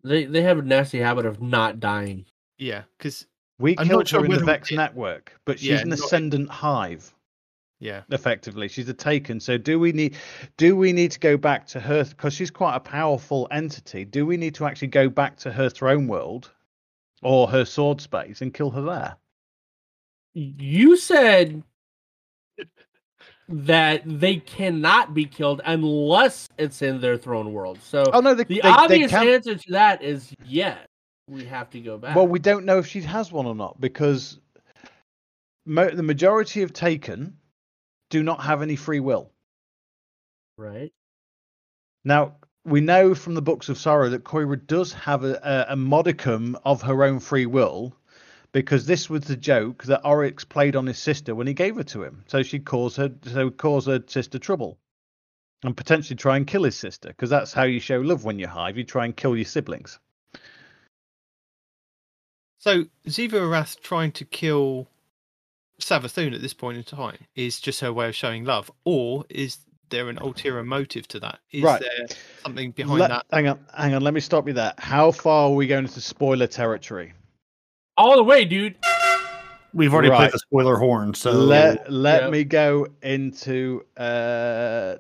They they have a nasty habit of not dying. Yeah, because We I'm killed not sure her in the whether Vex it- network, but she's Yeah, an not- ascendant hive. Yeah, effectively she's a taken so do we need do we need to go back to her because she's quite a powerful entity do we need to actually go back to her throne world or her sword space and kill her there You said that they cannot be killed unless it's in their throne world. So oh no they, the they- they obvious can- answer to that is yes. We have to go back. well we don't know if she has one or not because mo- the majority of taken do not have any free will. Right. Now, we know from the books of sorrow that Quria does have a, a, a modicum of her own free will because this was the joke that Oryx played on his sister when he gave her to him. So she cause her so cause her sister trouble. And potentially try and kill his sister, because that's how you show love when you're hive. You try and kill your siblings. So Xivu Arath trying to kill Savathun at this point in time is just her way of showing love, or is there an ulterior motive to that? Is Right. there something behind Let- that? Hang on, hang on. Let me stop you there. How far are we going into spoiler territory? All the way, dude. We've already Right. played the spoiler horn, so let let Yep. me go into uh,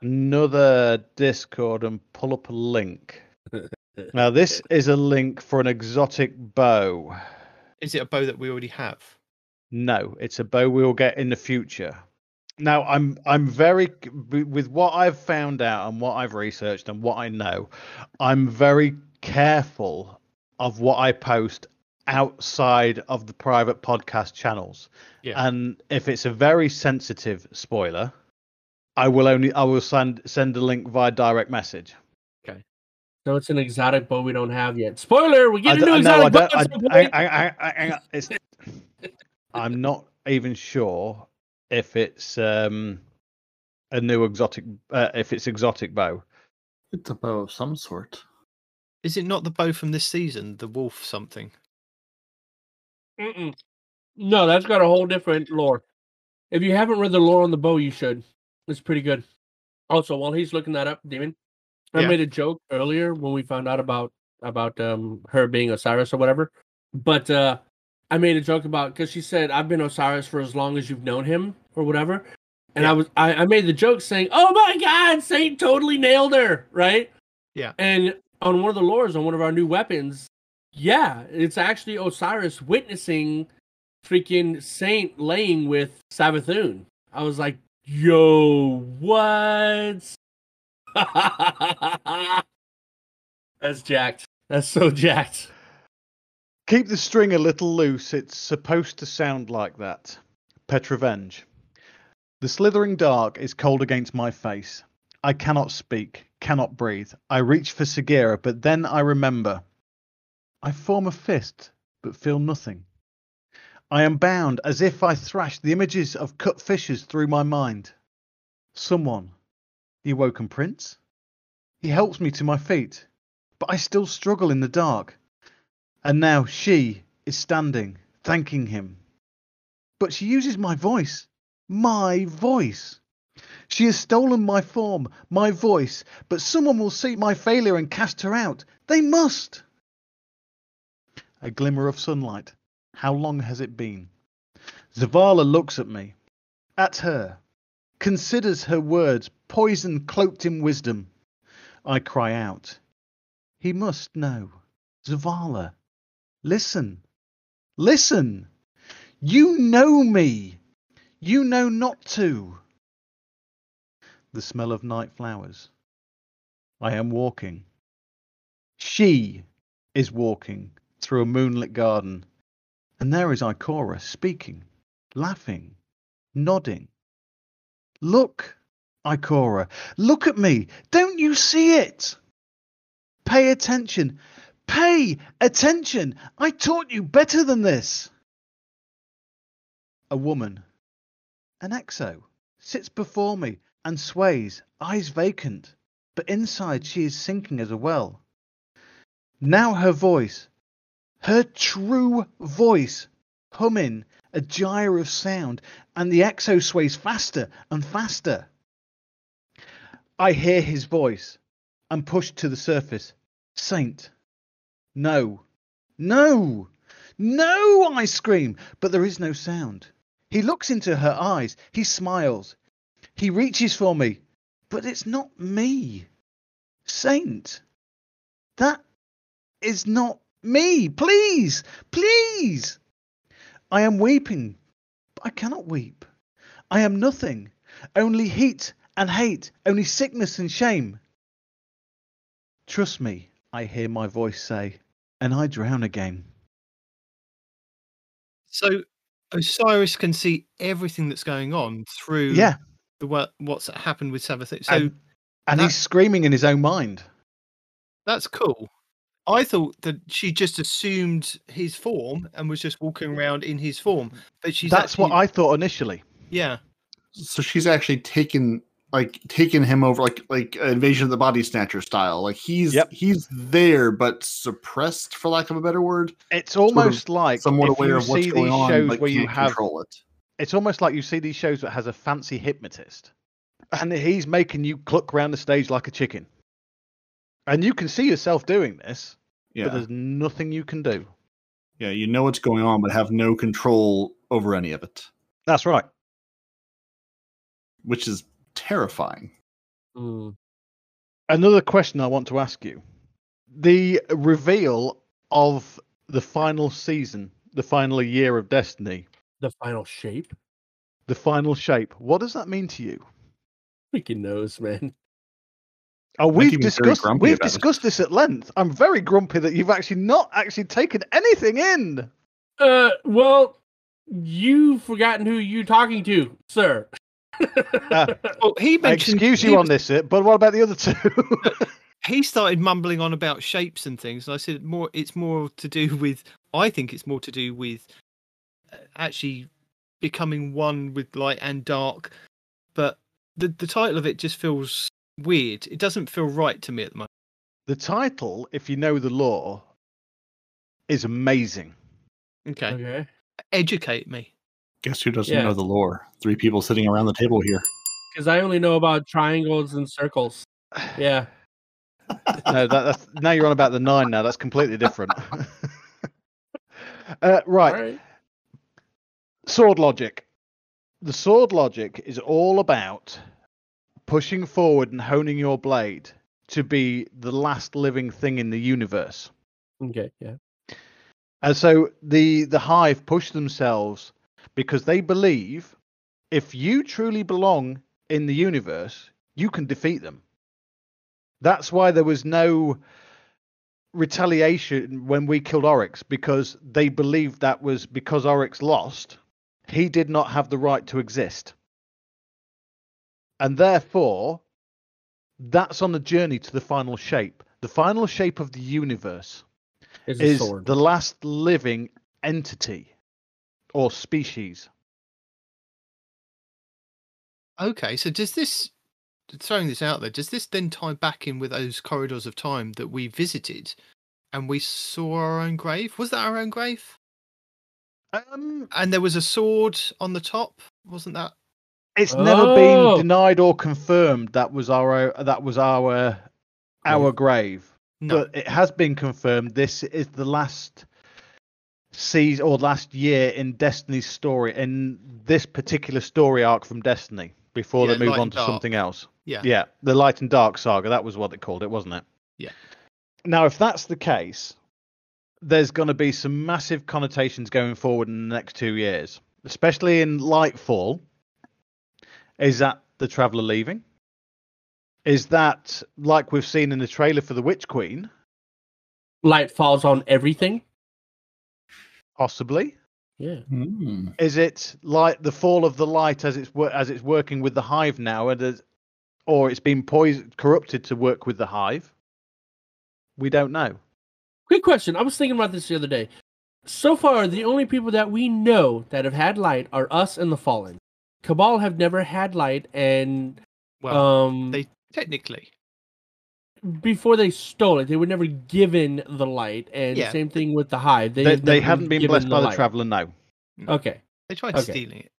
another Discord and pull up a link. now this is a link for an exotic bow. Is it a bow that we already have? No, it's a bow we will get in the future. Now I'm I'm very with what I've found out and what I've researched and what I know, I'm very careful of what I post outside of the private podcast channels. Yeah. And if it's a very sensitive spoiler, I will only I will send send a link via direct message. Okay. So it's an exotic bow we don't have yet. Spoiler: We get a new exotic bow. I- I- I- I- I- it's- I'm not even sure if it's um a new exotic uh, if it's exotic bow. it's a bow of some sort. Is it not the bow from this season, the wolf something? Mm-mm. No, that's got a whole different lore. If you haven't read the lore on the bow, you should. It's pretty good. Also, while he's looking that up, Demon, I Yeah. made a joke earlier when we found out about about um her being Osiris or whatever. But uh I made a joke about because she said I've been Osiris for as long as you've known him or whatever, and I was I, I made the joke saying, "Oh my God, Saint totally nailed her!" Right? Yeah. And on one of the lores on one of our new weapons, yeah, it's actually Osiris witnessing freaking Saint laying with Savathun. I was like, yo, what? That's jacked. That's so jacked. Keep the string a little loose. It's supposed to sound like that. Petrovenge. The slithering dark is cold against my face. I cannot speak, cannot breathe. I reach for Sagira, but then I remember. I form a fist, but feel nothing. I am bound as if I thrashed the images of cut fishes through my mind. Someone. The awoken prince? He helps me to my feet, but I still struggle in the dark. And now she is standing, thanking him. But she uses my voice. My voice. She has stolen my form, my voice, but someone will see my failure and cast her out. They must. A glimmer of sunlight. How long has it been? Zavala looks at me, at her, considers her words poison cloaked in wisdom. I cry out. He must know. Zavala, listen. Listen. You know me. You know not to. The smell of night flowers. I am walking. She is walking through a moonlit garden. And there is Ikora speaking, laughing, nodding. Look, Ikora, look at me. Don't you see it? Pay attention. Pay attention. I taught you better than this. A woman, an exo, sits before me and sways, eyes vacant, but inside she is sinking as a well. Now her voice, her true voice, humming a gyre of sound, and the exo sways faster and faster. I hear his voice and push to the surface. Saint. No. No. No, I scream, but there is no sound. He looks into her eyes. He smiles. He reaches for me, but it's not me. Saint. That is not me. Please, please. I am weeping, but I cannot weep. I am nothing. Only heat and hate, only sickness and shame. Trust me, I hear my voice say, and I drown again. So Osiris can see everything that's going on through Yeah, the what what's happened with Savathun. So and, and that- he's screaming in his own mind. that's cool. I thought that she just assumed his form and was just walking around in his form. But she's That's what I thought initially. yeah. So she's actually taken like taken him over like like uh, invasion of the body snatcher style. Like he's Yep. he's there but suppressed for lack of a better word. It's of almost like Somewhat if aware you of what's see going these on, shows but where you have control it. it's almost like you see these shows that has a fancy hypnotist and he's making you cluck around the stage like a chicken and you can see yourself doing this Yeah. but there's nothing you can do Yeah, you know what's going on, but have no control over any of it, that's right which is terrifying. Mm. another question i want to ask you the reveal of the final season the final year of destiny The final shape. the final shape what does that mean to you Freaking knows, man. Oh, we've discussed we've about it. this at length. I'm very grumpy that you've actually not actually taken anything in. Uh, well, you've forgotten who you're talking to, sir. Uh, Well, he I mentioned excuse he you on was- this, but what about the other two? he started mumbling on about shapes and things and i said more it's more to do with i think it's more to do with uh, actually becoming one with light and dark but the the title of it just feels weird it doesn't feel right to me at the moment the title, if you know the lore, is amazing. okay okay. educate me Guess who doesn't Yeah. know the lore? Three people sitting around the table here. Because I only know about triangles and circles. Yeah. No, that, that's now you're on about the nine. Now that's completely different. uh, right, All right. sword logic. The sword logic is all about pushing forward and honing your blade to be the last living thing in the universe. Okay. Yeah. And so the the hive push themselves because they believe if you truly belong in the universe, you can defeat them. That's why there was no retaliation when we killed Oryx because they believed that was because Oryx lost, he did not have the right to exist. And therefore, that's on the journey to the final shape. The final shape of the universe It's a is the last living entity or species. okay so does this throwing this out there does this then tie back in with those corridors of time that we visited and we saw our own grave? Was that our own grave? Um, and there was a sword on the top? Wasn't that? It's never Oh. been denied or confirmed that was our that was our our grave, no. but it has been confirmed. This is the last season or last year in Destiny's story in this particular story arc from Destiny before Yeah, they move on to Dark. something else. yeah Yeah, the Light and Dark saga. That was what they called it, wasn't it? Yeah. Now, if that's the case, there's going to be some massive connotations going forward in the next two years, especially in Lightfall. Is that the Traveller leaving? Is that like we've seen in the trailer for the Witch Queen? Light falls on everything. Possibly. Yeah. Hmm. Is it like the fall of the light as it's as it's working with the hive now, and as, or it's been poisoned, corrupted to work with the hive? We don't know. Quick question. I was thinking about this the other day. So far, the only people that we know that have had light are us and the Fallen. Cabal have never had light, and well um, they technically before they stole it, they were never given the light. And Yeah. same thing with the Hive. They, have they never haven't been given blessed by the light. traveller. No. Okay. they tried Okay. stealing it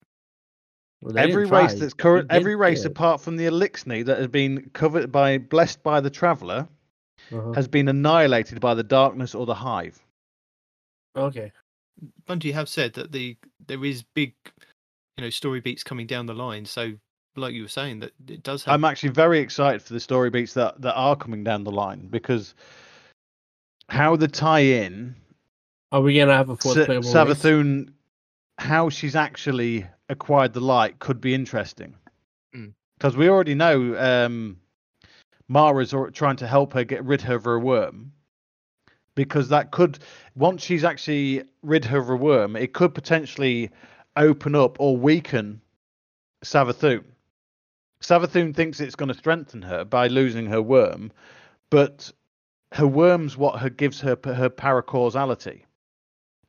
Well, every race that's current, every race it. apart from the Eliksni that has been covered by blessed by the traveller Uh-huh. has been annihilated by the darkness or the hive. Okay. Bungie have said that the there is big, you know, story beats coming down the line. So, like you were saying, that it does have. I'm actually very excited for the story beats that, that are coming down the line because how the tie in Are we gonna have a fourth Sa- playable race? Savathun, how she's actually acquired the light could be interesting. Mm. Because we already know um, Mara's trying to help her get rid of her worm. Because that could, once she's actually rid her of a worm, it could potentially open up or weaken Savathun. Savathun thinks it's going to strengthen her by losing her worm, but her worm's what her gives her her paracausality.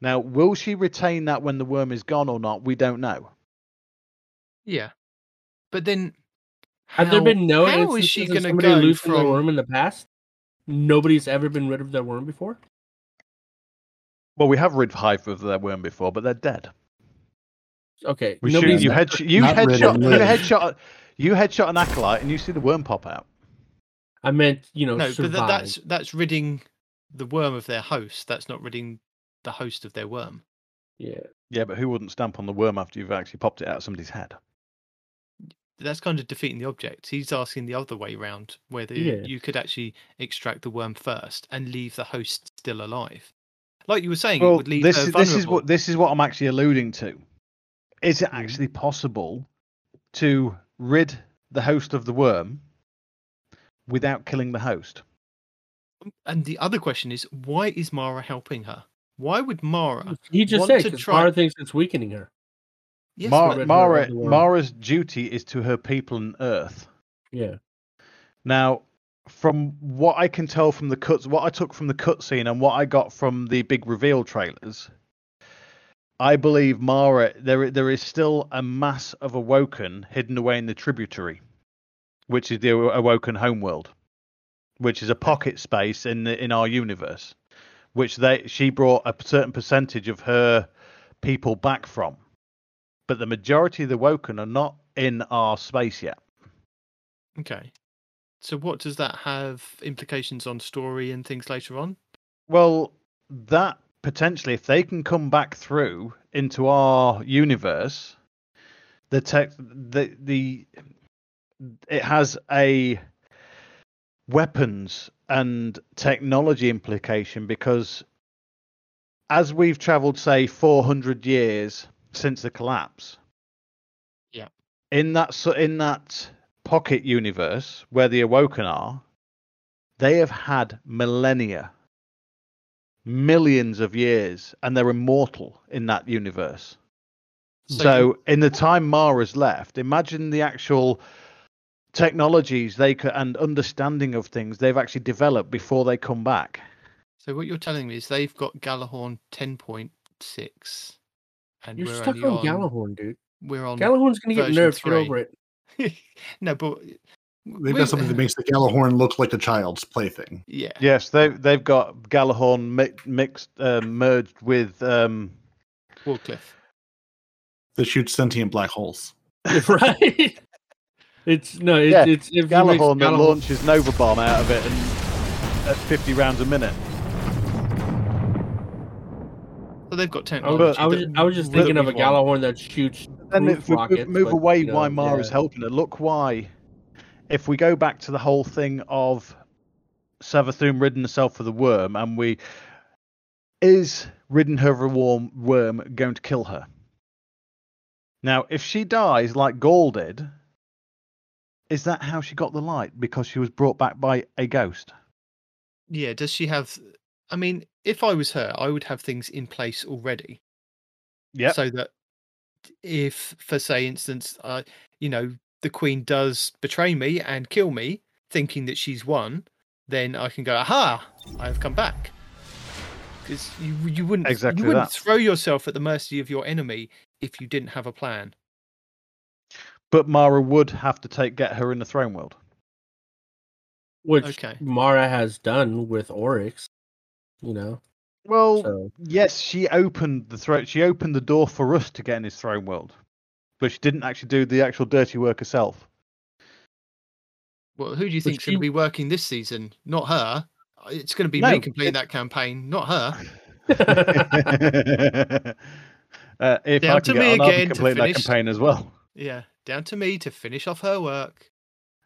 Now, will she retain that when the worm is gone or not? We don't know. Yeah, but then Have there been no How is she going to somebody go losing their worm in the past? Nobody's ever been rid of their worm before. Well, we have rid Hive of their worm before, but they're dead. Okay, We shoot, you ever- head you not rid headshot you headshot you headshot an acolyte and you see the worm pop out. I meant you know No, but survive. tha- that's that's ridding the worm of their host. That's not ridding the host of their worm. yeah. Yeah, but who wouldn't stamp on the worm after you've actually popped it out of somebody's head? That's kind of defeating the object. He's asking the other way round, whether Yeah. you could actually extract the worm first and leave the host still alive. Like you were saying, it Well, would leave this her is this is what this is what I'm actually alluding to. Is it mm-hmm. actually possible to rid the host of the worm without killing the host? And the other question is, why is Mara helping her? Why would Mara? He just want said to try- Mara thinks it's weakening her. Yes, Mar- rid her of Mara. Mara's duty is to her people on Earth. Yeah. Now, from what I can tell from the cuts, what I took from the cutscene and what I got from the big reveal trailers, I believe Mara there there is still a mass of Awoken hidden away in the tributary, which is the Awoken homeworld, which is a pocket space in the, in our universe, which they she brought a certain percentage of her people back from, but the majority of the Woken are not in our space yet. Okay. So what does that have implications on story and things later on? Well, that potentially, if they can come back through into our universe, the tech, the the, it has a weapons and technology implication because as we've travelled, say, four hundred years since the collapse, Yeah. in that in that pocket universe where the Awoken are, they have had millennia millions of years and they're immortal in that universe. So, in the time Mara's left, imagine the actual technologies they could and understanding of things they've actually developed before they come back. So what you're telling me is they've got Gjallarhorn 10.6, and You're we're stuck on on, Gjallarhorn, dude. We're on. Gjallarhorn's gonna get version nerfed. Get over it. no, but They've got something that makes the Gjallarhorn look like a child's plaything. Yeah. Yes, they they've got Gjallarhorn mi- mixed uh, merged with um Wardcliff. that shoots sentient black holes. right. It's no. It's Yeah, it's if you Gjallarhorn that Gjallarhorn- launches Nova Bomb out of it and at 50 rounds a minute. So they've got I technology. was, I was, I was just thinking of a we want. Gjallarhorn that shoots. Then if we rockets, move but, away you know, why Mara's yeah. helping her, look why if we go back to the whole thing of Savathun ridding herself of the worm and we is ridding her of a worm, worm going to kill her? Now, if she dies like Ghaul did, is that how she got the light? Because she was brought back by a ghost. Yeah. Does she have? I mean, if I was her, I would have things in place already. Yeah. So that if, for say, instance, uh, you know, the queen does betray me and kill me, thinking that she's won, then I can go, aha, I have come back. Because you you wouldn't Exactly you wouldn't that. throw yourself at the mercy of your enemy if you didn't have a plan. But Mara would have to take get her in the throne world. which Okay. Mara has done with Oryx. You know, Well, so Yes, she opened the throat. She opened the door for us to get in his throne world, but she didn't actually do the actual dirty work herself. Well, who do you But think's going she- to be working this season? Not her. It's going to be No, me completing it- that campaign, not her. uh, if Down I to can me on, I'll be again to completing that finish- campaign as well. Yeah, down to me to finish off her work.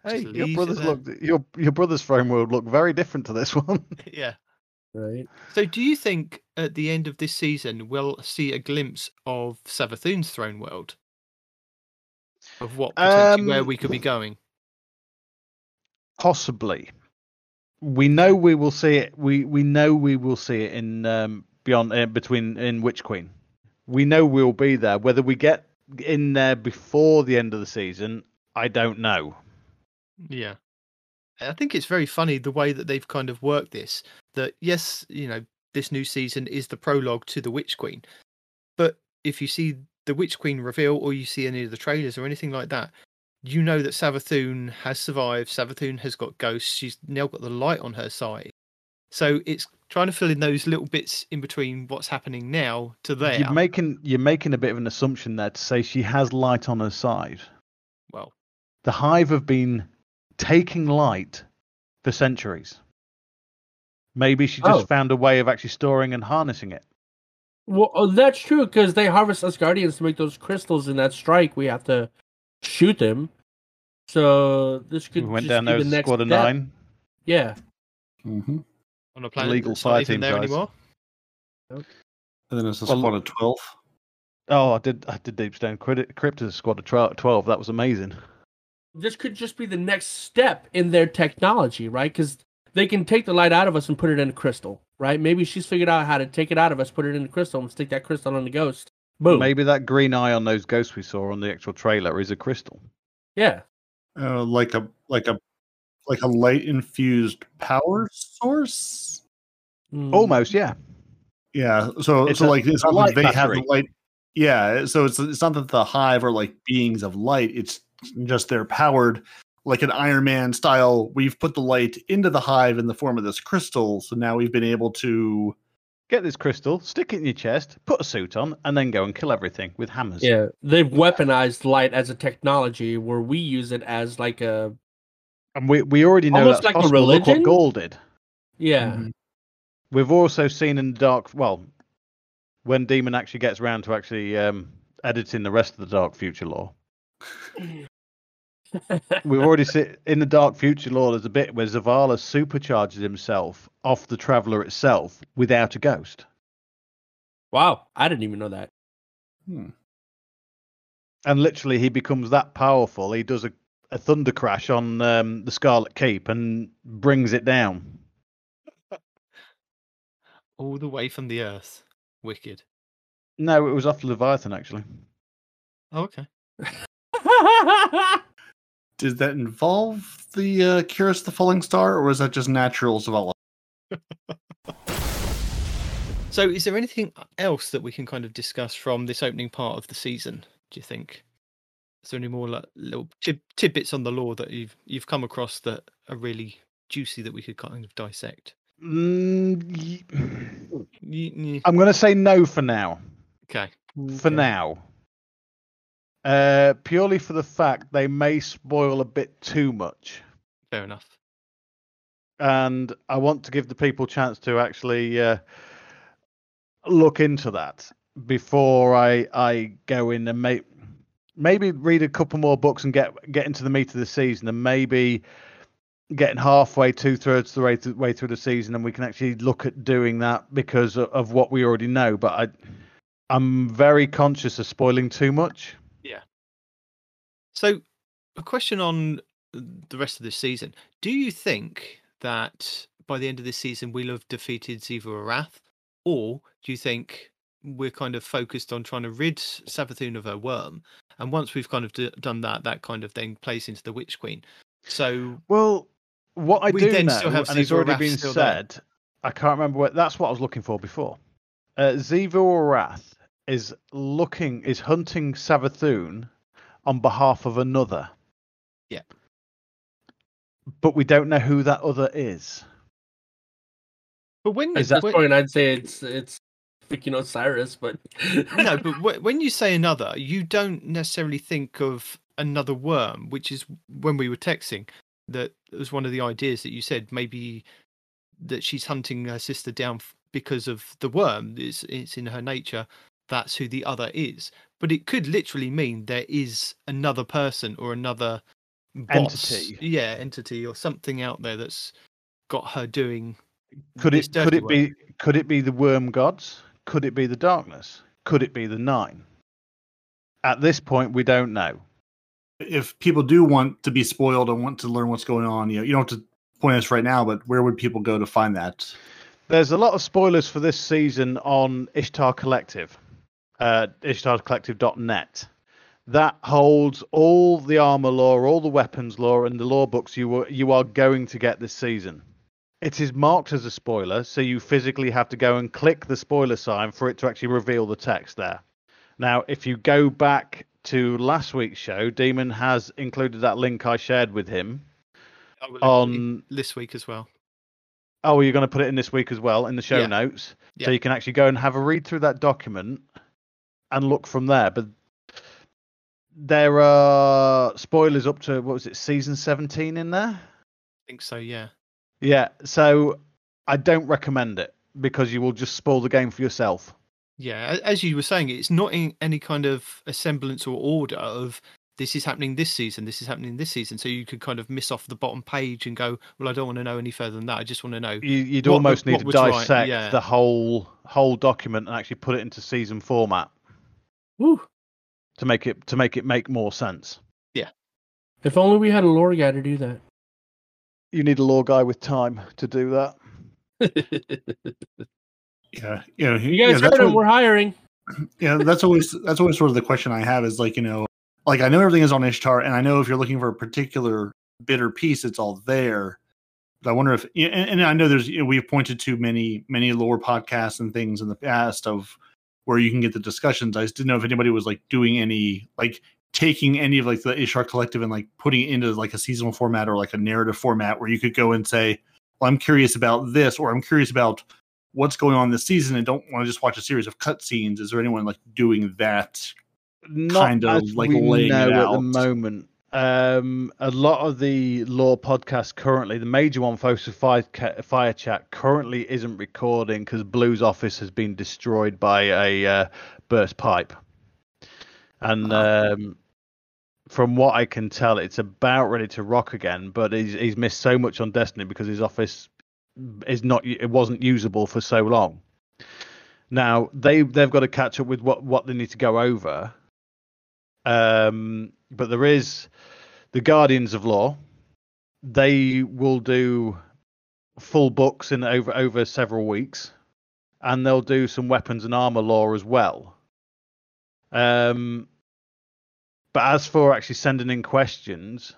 Hey, Just your brothers there. look your your brother's throne world look very different to this one. yeah. right. So, do you think at the end of this season we'll see a glimpse of Savathun's throne world? Of what potentially where Um, we could be going? Possibly. We know we will see it. We we know we will see it in um, beyond uh, between in Witch Queen, We know we'll be there. Whether we get in there before the end of the season, I don't know. Yeah. I think it's very funny the way that they've kind of worked this. That yes, you know, this new season is the prologue to the Witch Queen. But if you see the Witch Queen reveal or you see any of the trailers or anything like that, you know that Savathun has survived. Savathun has got ghosts. She's now got the light on her side. So it's trying to fill in those little bits in between what's happening now to there. You're making you're making a bit of an assumption there to say she has light on her side. well, The Hive have been taking light for centuries. Maybe she just Oh. found a way of actually storing and harnessing it. Well, oh, that's true because they harvest us guardians to make those crystals in that strike. We have to shoot them. So this We could went just down be there the next squad of step. nine. Yeah. hmm on a planet Illegal that's not even fighting there size. anymore. And then it's a Well- squad of 12. Oh, I did. I did Deep Stone Crypt, Crypt as a squad of twelve. That was amazing. This could just be the next step in their technology, right? Because they can take the light out of us and put it in a crystal, right? Maybe she's figured out how to take it out of us, put it in the crystal, and stick that crystal on the ghost. Boom. Maybe that green eye on those ghosts we saw on the actual trailer is a crystal. Yeah. Uh, like a like a like a light infused power source. Mm. Almost, yeah. Yeah. So It's so a- like it's a not light that they have the light. Yeah. So it's it's not that the hive are like beings of light. It's just they're powered like an Iron Man style. We've put the light into the hive in the form of this crystal. So now we've been able to. Get this crystal, stick it in your chest, put a suit on, and then go and kill everything with hammers. Yeah. They've weaponized light as a technology where we use it as like a. And we we already know Almost that's like a possible. Look what religion? Ghaul did. Yeah. Mhm. We've also seen in the dark. Well, when Demon actually gets around to actually um, editing the rest of the Dark Future lore, we've already seen in the Dark Future lore. There's a bit where Zavala supercharges himself off the Traveler itself without a ghost. Wow. I didn't even know that. Hmm. and literally he becomes that powerful. He does a, a thunder crash on um, the Scarlet Keep and brings it down. All the way from the Earth. Wicked. No, it was off Leviathan actually. Oh, okay. Did that involve the uh, Cuirass the Falling Star, or was that just natural Zavala? So, is there anything else that we can kind of discuss from this opening part of the season? Do you think? Is there any more like, little tid- tidbits on the lore that you've you've come across that are really juicy that we could kind of dissect? Mm, y- Y- y- I'm going to say no for now. Okay. For now. Uh, purely for the fact they may spoil a bit too much. Fair enough. and I want to give the people a chance to actually uh, look into that before I I go in and may, maybe read a couple more books and get get into the meat of the season and maybe getting halfway two thirds the way, way through the season and we can actually look at doing that because of, of what we already know but I I'm very conscious of spoiling too much So, a question on the rest of this season: Do you think that by the end of this season we'll have defeated Xivu Arath, or do you think we're kind of focused on trying to rid Savathun of her worm? And once we've kind of d- done that, that kind of then plays into the Witch Queen. So, Well, what I We do then know, still have and it's already Arath been still there. said, I can't remember what. That's what I was looking for before. Uh, Xivu Arath is looking, is hunting Savathun on behalf of another. Yeah. But we don't know who that other is. but when Is At that- this point, I'd say it's it's freaking Osiris, but no, but when you say another, you don't necessarily think of another worm, which is when we were texting. That was one of the ideas that you said. Maybe that she's hunting her sister down because of the worm. It's, it's in her nature. That's who the other is. But it could literally mean there is another person or another boss, Entity. yeah, entity or something out there that's got her doing. Could it could it work. be could it be the worm gods? Could it be the darkness? Could it be the nine? At this point, we don't know. If people do want to be spoiled and want to learn what's going on, you know, you don't have to point us right now, but where would people go to find that? There's a lot of spoilers for this season on Ishtar Collective. Uh, ishtarcollective.net. That holds all the armor lore, all the weapons lore, and the lore books you were, you are going to get this season. It is marked as a spoiler, so you physically have to go and click the spoiler sign for it to actually reveal the text there. Now, if you go back to last week's show, Demon has included that link I shared with him I will include on. this week as well. Oh, you're going to put it in this week as well in the show Yeah. notes, so you can actually go and have a read through that document and look from there. But there are spoilers up to what was it, season 17 in there? I think so. Yeah. Yeah, so I don't recommend it because you will just spoil the game for yourself. Yeah, as you were saying, it's not in any kind of semblance or order of this is happening this season, this is happening this season. So you could kind of miss off the bottom page and go, well, I don't want to know any further than that. I just want to know. You, you'd almost was- need what to was right, dissect yeah. the whole whole document and actually put it into season format Woo. to make it to make it make more sense. Yeah. If only we had a lore guy to do that. You need a lore guy with time to do that. Yeah, you know, You yeah, guys that's heard him. what- We're hiring. yeah, that's always that's always sort of the question I have is like you know, like I know everything is on Ishtar, and I know if you're looking for a particular bit or piece, it's all there. But I wonder if, and, and I know there's you know, we've pointed to many many lore podcasts and things in the past of where you can get the discussions. I just didn't know if anybody was like doing any like taking any of like the Ishtar Collective and like putting it into like a seasonal format or like a narrative format where you could go and say, well, I'm curious about this, or I'm curious about what's going on this season and don't want to just watch a series of cutscenes. Is there anyone like doing that? Not Kind of, like, laying it know at the out. moment. Um, a lot of the lore podcasts currently, the major one, Focus Fire, Fire Chat, currently isn't recording because Blue's office has been destroyed by a uh, burst pipe. And um, from what I can tell, it's about ready to rock again. But he's he's missed so much on Destiny because his office is not it wasn't usable for so long. Now they they've got to catch up with what what they need to go over. Um, but there is the Guardians of Lore. They will do full books in over over several weeks, and they'll do some weapons and armor lore as well. Um, but as for actually sending in questions,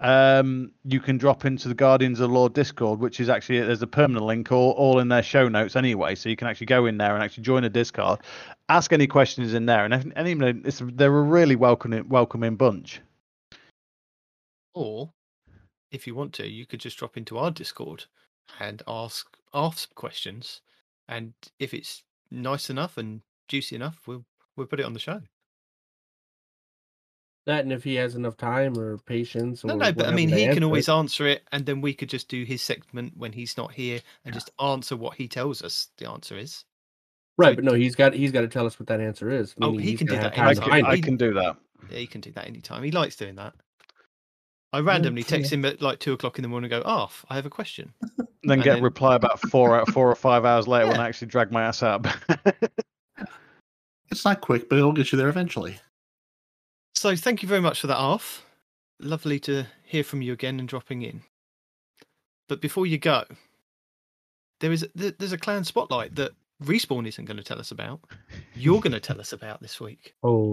um, you can drop into the Guardians of Lore Discord, which is actually there's a permanent link all, all in their show notes anyway, so you can actually go in there and actually join a Discord, ask any questions in there, and if- it's, they're a really welcoming welcoming bunch. Or if you want to, you could just drop into our Discord and ask ask questions. And if it's nice enough and juicy enough, we'll we'll put it on the show. That and if he has enough time or patience. Or No, no, but I mean, he can always it. answer it, and then we could just do his segment when he's not here and just answer what he tells us the answer is. Right, but no, he's got he's got to tell us what that answer is. Oh, he can do that have I time anytime. to can, I can do that. Yeah, he can do that anytime. He likes doing that. I randomly text him at like two o'clock in the morning and go, ah, Arf, I have a question. Then And get then- a reply about four out four or five hours later when I actually drag my ass up. It's not quick, but it'll get you there eventually. So thank you very much for that, Arf. Lovely to hear from you again and dropping in. But before you go, there is there's a clan spotlight that Respawn isn't going to tell us about. You're going to tell us about this week. Oh,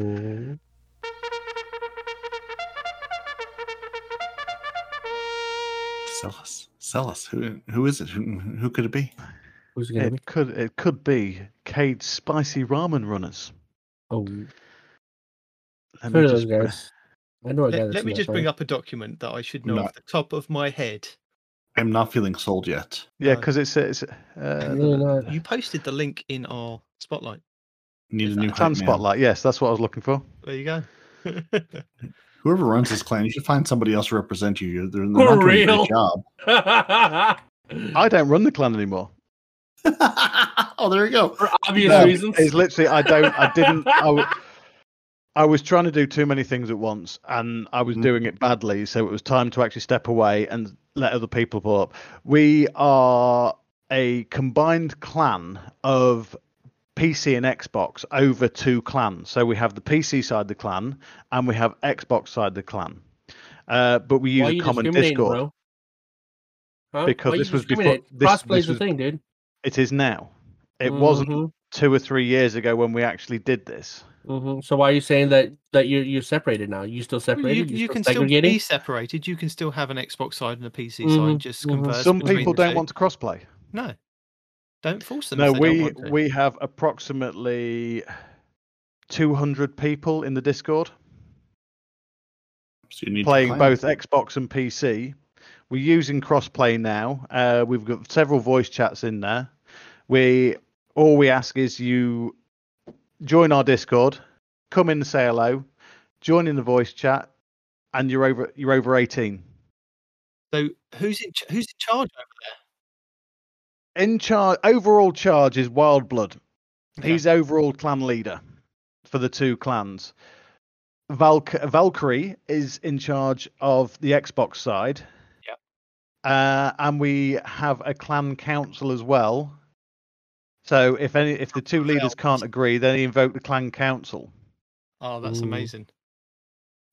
Sell us, sell us. Who who is it? Who who could it be? who's it gonna be? could it could be Cade's spicy ramen runners. Oh, Let heard me just guys. I know a guy Let, let me just bring up a document that I should know No. off the top of my head. I'm not feeling sold yet. Yeah, No. because it's it's uh, You posted the link in our spotlight. Need Is a new hype Clan man. spotlight. Yes, that's what I was looking for. There you go. Whoever runs this clan, you should find somebody else to represent you. You're, they're, they're For not doing a real? great job. I don't run the clan anymore. oh, there you go. For obvious No, reasons. It's literally I don't I didn't I, w- I was trying to do too many things at once and I was Mhm. doing it badly, so it was time to actually step away and let other people pull up. We are a combined clan of PC and Xbox over two clans. So we have the PC side of the clan and we have Xbox side of the clan. Uh, but we use a common Discord. bro? Huh? Because this was before- this- Crossplay's this the was- thing, dude. It is now. It wasn't Mhm, two or three years ago when we actually did this. mhm. So why are you saying that that you're you're separated now? You still separated? You, You you still can still be separated. You can still have an Xbox side and a PC Mhm, side. Just mhm. converse Some people don't two. want to crossplay. No, don't force them. No, if they don't we want to. we have approximately 200 people in the Discord So you need playing plan. both Xbox and PC. We're using crossplay now. Uh, we've got several voice chats in there. We all we ask is you join our Discord, come in and say hello, join in the voice chat, and you're over you're over 18. So who's in ch- who's in charge over there? In charge overall charge is Wild Blood. Okay. He's overall clan leader for the two clans. Valk- Valkyrie is in charge of the Xbox side. Yep. Uh, and we have a clan council as well. So if any if the two leaders can't agree, then they invoke the clan council. Oh, that's Ooh. amazing.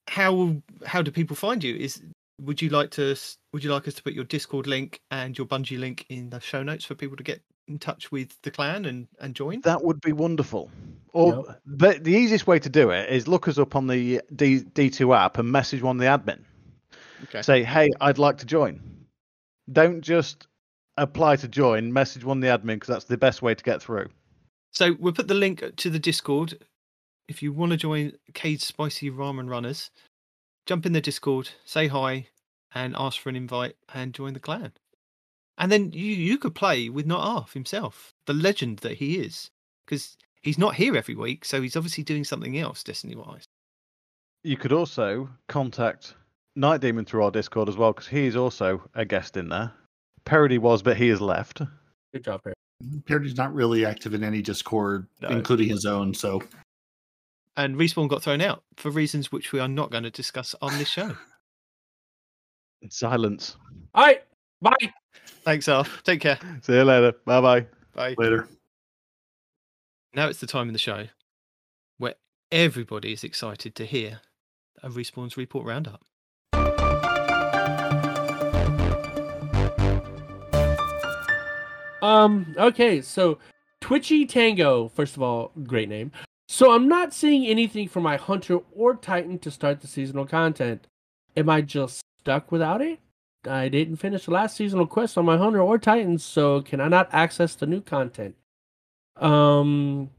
How how do people find you? Is would you like to would you like us to put your Discord link and your Bungie link in the show notes for people to get in touch with the clan and and join? That would be wonderful. Or but the easiest way to do it is look us up on the uh, D D2 app and message one of the admin. Okay. say, "Hey, I'd like to join." Don't just apply to join. Message one the admin because that's the best way to get through. So we'll put the link to the Discord. If you want to join Cade's Spicy Ramen Runners, jump in the Discord, say hi, and ask for an invite and join the clan. And then you you could play with Not Half himself, the legend that he is, because he's not here every week, so he's obviously doing something else Destiny wise. You could also contact Night Demon through our Discord as well because he is also a guest in there. Parody was, but he has left. Good job, Perry. Parody's not really active in any Discord, No. including his own. So And Respawn got thrown out for reasons which we are not going to discuss on this show. Silence. All right, bye. Thanks, Alf. Take care. See you later. Bye bye. Bye. later. Now it's the time in the show where everybody is excited to hear a Respawn's report roundup. Um. Okay. So, Twitchy Tango. First of all, great name. So I'm not seeing anything for my Hunter or Titan to start the seasonal content. Am I just stuck without it? I didn't finish the last seasonal quest on my Hunter or Titan, so can I not access the new content? Um.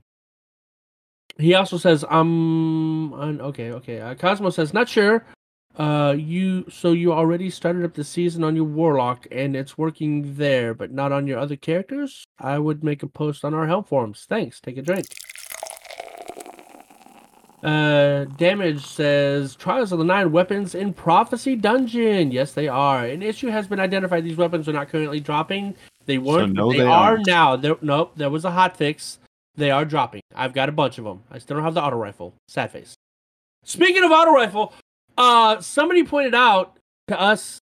He also says, "Um, okay, okay." Uh, Cozmo says, "Not sure." Uh, you so you already started up the season on your warlock and it's working there, but not on your other characters. I would make a post on our help forums. Thanks. Take a drink. Uh, damage says Trials of the Nine weapons in Prophecy Dungeon. Yes, they are. An issue has been identified. These weapons are not currently dropping. They weren't. no, they, they are now. There, nope. There was a hot fix. They are dropping. I've got a bunch of them. I still don't have the auto rifle. Sad face. Speaking of auto rifle, uh, somebody pointed out to us,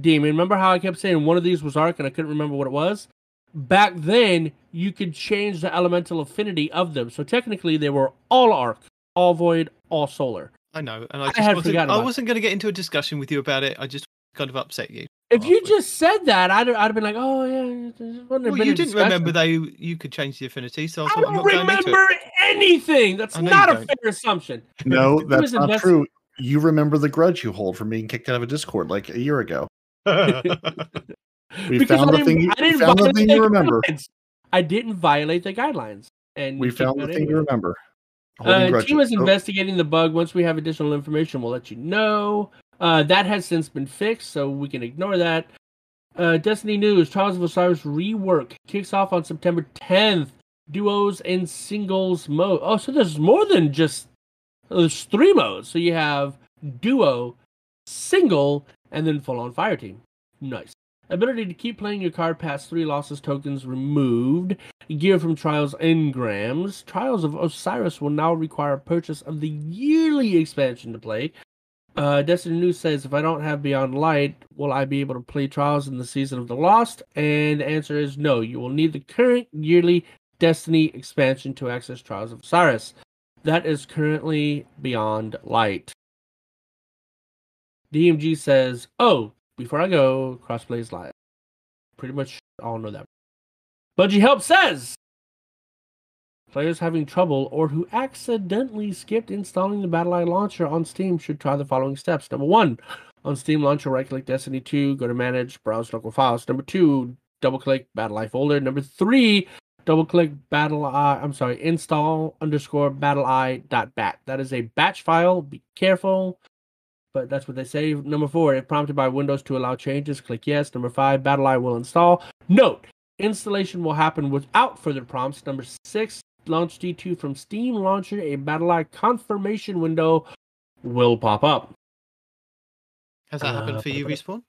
Demon. Remember how I kept saying one of these was arc and I couldn't remember what it was? Back then, you could change the elemental affinity of them. So technically, they were all arc, all void, all solar. I know, and I I had wasn't, forgotten I wasn't going to get into a discussion with you about it. I just kind of upset you. If you just said that, I'd, I'd have been like, oh yeah. wouldn't have well, you didn't remember discussion. that you, you could change the affinity, so I I thought I'm don't not going into remember it. anything. That's not a don't. fair assumption. No, that's not invest- true. You remember the grudge you hold from being kicked out of a Discord like a year ago. We Because found I the thing. You, I found the violate thing the you remember. guidelines. I didn't violate the guidelines, and We found the thing you remember. Uh, team is Oh, investigating the bug. Once we have additional information, we'll let you know. Uh, that has since been fixed, so we can ignore that. Uh, Destiny News: Trials of Osiris rework kicks off on September 10th. Duos and singles mode. Oh, so there's more than just there's three modes. So you have duo, single, and then full on fire team. Nice. Ability to keep playing your card past three losses tokens removed. Gear from Trials Engrams. Trials of Osiris will now require purchase of the yearly expansion to play. Uh, Destiny News says, if I don't have Beyond Light, will I be able to play Trials in the Season of the Lost? And the answer is no. You will need the current yearly Destiny expansion to access Trials of Osiris. That is currently Beyond Light. DMG says, oh, before I go, crossplay is live. Pretty much all know that. Bungie Help says, Players having trouble or who accidentally skipped installing the BattlEye launcher on Steam should try the following steps. Number one, on Steam launcher, right click Destiny 2, go to Manage, browse local files. Number two, double click BattlEye folder. Number three, double click BattlEye, I'm sorry, install underscore battle eye dot bat That is a batch file. Be careful. But that's what they say. Number four, if prompted by Windows to allow changes, click yes. Number five, BattlEye will install. Note, installation will happen without further prompts. Number six, launch D2 from Steam Launcher, a BattlEye confirmation window will pop up. Has that happened Uh, for you, Respawn?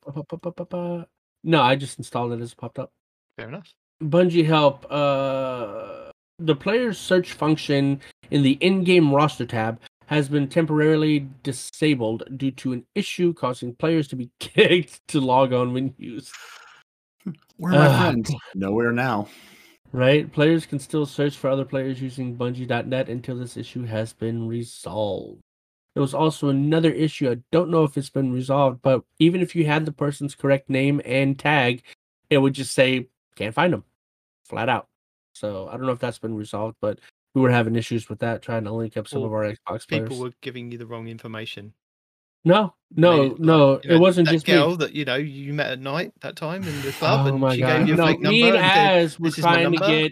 No, I just installed it as it popped up. Fair enough. Bungie help. Uh, the player's search function in the in-game roster tab has been temporarily disabled due to an issue causing players to be kicked to log on when used. Where are my Ah. friends? Nowhere now. Right? Players can still search for other players using Bungie.net until this issue has been resolved. There was also another issue. I don't know if it's been resolved, but even if you had the person's correct name and tag, it would just say can't find them, flat out. So I don't know if that's been resolved, but we were having issues with that, trying to link up some of our Xbox players. People were giving you the wrong information. No, no, Maybe, like, no. you know, it wasn't that just girl me. that you know you met at night that time in the club, Oh and my she god! gave you a no, fake number. me and and Az were "This is my trying to get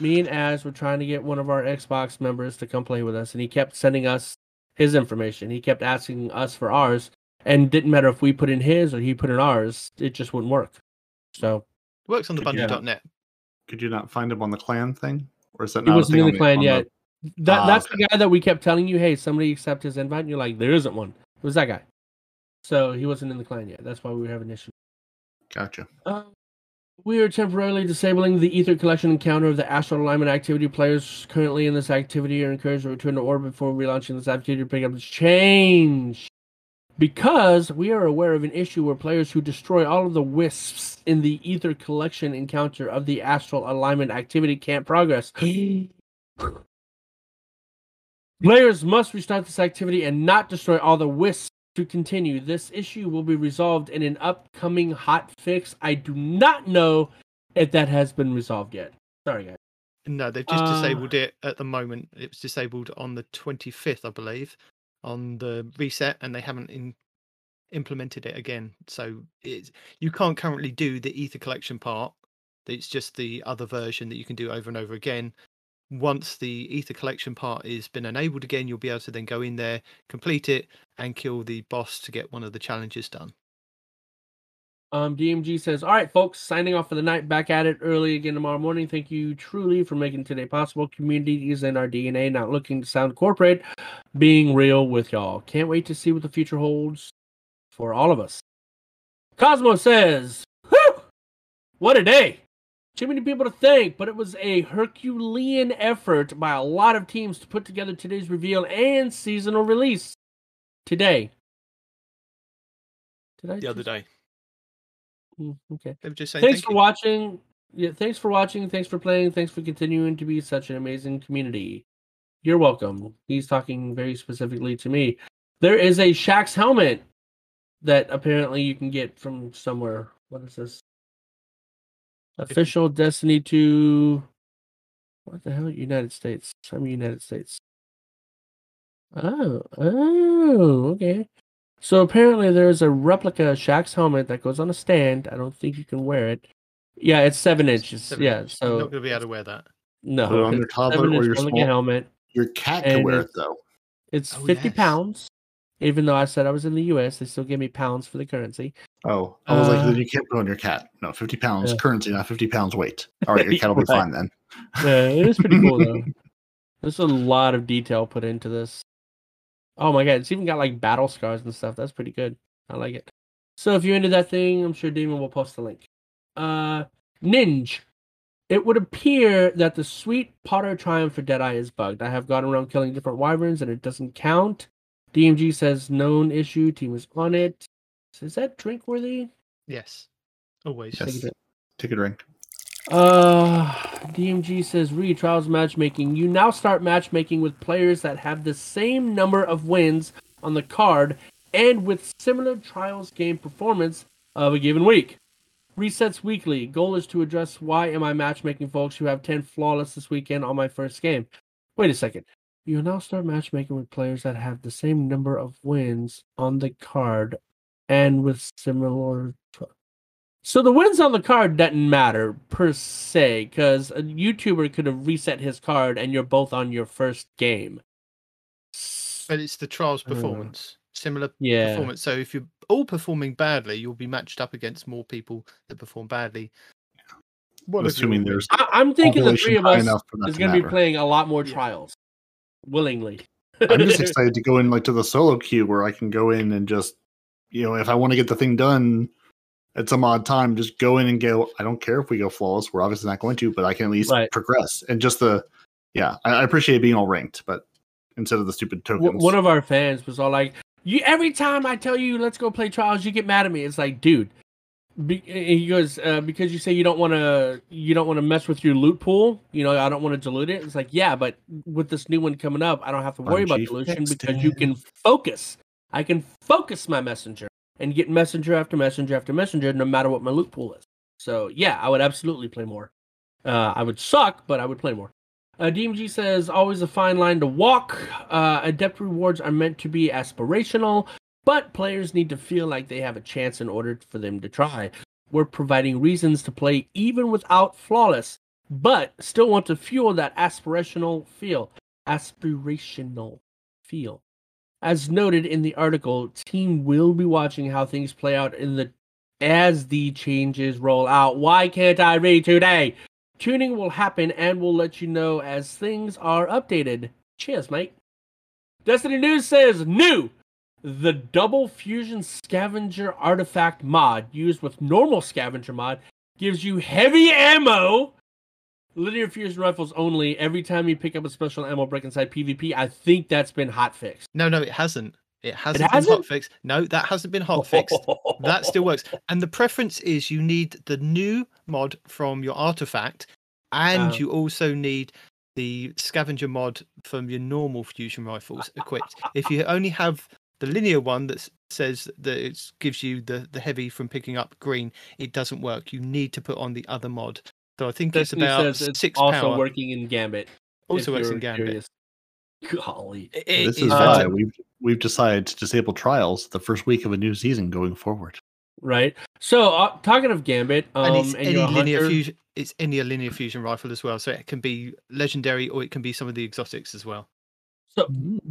me and Az were trying to get one of our Xbox members to come play with us, and he kept sending us his information. He kept asking us for ours, and didn't matter if we put in his or he put in ours, it just wouldn't work. So it works on the you- Bungie.net. Could you not find him on the clan thing? Or is that not a wasn't in the clan yet. That Ah, that's the guy that we kept telling you, hey, somebody accept his invite, and you're like, there isn't one. It was that guy. So he wasn't in the clan yet. That's why we were having issues. Gotcha. Uh, we are temporarily disabling the Ether collection encounter of the astral alignment activity. Players currently in this activity are encouraged to return to orbit before relaunching this activity to pick up this change. Because we are aware of an issue where players who destroy all of the wisps in the Ether collection encounter of the astral alignment activity can't progress. Players must restart this activity and not destroy all the wisps to continue. This issue will be resolved in an upcoming hot fix. I do not know if that has been resolved yet. Sorry, guys. No, they've just Uh, disabled it at the moment. It was disabled on the 25th, I believe, on the reset, and they haven't in, implemented it again. So it's, you can't currently do the Ether collection part. It's just the other version that you can do over and over again. Once the Ether collection part has been enabled again, you'll be able to then go in there, complete it, and kill the boss to get one of the challenges done. Um, DMG says, "All right, folks, signing off for the night. Back at it early again tomorrow morning. Thank you truly for making today possible. Community is in our DNA. Not looking to sound corporate, being real with y'all. Can't wait to see what the future holds for all of us." Cozmo says, "Whew, what a day! Too many people to thank, but it was a Herculean effort by a lot of teams to put together today's reveal and seasonal release today." Did I The other day, Mm, okay. they were just saying thanks thank for you. watching. Yeah, thanks for watching. Thanks for playing. Thanks for continuing to be such an amazing community. You're welcome. He's talking very specifically to me. There is a Shaxx helmet that apparently you can get from somewhere. What is this? Official Destiny 2. What the hell? United States. I'm United States. Oh, oh, okay. So apparently there's a replica Shaxx helmet that goes on a stand. I don't think you can wear it. Yeah, it's seven inches. Seven yeah, inches. so You're not going to be able to wear that. no, Put it on your toddler or your small- helmet. Your cat can And wear it though. It's Oh, fifty yes. pounds. Even though I said I was in the U.S., they still give me pounds for the currency. Oh, I was like, Uh, then you can't put on your cat. No, fifty pounds Yeah. currency, not fifty pounds weight. All right, your cat will be fine then. Yeah, it is pretty cool though. There's a lot of detail put into this. Oh my god, it's even got like battle scars and stuff. That's pretty good. I like it. So if you're into that thing, I'm sure Demon will post the link. Uh Ninja. It would appear that the sweet Potter Triumph for Deadeye is bugged. I have gone around killing different wyverns and it doesn't count. DMG says known issue, team is on it. Is that drink worthy? Yes, always. Yes. Take a drink. Uh, DMG says re trials matchmaking. You now start matchmaking with players that have the same number of wins on the card and with similar trials game performance of a given week. Resets weekly. Goal is to address why am I matchmaking folks who have 10 flawless this weekend on my first game. Wait a second. You now start matchmaking with players that have the same number of wins on the card and with similar. So the wins on the card doesn't matter per se, because a YouTuber could have reset his card and you're both on your first game. But it's the trials Uh, performance, similar Yeah. performance. So if you're all performing badly, you'll be matched up against more people that perform badly. One of you assuming there's I- I'm thinking the three of us enough for that is going to be playing a lot more Yeah. trials willingly. I'm just excited to go in like to the solo queue where I can go in and just, you know, if I want to get the thing done at some odd time, just go in and go. I don't care if we go flawless. We're obviously not going to, but I can at least Right. progress. And just the, yeah, I, I appreciate being all ranked, but instead of the stupid tokens, One of our fans was all like, "You every time I tell you let's go play trials, you get mad at me." It's like, dude, be, he goes uh, because you say you don't want to, you don't want to mess with your loot pool. You know, I don't want to dilute it. It's like, yeah, but with this new one coming up, I don't have to worry about dilution because you can focus. I can focus my messenger and get messenger after messenger after messenger, no matter what my loot pool is. So yeah, I would absolutely play more. Uh, I would suck, but I would play more. Uh, DMG says, always a fine line to walk. Uh, adept rewards are meant to be aspirational, but players need to feel like they have a chance in order for them to try. We're providing reasons to play even without flawless, but still want to fuel that aspirational feel. Aspirational feel. As noted in the article, team will be watching how things play out in the as the changes roll out. Why can't I read today? Tuning will happen and we'll let you know as things are updated. Cheers, mate. Destiny News says new. The double fusion scavenger artifact mod used with normal scavenger mod gives you heavy ammo. Linear fusion rifles only. Every time you pick up a special ammo break inside PvP, I think that's been hot fixed. No, no, it hasn't. It hasn't, hasn't? been hot fixed. No, that hasn't been hot fixed. that still works. And the preference is you need the new mod from your artifact, and Oh. you also need the scavenger mod from your normal fusion rifles equipped. If you only have the linear one that says that it gives you the, the heavy from picking up green, it doesn't work. You need to put on the other mod. So I think Destiny it's about says it's six also power. working in Gambit. also works in Gambit. curious. Golly. It- it this is is uh, why we've we've decided to disable trials the first week of a new season going forward. Right. So um, talking of Gambit, um, and it's and any linear hunter- fusion. It's any linear fusion rifle as well, so it can be legendary or it can be some of the exotics as well. So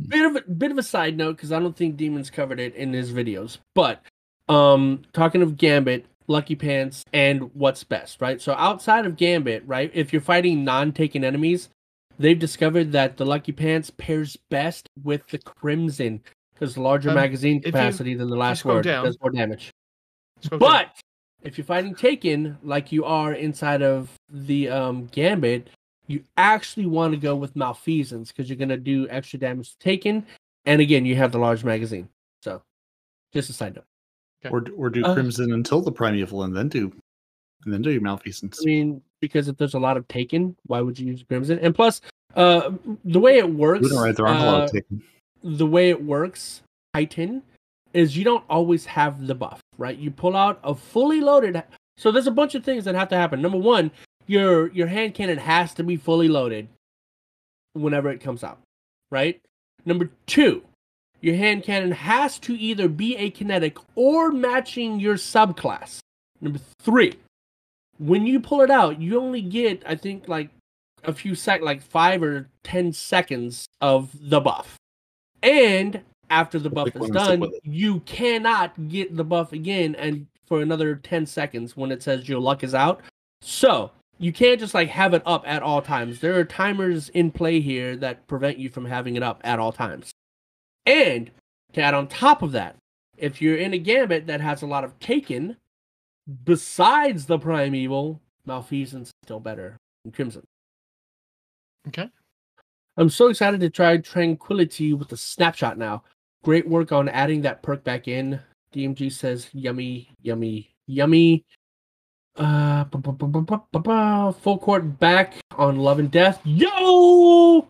bit of a bit of a side note because I don't think Demons covered it in his videos. But um talking of Gambit, Lucky Pants, and what's best, right? So outside of Gambit, right, if you're fighting non-taken enemies, they've discovered that the Lucky Pants pairs best with the Crimson because larger Um, magazine if you- capacity than the last word down- does more damage. Scroll down. But if you're fighting Taken like you are inside of the um, Gambit, you actually want to go with Malfeasance because you're gonna do extra damage to Taken, and again you have the large magazine. So, just a side note. Okay. Or or do Uh, Crimson until the Primeval and then do and then do your Malfeasance. I mean, because if there's a lot of Taken, why would you use Crimson? And plus, uh, the way it works, right, there aren't a lot uh, of taken. the way it works, Titan, is you don't always have the buff, right? You pull out a fully loaded. So there's a bunch of things that have to happen. Number one, your your hand cannon has to be fully loaded whenever it comes out, right? Number two, your hand cannon has to either be a kinetic or matching your subclass. Number three, when you pull it out, you only get, I think, like a few sec, like five or ten seconds of the buff. And after the buff is one and stick done, you cannot get the buff again and for another 10 seconds when it says your luck is out. So you can't just like have it up at all times. There are timers in play here that prevent you from having it up at all times. And to add on top of that, if you're in a gambit that has a lot of taken, besides the primeval, malfeasance is still better than crimson. Okay. I'm so excited to try Tranquility with the snapshot now. Great work on adding that perk back in. DMG says yummy, yummy, yummy. Uh, bu- bu- bu- full court back on Love and Death. Yo!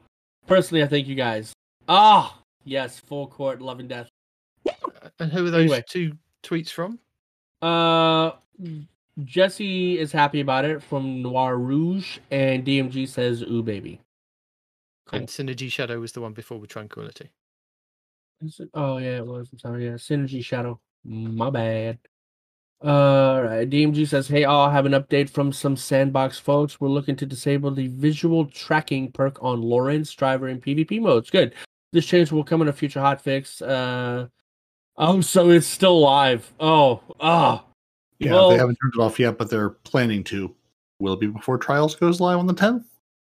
Personally, I thank you guys. Ah, yes, full court Love and Death. And who are those Anyway. two tweets from? Uh, Jesse is happy about it from Noir Rouge, and DMG says, "Ooh, baby." Cool. And Synergy Shadow was the one before with Tranquility. It- Oh yeah, it was. I'm sorry. Yeah, Synergy Shadow. My bad. All right. DMG says, "Hey, all have an update from some sandbox folks. We're looking to disable the visual tracking perk on Lorentz Driver in PvP modes. Good. This change will come in a future hotfix. Uh, oh, so it's still live. Oh, ah, Yeah, Well- they haven't turned it off yet, but they're planning to. Will it be before Trials goes live on the 10th?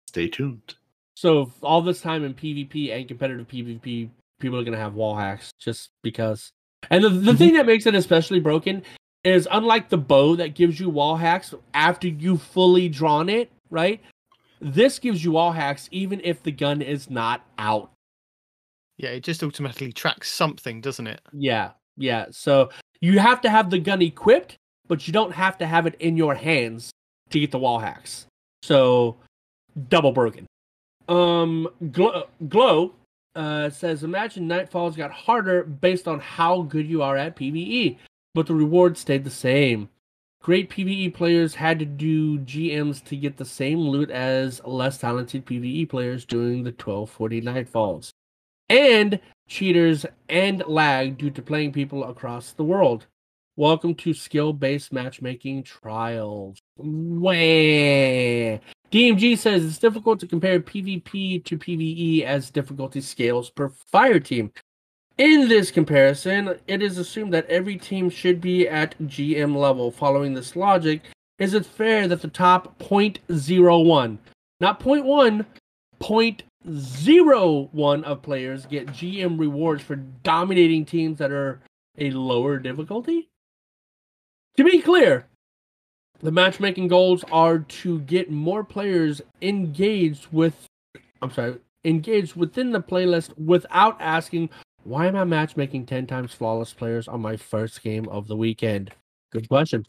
Stay tuned. So all this time in PvP and competitive PvP, people are gonna have wall hacks just because. And the, the thing that makes it especially broken is unlike the bow that gives you wall hacks after you fully drawn it, right? This gives you wall hacks even if the gun is not out. Yeah, it just automatically tracks something, doesn't it? Yeah, yeah. So you have to have the gun equipped, but you don't have to have it in your hands to get the wall hacks. So double broken. Um, Glow, Glow uh, says, imagine Nightfalls got harder based on how good you are at PVE, but the reward stayed the same. Great PVE players had to do GMs to get the same loot as less talented PVE players doing the 1240 Nightfalls. And cheaters and lag due to playing people across the world. Welcome to skill based matchmaking trials. Wah. DMG says it's difficult to compare PvP to PvE as difficulty scales per fire team. In this comparison, it is assumed that every team should be at GM level. Following this logic, is it fair that the top 0.01, not 0.1, 0.01 of players get GM rewards for dominating teams that are a lower difficulty? To be clear, the matchmaking goals are to get more players engaged with I'm sorry, engaged within the playlist without asking why am I matchmaking 10 times flawless players on my first game of the weekend? Good question.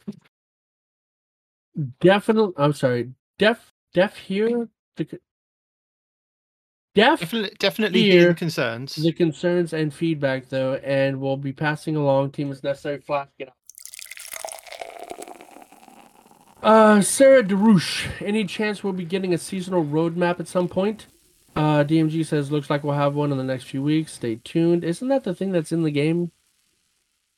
Definitely I'm sorry. Def Def here Def Definitely, definitely hear the concerns. the concerns and feedback though, and we'll be passing along team as necessary. Flash, get out. Uh, Sarah DeRouche, any chance we'll be getting a seasonal roadmap at some point? Uh, DMG says looks like we'll have one in the next few weeks. Stay tuned. Isn't that the thing that's in the game?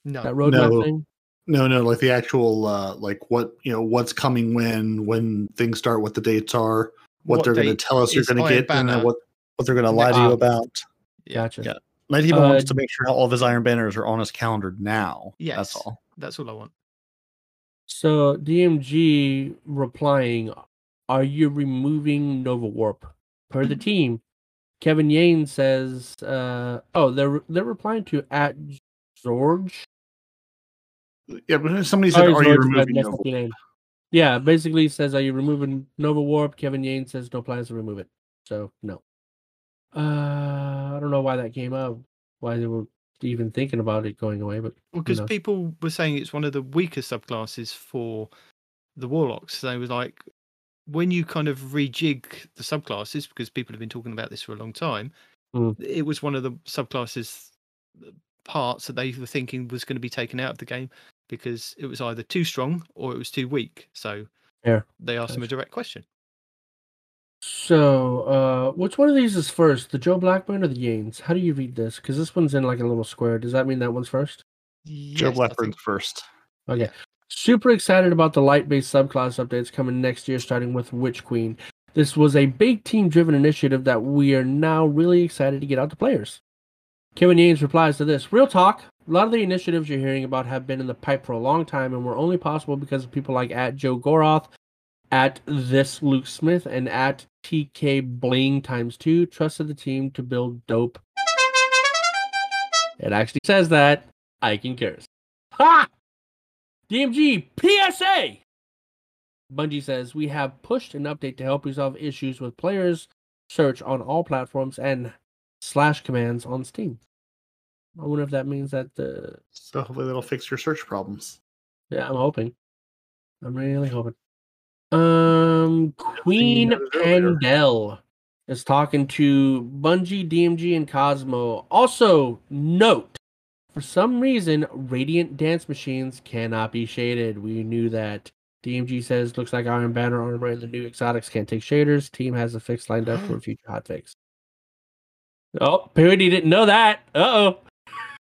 no, That roadmap No. thing? No, no, like the actual, uh, like what, you know, what's coming when, when things start, what the dates are, what, What they're going to tell us you're going to Iron get, and then what, what they're going to lie to you about. Yeah. Gotcha. Yeah. Night even Uh, wants to make sure all of his Iron Banners are on his calendar now. Yes. That's all. that's all I want. So DMG replying, "Are you removing Nova Warp?" Per the team, Kevin Yane says, uh, "Oh, they're they're replying to at George." Yeah, but somebody said, Sorry, "Are you George, but removing?" Nova not your name. Yeah, basically says, "Are you removing Nova Warp?" Kevin Yane says, "No plans to remove it." So no. Uh, I don't know why that came up. Why they were even thinking about it going away, but Well, because knows? people were saying it's one of the weaker subclasses for the warlocks. They were like, when you kind of rejig the subclasses, because people have been talking about this for a long time, Mm. it was one of the subclasses uh, parts that they were thinking was going to be taken out of the game because it was either too strong or it was too weak. So Yeah, they asked him a direct question. So, uh, which one of these is first, the Joe Blackburn or the Yanes? How do you read this? Because this one's in like a little square. Does that mean that one's first? Joe Yes, I think- Blackburn's first. Okay. Super excited about the light-based subclass updates coming next year, starting with Witch Queen. This was a big team-driven initiative that we are now really excited to get out to players. Kevin Yanes replies to this: "Real talk. A lot of the initiatives you're hearing about have been in the pipe for a long time, and were only possible because of people like at Joe Goroth, at this Luke Smith, and at TK Bling times two trusted the team to build dope. It actually says that. I concur. Ha! DMG PSA. Bungie says we have pushed an update to help resolve issues with players search on all platforms and slash commands on Steam. I wonder if that means that the So hopefully that'll fix your search problems. yeah, I'm hoping. I'm really hoping. Um, Queen. Pandel is talking to Bungie, DMG, and Cozmo. Also, note for some reason, Radiant Dance Machines cannot be shaded. We knew that. DMG says looks like Iron Banner armor and the new exotics can't take shaders. Team has a fix lined up for a future hotfix. Oh, Parody didn't know that. Uh oh.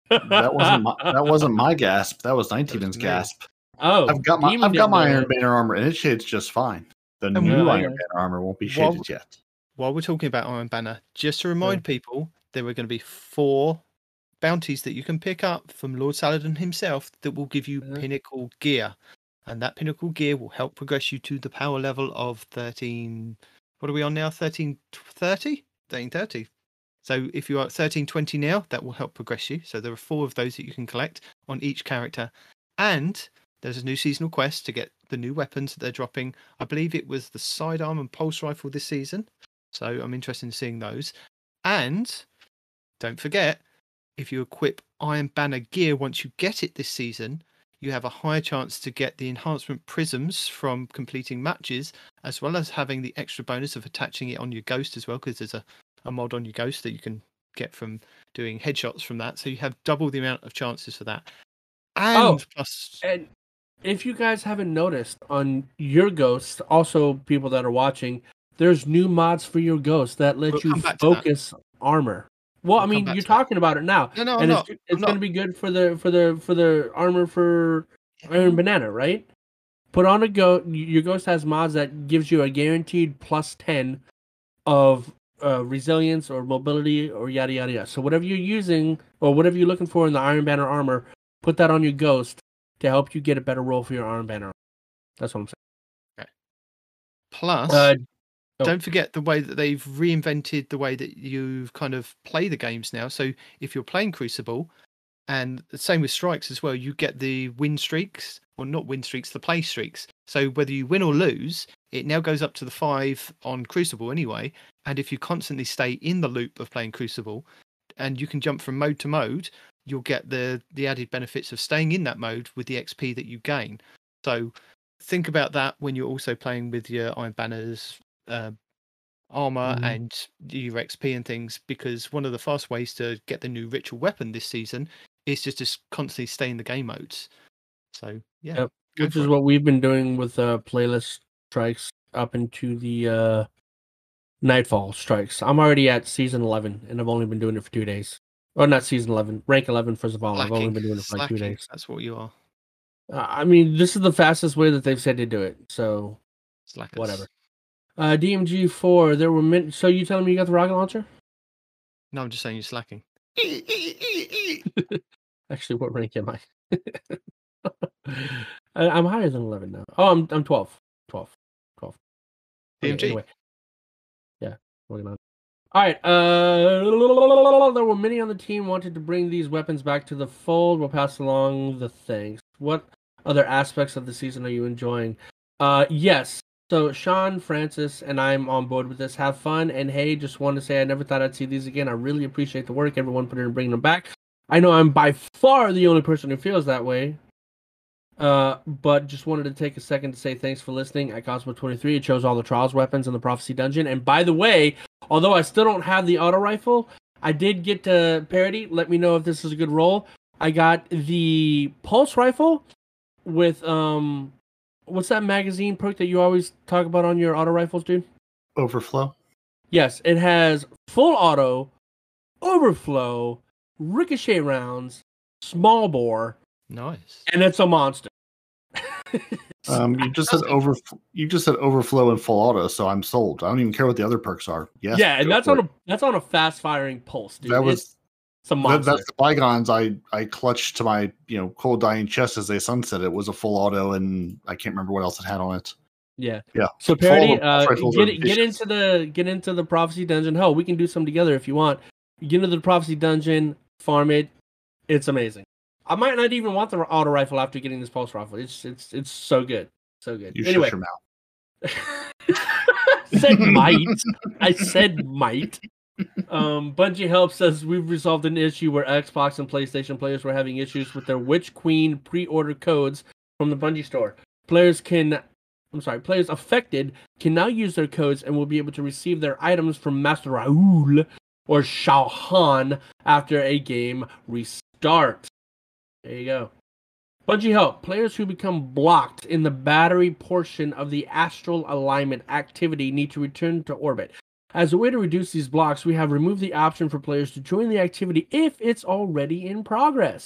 That wasn't my, that wasn't my gasp. That was 19's gasp. Oh, I've got my Demon I've got my Iron. Banner armor and it shades just fine. The And new Iron Banner armor won't be Well- shaded yet. While we're talking about Iron Banner, just to remind people, there are going to be four bounties that you can pick up from Lord Saladin himself that will give you Mhm. pinnacle gear. And that pinnacle gear will help progress you to the power level of 13. What are we on now? 1330? 1330. So if you are at 1320 now, that will help progress you. So there are four of those that you can collect on each character. And there's a new seasonal quest to get the new weapons that they're dropping. I believe it was the sidearm and pulse rifle this season. So I'm interested in seeing those. And don't forget, if you equip Iron Banner gear once you get it this season, you have a higher chance to get the enhancement prisms from completing matches, as well as having the extra bonus of attaching it on your ghost as well, because there's a, a mod on your ghost that you can get from doing headshots from that. So you have double the amount of chances for that. Oh, and Oh, plus, And if you guys haven't noticed on your ghost, also people that are watching, there's new mods for your ghost that let We'll you come back to that. focus armor. Well, I We'll come mean, you're talking about it now, no, no, and not. it's, it's going to be good for the for the for the armor for Iron Banana, right? Put on a go. Your ghost has mods that gives you a guaranteed plus ten of uh, resilience or mobility or yada yada yada. So whatever you're using or whatever you're looking for in the Iron Banner armor, put that on your ghost to help you get a better roll for your Iron Banner. That's what I'm saying. Plus, Uh, oh. don't forget the way that they've reinvented the way that you kind of play the games now. So if you're playing Crucible, and the same with strikes as well, you get the win streaks, or not win streaks, the play streaks. So whether you win or lose, it now goes up to the five on Crucible anyway. And if you constantly stay in the loop of playing Crucible, and you can jump from mode to mode, you'll get the the added benefits of staying in that mode with the XP that you gain. So think about that when you're also playing with your Iron Banners uh, armor Mhm. and your XP and things, because one of the fast ways to get the new ritual weapon this season is just to constantly stay in the game modes. So yeah, Yep. which is it. what we've been doing with uh, playlist strikes up into the uh, nightfall strikes. I'm already at season 11, and I've only been doing it for two days. Or not season 11, rank 11 first of all. I've only been doing it for like two slacking, days. That's what you are. Uh, I mean, this is the fastest way that they've said to do it. So Slackers. whatever. Uh, DMG four. There were min- so you telling me you got the rocket launcher? No, I'm just saying you're slacking. Actually, what rank am I? I I'm higher than eleven now. Oh, I'm I'm 12. 12. 12. Okay, DMG. anyway. Yeah, working on. All right. Uh, there were many on the team wanted to bring these weapons back to the fold. We'll pass along the thanks. What other aspects of the season are you enjoying? Uh, yes. So Sean, Francis, and I'm on board with this. Have fun, and hey, just want to say I never thought I'd see these again. I really appreciate the work everyone put in bringing them back. I know I'm by far the only person who feels that way. Uh, but just wanted to take a second to say thanks for listening. At Cozmo 23, it shows all the trials weapons in the Prophecy Dungeon. And by the way, although I still don't have the auto rifle, I did get to parody. Let me know if this is a good roll. I got the pulse rifle with um, what's that magazine perk that you always talk about on your auto rifles, dude? Overflow. Yes, it has full auto, overflow, ricochet rounds, small bore, Nice. and it's a monster. Um, you just said over. You just said overflow and full auto, so I'm sold. I don't even care what the other perks are. Yes, yeah, and that's on it. a that's on a fast firing pulse, dude. that was it's, it's a that, monster. that's the bygones. I I clutched to my you know cold dying chest as they sunset. It was a full auto, and I can't remember what else it had on it. Yeah. Yeah. So parody, uh, get get into the get into the prophecy dungeon. Hell, we can do some together if you want. Get into the prophecy dungeon, farm it. It's amazing. I might not even want the auto rifle after getting this pulse rifle. It's it's it's so good, so good. You anyway, shut your mouth. said might. I said might. Um, Bungie helps says we've resolved an issue where Xbox and PlayStation players were having issues with their Witch Queen pre-order codes from the Bungie store. Players can, I'm sorry, players affected can now use their codes and will be able to receive their items from Master Rahool or Shaw Han after a game start. There you go. Bungie help players who become blocked in the battery portion of the astral alignment activity need to return to orbit. As a way to reduce these blocks, we have removed the option for players to join the activity if it's already in progress.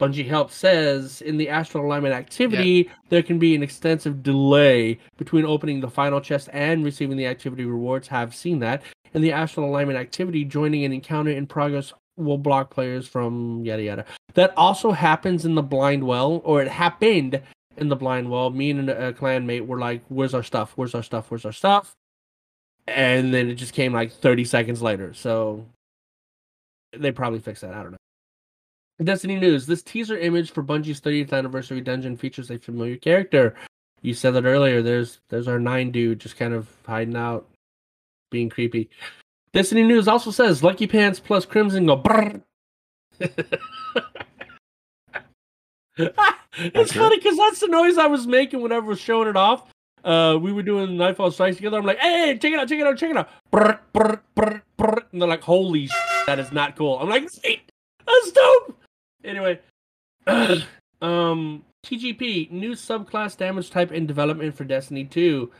Bungie Help says in the astral alignment activity, there can be an extensive delay between opening the final chest and receiving the activity rewards. Have seen that. In the astral alignment activity, joining an encounter in progress will block players from yada yada. That also happens in the blind well, or it happened in the blind well. Me and a clan mate were like, "Where's our stuff? Where's our stuff? Where's our stuff?" And then it just came like 30 seconds later. So they probably fixed that. I don't know. Destiny news: This teaser image for Bungie's 30th anniversary dungeon features a familiar character. You said that earlier. There's there's our nine dude just kind of hiding out, being creepy. Destiny news also says Lucky Pants plus Crimson go brrr. it's funny because that's the noise I was making whenever I was showing it off. Uh, we were doing Nightfall Strikes together. I'm like, hey, check it out, check it out, check it out. Brr, brr, brr, brr. And they're like, holy sh- that is not cool. I'm like, "Sweet, that's dope. Anyway, um, TGP new subclass damage type in development for Destiny 2.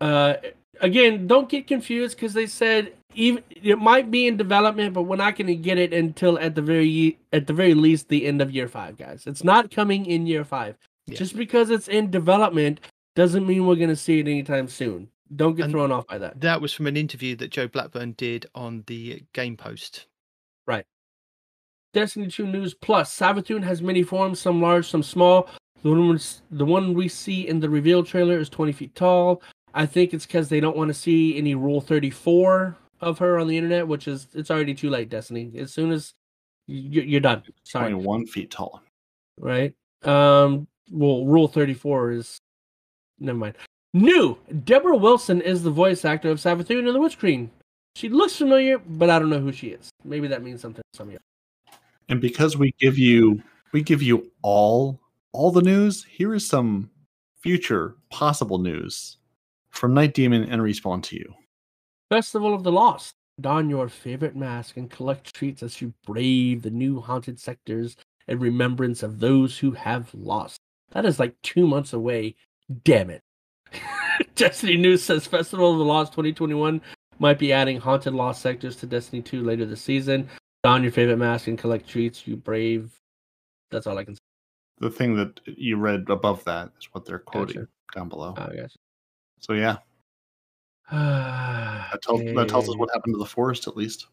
Uh, again, don't get confused because they said even it might be in development, but we're not going to get it until at the very at the very least the end of year five, guys. It's not coming in year five. Yeah. Just because it's in development doesn't mean we're going to see it anytime soon. Don't get And- thrown off by that. That was from an interview that Joe Blackburn did on the Game Post. Right. Destiny 2 News Plus. Savathun has many forms, some large, some small. The one, the one we see in the reveal trailer is 20 feet tall. I think it's because they don't want to see any Rule 34 of her on the internet, which is, it's already too late, Destiny. As soon as you- you're done. Sorry. 21 feet tall. right? Um, well, Rule 34 is. Never mind. New! Debra Wilson is the voice actor of Savathun in the Witch Queen. She looks familiar, but I don't know who she is. Maybe that means something to some of you. And because we give you we give you all all the news, here is some future possible news from Night Demon and Respawn to you. Festival of the Lost. Don your favorite mask and collect treats as you brave the new haunted sectors in remembrance of those who have lost. That is like two months away. Damn it. Destiny News says Festival of the Lost 2021 might be adding haunted lost sectors to Destiny 2 later this season. Don your favorite mask and collect treats, you brave. That's all I can say. The thing that you read above that is what they're quoting Gotcha. down below. Oh, I guess. So yeah, that tells, that tells us what happened to the forest at least.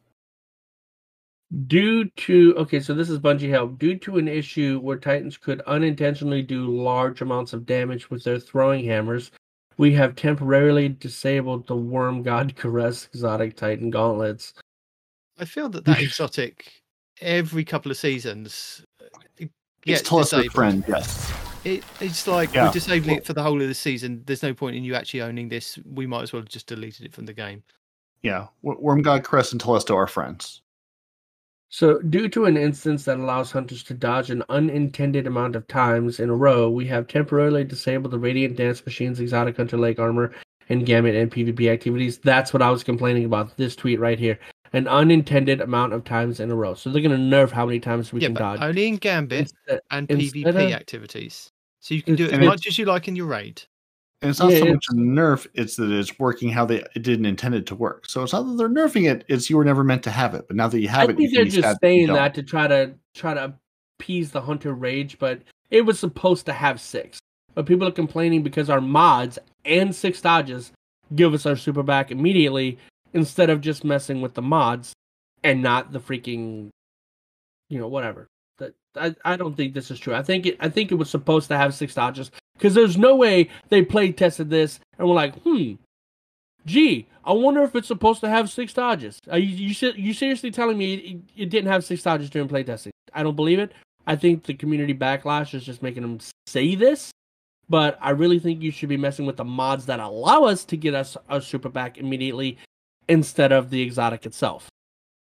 Due to okay, so this is Bungie help. Due to an issue where Titans could unintentionally do large amounts of damage with their throwing hammers, we have temporarily disabled the Worm God Caress exotic Titan gauntlets. I feel that that exotic every couple of seasons uh, it It's gets Tulsa disabled. friend, yes. It, it's like Yeah. we're disabling Well- it for the whole of the season. There's no point in you actually owning this. We might as well have just deleted it from the game. Yeah. Wo- Wormgod Caress and Telesto are friends. So, due to an instance that allows hunters to dodge an unintended amount of times in a row, we have temporarily disabled the Radiant Dance Machine's exotic hunter leg armor and gamut and PvP activities. That's what I was complaining about. This tweet right here. An unintended amount of times in a row. So they're going to nerf how many times we yeah, can but dodge. only in Gambit Instead- and instead PvP of- activities. So you can do it as And it- much as you like in your raid. And it's not Yeah, so it's- much a nerf, it's that it's working how they it didn't intend it to work. So it's not that they're nerfing it, it's you were never meant to have it. But now that you I have it, I think you they're just saying jump. that to try to try to appease the hunter rage, but it was supposed to have six. But people are complaining because our mods and six dodges give us our super back immediately instead of just messing with the mods and not the freaking you know, whatever. I, I don't think this is true. I think it I think it was supposed to have six dodges. Because there's no way they play tested this and were like, hmm, gee, I wonder if it's supposed to have six dodges. Are you you, you seriously telling me it, it didn't have six dodges during playtesting? I don't believe it. I think the community backlash is just making them say this. But I really think you should be messing with the mods that allow us to get us a super back immediately instead of the exotic itself.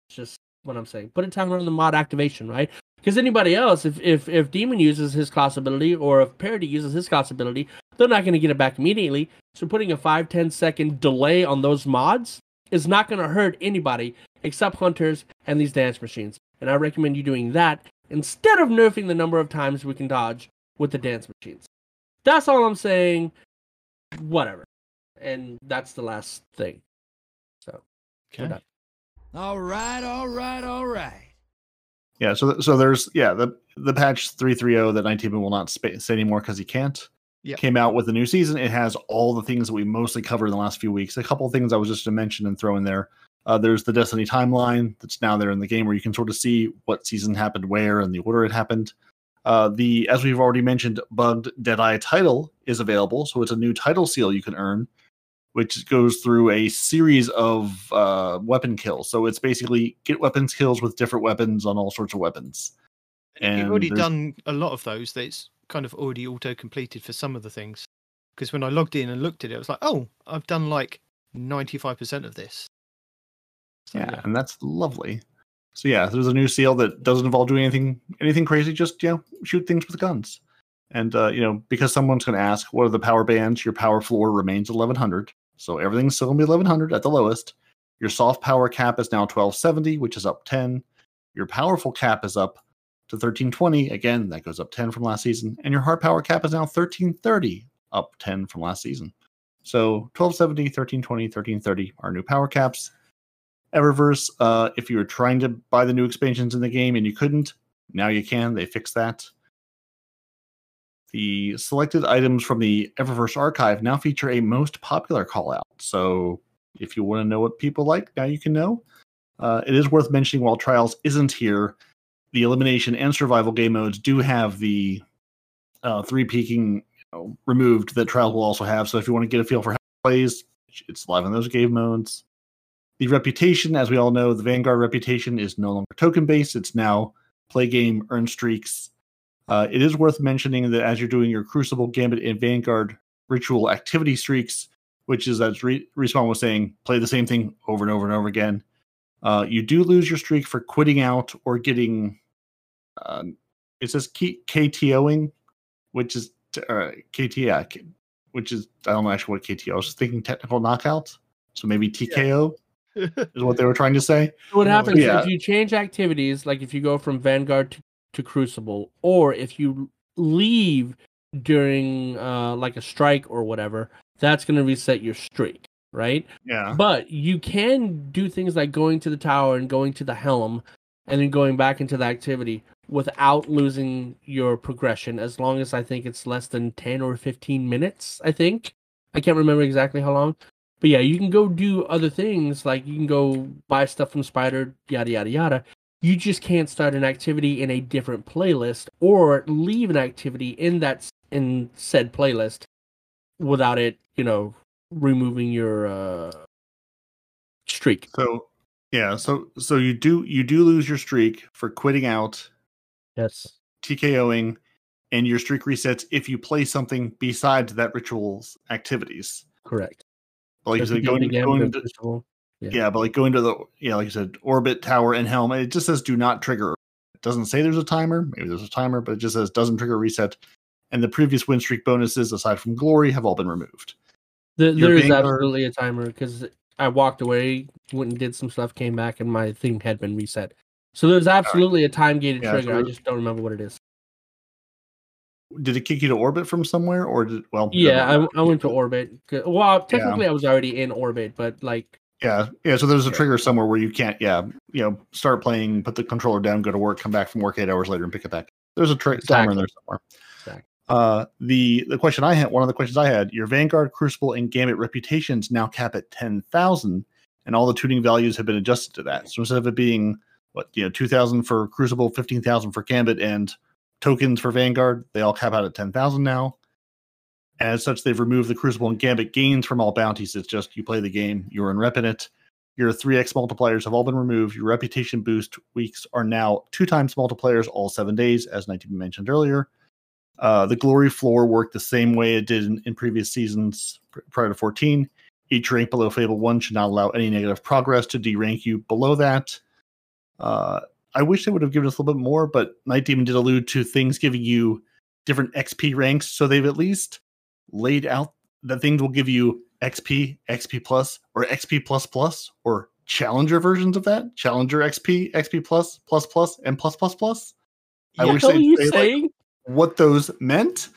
It's just what I'm saying. Put a timer on the mod activation, right? Because anybody else, if, if if Demon uses his class ability or if Parody uses his class ability, they're not going to get it back immediately. So putting a 5 10 second delay on those mods is not going to hurt anybody except hunters and these dance machines. and I recommend you doing that instead of nerfing the number of times we can dodge with the dance machines. That's all I'm saying. Whatever. And that's the last thing. So, we're Okay. All right, all right, all right. Yeah, so so there's yeah the the patch three three zero that nineteen will not say anymore because he can't. Came out with the new season. It has all the things that we mostly covered in the last few weeks. A couple of things I was just to mention and throw in there. Uh, there's the Destiny timeline that's now there in the game where you can sort of see what season happened where and the order it happened. Uh, the as we've already mentioned, bugged Deadeye title is available, so it's a new title seal you can earn, which goes through a series of uh, weapon kills. So it's basically get weapons kills with different weapons on all sorts of weapons. You've already there's- done a lot of those. That's kind of already auto completed for some of the things. Because when I logged in and looked at it, I was like, oh, I've done like ninety five percent of this. So, yeah, and that's lovely. So yeah, there's a new seal that doesn't involve doing anything anything crazy. Just you know, shoot things with guns. And uh, you know, because someone's going to ask, what are the power bands? Your power floor remains 1100, so everything's still to be 1100 at the lowest. Your soft power cap is now 1270, which is up 10. Your powerful cap is up to 1320. Again, that goes up 10 from last season. And your hard power cap is now 1330, up 10 from last season. So 1270, 1320, 1330 are new power caps. Eververse, uh, if you were trying to buy the new expansions in the game and you couldn't, now you can. They fixed that. The selected items from the Eververse archive now feature a most popular callout. So if you want to know what people like, now you can know. Uh, it is worth mentioning while Trials isn't here, the elimination and survival game modes do have the uh, three peaking you know, removed that Trials will also have. So if you want to get a feel for how it plays, it's live in those game modes. The reputation, as we all know, the Vanguard reputation is no longer token based. It's now play game, earn streaks. Uh, it is worth mentioning that as you're doing your Crucible, Gambit, and Vanguard ritual activity streaks, which is as Re- Respawn was saying, play the same thing over and over and over again. Uh, you do lose your streak for quitting out or getting. Uh, it says K- KTOing, which is uh, KT, yeah, K- which is I don't know actually what KTO. I was thinking technical knockout, so maybe TKO is what they were trying to say. What happens yeah. if you change activities, like if you go from Vanguard to, to Crucible, or if you leave during uh, like a strike or whatever, that's going to reset your streak, right? Yeah, But you can do things like going to the tower and going to the helm, and then going back into the activity without losing your progression, as long as I think it's less than ten or fifteen minutes. I think I can't remember exactly how long. But yeah, you can go do other things like you can go buy stuff from Spider, yada yada yada. You just can't start an activity in a different playlist or leave an activity in that in said playlist without it, you know, removing your uh streak. So yeah, so so you do you do lose your streak for quitting out, Yes. TKOing, and your streak resets if you play something besides that ritual's activities. Correct. Like you If you said, going, going to. Yeah. yeah, but like going to the yeah, like you said, orbit, tower, and helm. It just says do not trigger. It doesn't say there's a timer. Maybe there's a timer, but it just says doesn't trigger reset. And the previous win streak bonuses, aside from glory, have all been removed. The, there is absolutely a timer because I walked away, went and did some stuff, came back, and my thing had been reset. So there's absolutely a time gated Yeah, trigger. I just don't remember what it is. Did it kick you to orbit from somewhere, or did well? Yeah. I, I went to orbit. Well, technically, I was already in orbit, but like, Yeah, yeah. So there's a Yeah. trigger somewhere where you can't, yeah, you know, start playing, put the controller down, go to work, come back from work eight hours later, and pick it back. There's a tri- timer in there somewhere. Exactly. Uh, the the question I had, one of the questions I had, your Vanguard, Crucible, and Gambit reputations now cap at ten thousand, and all the tuning values have been adjusted to that. So instead of it being what you know, two thousand for Crucible, fifteen thousand for Gambit, and tokens for Vanguard, they all cap out at ten thousand now. As such, they've removed the Crucible and Gambit gains from all bounties. It's just you play the game, you earn rep in it. Your 3x multipliers have all been removed. Your reputation boost weeks are now two times multipliers all seven days, as 19 mentioned earlier. Uh, the glory floor worked the same way it did in, in previous seasons prior to 14. Each rank below Fable 1 should not allow any negative progress to derank you below that. Uh, I wish they would have given us a little bit more, but Night Demon did allude to things giving you different XP ranks. So they've at least laid out that things will give you XP, XP plus, or XP plus plus, or challenger versions of that, challenger XP, XP plus, plus plus, and plus plus plus. I wish they'd you say, like, saying? what those meant.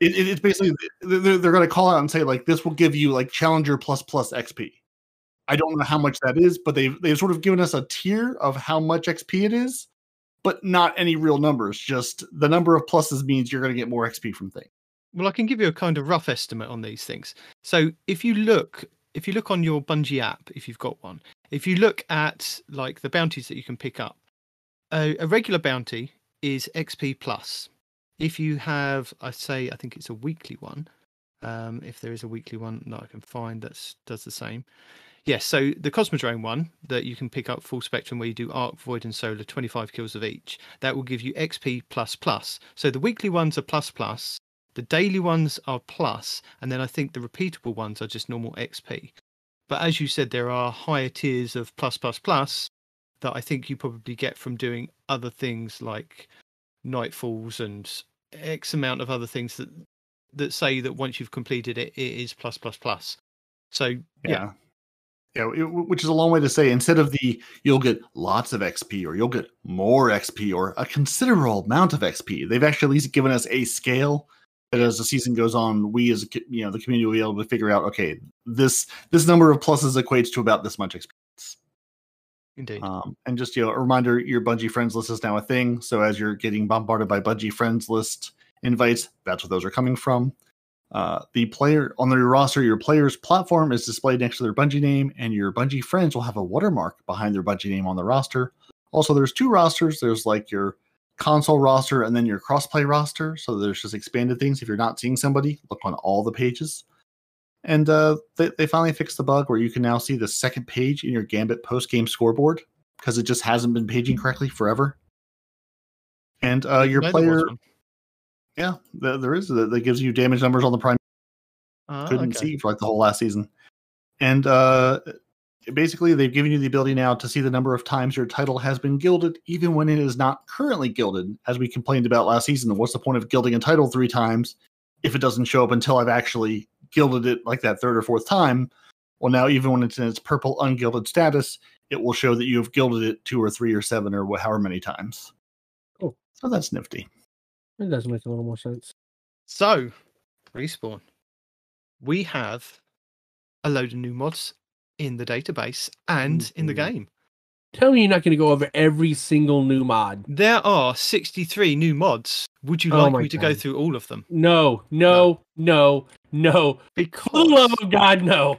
It, it- it's basically they're, they're going to call out and say like this will give you like challenger plus plus XP. I don't know how much that is, but they've they've sort of given us a tier of how much XP it is, but not any real numbers. Just the number of pluses means you're going to get more XP from things. Well, I can give you a kind of rough estimate on these things. So if you look, if you look on your Bungie app, if you've got one, if you look at like the bounties that you can pick up, a, a regular bounty is XP plus. If you have, I say, I think it's a weekly one. Um, if there is a weekly one that I can find that does the same. Yes, so the Cosmodrome one that you can pick up full spectrum where you do Arc, Void, and Solar, 25 kills of each, that will give you XP plus plus. So the weekly ones are plus plus, the daily ones are plus, and then I think the repeatable ones are just normal XP. But as you said, there are higher tiers of plus plus plus that I think you probably get from doing other things like nightfalls and X amount of other things that that say that once you've completed it, it is plus plus plus. So yeah, Yeah, it- which is a long way to say instead of the you'll get lots of XP or you'll get more XP or a considerable amount of XP, they've actually at least given us a scale that as the season goes on, we as a you know the community will be able to figure out okay this this number of pluses equates to about this much experience. indeed. Um, and just you know a reminder, your Bungie friends list is now a thing. So as you're getting bombarded by Bungie friends list invites, that's where those are coming from. Uh, the player on their roster, your player's platform is displayed next to their Bungie name, and your Bungie friends will have a watermark behind their Bungie name on the roster. Also, there's two rosters. There's like your console roster and then your crossplay roster. So there's just expanded things. If you're not seeing somebody, look on all the pages. And uh, they, they finally fixed the bug where you can now see the second page in your Gambit post game scoreboard because it just hasn't been paging correctly forever. And uh, your player, yeah, th- there is that that gives you damage numbers on the prime Ah, couldn't okay. see for like the whole last season. And uh basically they've given you the ability now to see the number of times your title has been gilded, even when it is not currently gilded, as we complained about last season. What's the point of gilding a title three times if it doesn't show up until I've actually gilded it like that third or fourth time? Well, now even when it's in its purple ungilded status, it will show that you have gilded it two or three or seven or however many times. Cool. So that's nifty. It does make a little more sense. So, respawn. We have a load of new mods in the database and in the Mhm. game. Tell me you're not going to go over every single new mod. There are 63 new mods. Would you Oh like my me to go through all of them? No, no, no, no. For the Because, love of God, no.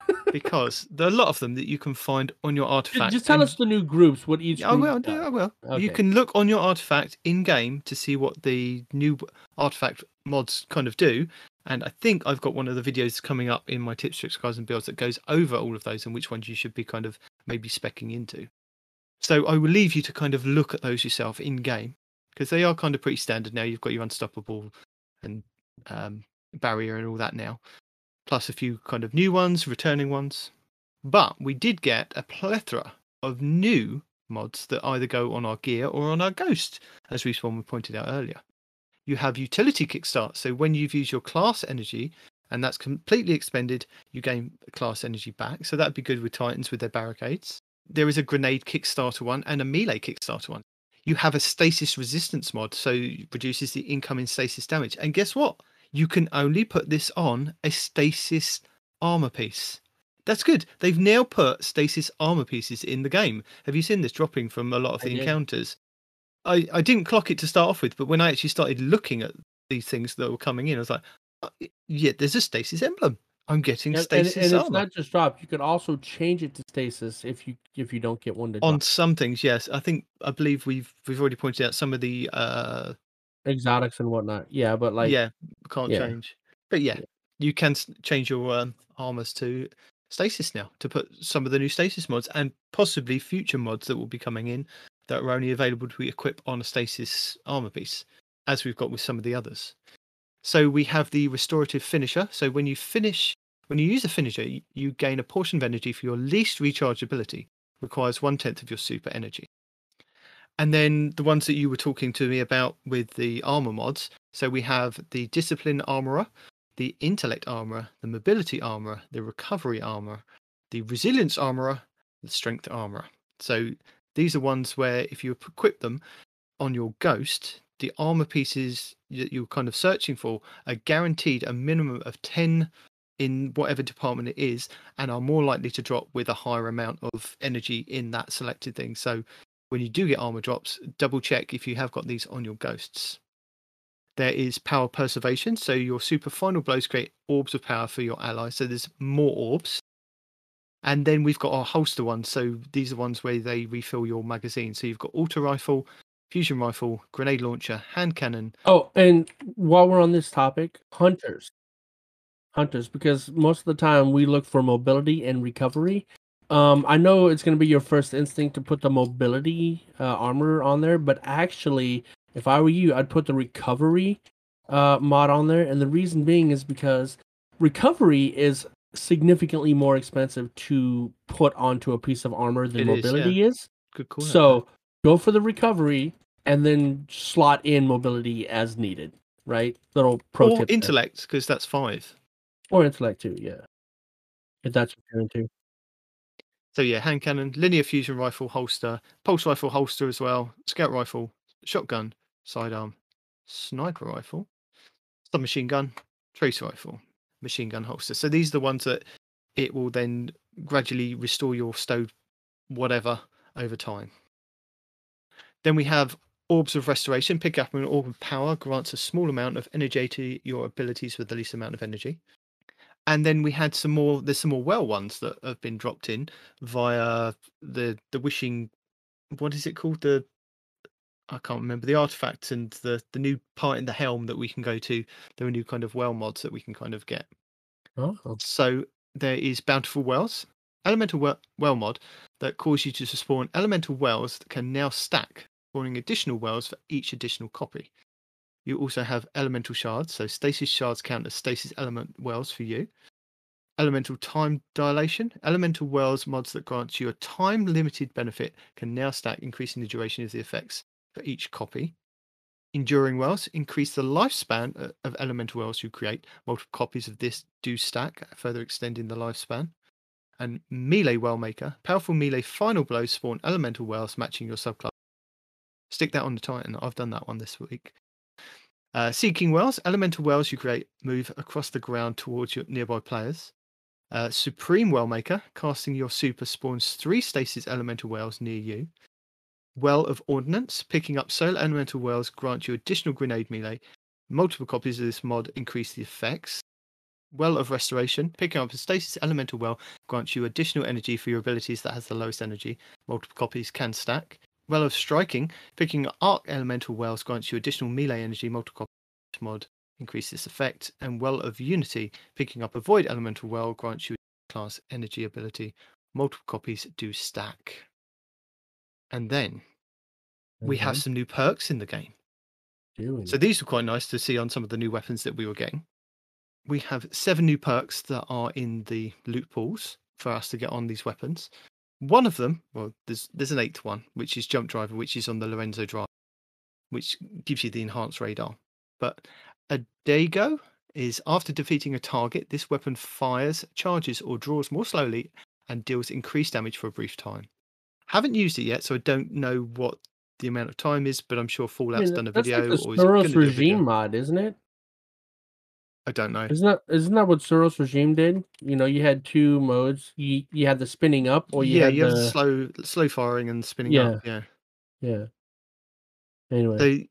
because there are a lot of them that you can find on your artifact. just tell and- us the new groups. What each. I will. I will. You can look on your artifact in game to see what the new artifact mods kind of do. And I think I've got one of the videos coming up in my tips, tricks, guides, and builds that goes over all of those and which ones you should be kind of maybe specking into. So I will leave you to kind of look at those yourself in game because they are kind of pretty standard now. You've got your unstoppable and um, barrier and all that now, plus a few kind of new ones, returning ones. But we did get a plethora of new mods that either go on our gear or on our ghost, as Respawn pointed out earlier. You have utility kickstart, so when you've used your class energy and that's completely expended, you gain class energy back. So that'd be good with Titans with their barricades. There is a grenade kickstarter one and a melee kickstarter one. You have a stasis resistance mod, so it reduces the incoming stasis damage. And guess what? You can only put this on a stasis armor piece. That's good. They've now put stasis armor pieces in the game. Have you seen this dropping from a lot of the encounters? I, I didn't clock it to start off with, but when I actually started looking at these things that were coming in, I was like, "Oh, yeah, there's a stasis emblem. I'm getting And, and, stasis and it's not just dropped. You can also change it to stasis if you if you don't get one to On some things, yes. I think I believe we've we've already pointed out some of the uh exotics and whatnot. Yeah, but like yeah can't yeah. change. But yeah, Yeah. you can change your um, armors to stasis now to put some of the new stasis mods and possibly future mods that will be coming in that are only available to equip on a stasis armor piece, as we've got with some of the others. So we have the restorative finisher. So when you finish, when you use a finisher, you gain a portion of energy for your least recharge ability. Requires one tenth of your super energy. And then the ones that you were talking to me about with the armor mods. So we have the discipline armorer, the intellect armorer, the mobility armorer, the recovery armorer, the resilience armorer, the strength armor. So these are ones where if you equip them on your ghost, the armor pieces that you're kind of searching for are guaranteed a minimum of 10 in whatever department it is and are more likely to drop with a higher amount of energy in that selected thing. So when you do get armor drops, double check if you have got these on your ghosts. There is power preservation, so your super final blows create orbs of power for your allies. So there's more orbs. And then we've got our holster ones. So these are ones where they refill your magazine. So you've got auto rifle, fusion rifle, grenade launcher, hand cannon. Oh, and while we're on this topic, hunters. Hunters, because most of the time we look for mobility and recovery. Um, I know it's going to be your first instinct to put the mobility uh, armor on there, but actually, if I were you, I'd put the recovery uh, mod on there. And the reason being is because recovery is significantly more expensive to put onto a piece of armor than It is, mobility yeah. is. Good call. So go for the recovery and then slot in mobility as needed, right? Little pro or tip. intellect, because that's five. Or intellect too, yeah. If that's what you're into. So yeah, hand cannon, linear fusion rifle, holster, pulse rifle holster as well, scout rifle, shotgun, sidearm, sniper rifle, submachine gun, trace rifle, machine gun holster. So these are the ones that it will then gradually restore your stowed whatever over time. Then we have orbs of restoration. Pick up an orb of power grants a small amount of energy to your abilities with the least amount of energy. And then we had some more. There's some more well ones that have been dropped in via the the wishing. What is it called? The I can't remember the artifact and the the new part in the helm that we can go to. There are new kind of well mods that we can kind of get. Oh, So there is Bountiful Wells, Elemental well, well mod that cause you to spawn elemental wells that can now stack, spawning additional wells for each additional copy. You also have elemental shards, so stasis shards count as stasis element wells for you. Elemental time dilation, elemental wells mods that grant you a time limited benefit can now stack, increasing the duration of the effects for each copy. Enduring wells increase the lifespan uh, of elemental wells you create. Multiple copies of this do stack, further extending the lifespan. And melee well maker, powerful melee final blows spawn elemental wells matching your subclass. Stick that on the Titan. I've done that one this week. Uh, Seeking wells, elemental wells you create move across the ground towards your nearby players. Uh, Supreme Wellmaker, casting your super spawns three stasis elemental wells near you. Well of Ordnance, picking up solo elemental wells grant you additional grenade melee. Multiple copies of this mod increase the effects. Well of Restoration, picking up a stasis elemental well grants you additional energy for your abilities that has the lowest energy. Multiple copies can stack. Well of Striking, picking up arc elemental wells grants you additional melee energy. Multiple copies mod increase this effect. And Well of Unity, picking up a void elemental well grants you class energy ability. Multiple copies do stack. And then we have Mhm. some new perks in the game. Doing So these were quite nice to see on some of the new weapons that we were getting. We have seven new perks that are in the loot pools for us to get on these weapons. One of them, well, there's there's an eighth one, which is jump driver, which is on the Lorentz Driver, which gives you the enhanced radar. But a Dago is after defeating a target, this weapon fires, charges, or draws more slowly and deals increased damage for a brief time. Haven't used it yet, so I don't know what the amount of time is, but I'm sure I Fallout's mean, done a that's video like the or is it gonna Soros regime mod, isn't it? I don't know. Isn't that isn't that what Soros regime did? You know, you had two modes. You you had the spinning up, or you yeah, had you have the the slow slow firing and spinning Yeah. up. Yeah. yeah. Anyway, So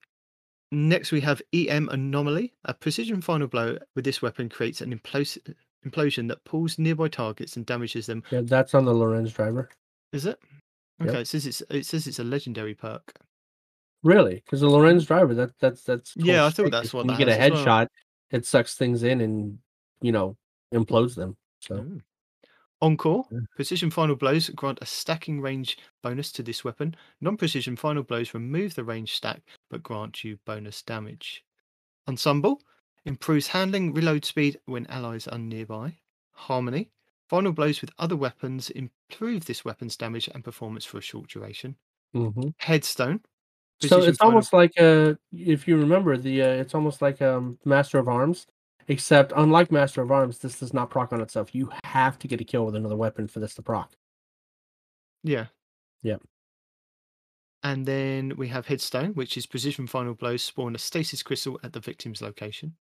next we have EM anomaly. A precision final blow with this weapon creates an implos- implosion that pulls nearby targets and damages them. yeah, that's on the Lorentz driver. Is it? Yep. Okay, it says it's it says it's a legendary perk. Really? Because the Lorentz driver, that that's that's Yeah, I thought that's what that you get a as well. headshot, it sucks things in and you know implodes them. So Mm. Encore. Yeah. Precision final blows grant a stacking range bonus to this weapon. Non precision final blows remove the range stack but grant you bonus damage. Ensemble improves handling reload speed when allies are nearby. Harmony. Final blows with other weapons improve this weapon's damage and performance for a short duration. Mhm. Headstone. so it's almost like uh if you remember the uh, it's almost like um Master of Arms, except unlike Master of Arms, this does not proc on itself. You have to get a kill with another weapon for this to proc. Yeah. Yep. And then we have Headstone, which is precision final blows spawn a stasis crystal at the victim's location.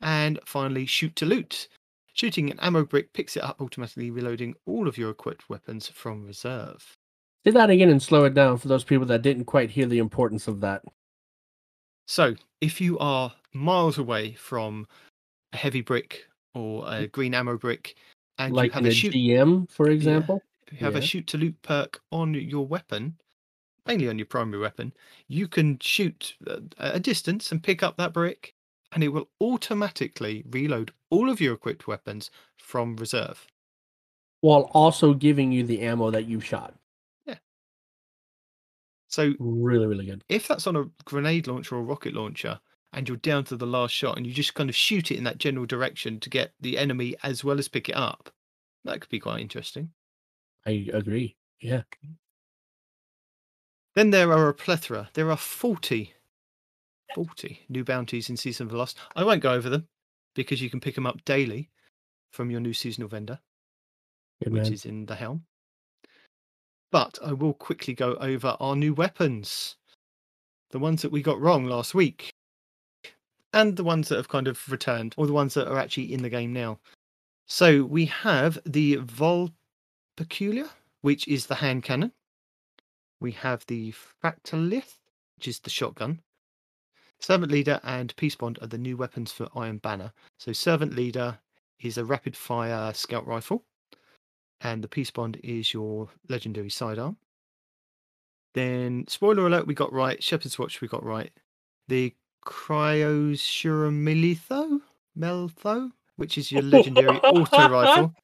And finally, Shoot to Loot. Shooting an ammo brick picks it up, automatically reloading all of your equipped weapons from reserve. Say that again and slow it down for those people that didn't quite hear the importance of that. So, if you are miles away from a heavy brick or a mm-hmm. green ammo brick, and like you have a shoot, DM, for example. if you have a shoot to loot perk on your weapon, mainly on your primary weapon, you can shoot a distance and pick up that brick, and it will automatically reload all of your equipped weapons from reserve. While also giving you the ammo that you shot. Yeah. So Really, really good. if that's on a grenade launcher or rocket launcher, and you're down to the last shot, and you just kind of shoot it in that general direction to get the enemy as well as pick it up, that could be quite interesting. I agree. Yeah. Then there are a plethora. There are 40, 40 new bounties in Season of the Lost. I won't go over them because you can pick them up daily from your new seasonal vendor, Good which man. is in the helm. But I will quickly go over our new weapons. The ones that we got wrong last week. And the ones that have kind of returned, or the ones that are actually in the game now. So we have the Vol Peculiar, which is the hand cannon. We have the Fractalith, which is the shotgun. Servant Leader and Peace Bond are the new weapons for Iron Banner. So Servant Leader is a rapid fire scout rifle, and the Peace Bond is your legendary sidearm. Then, spoiler alert, we got right. Shepherd's Watch, we got right. The Cryosuramelitho, Meltho, which is your legendary auto rifle.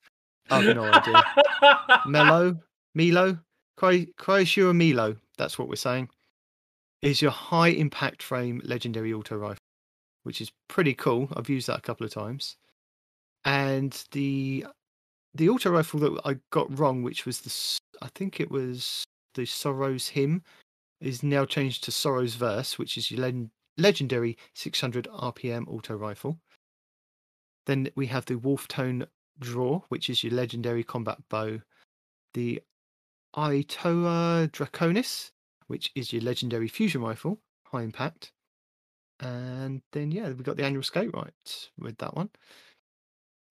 I have no idea. Mello, Milo, Cry Cryosura Milo, that's what we're saying, is your high impact frame legendary auto rifle, which is pretty cool. I've used that a couple of times. And the the auto rifle that I got wrong, which was the I think it was the Sorrow's Hymn, is now changed to Sorrow's Verse, which is your len- legendary 600 RPM auto rifle. Then we have the Wolf Tone Draw, which is your legendary combat bow. The Iota Draconis, which is your legendary fusion rifle, high impact. And then, yeah, we got the annual skate right with that one.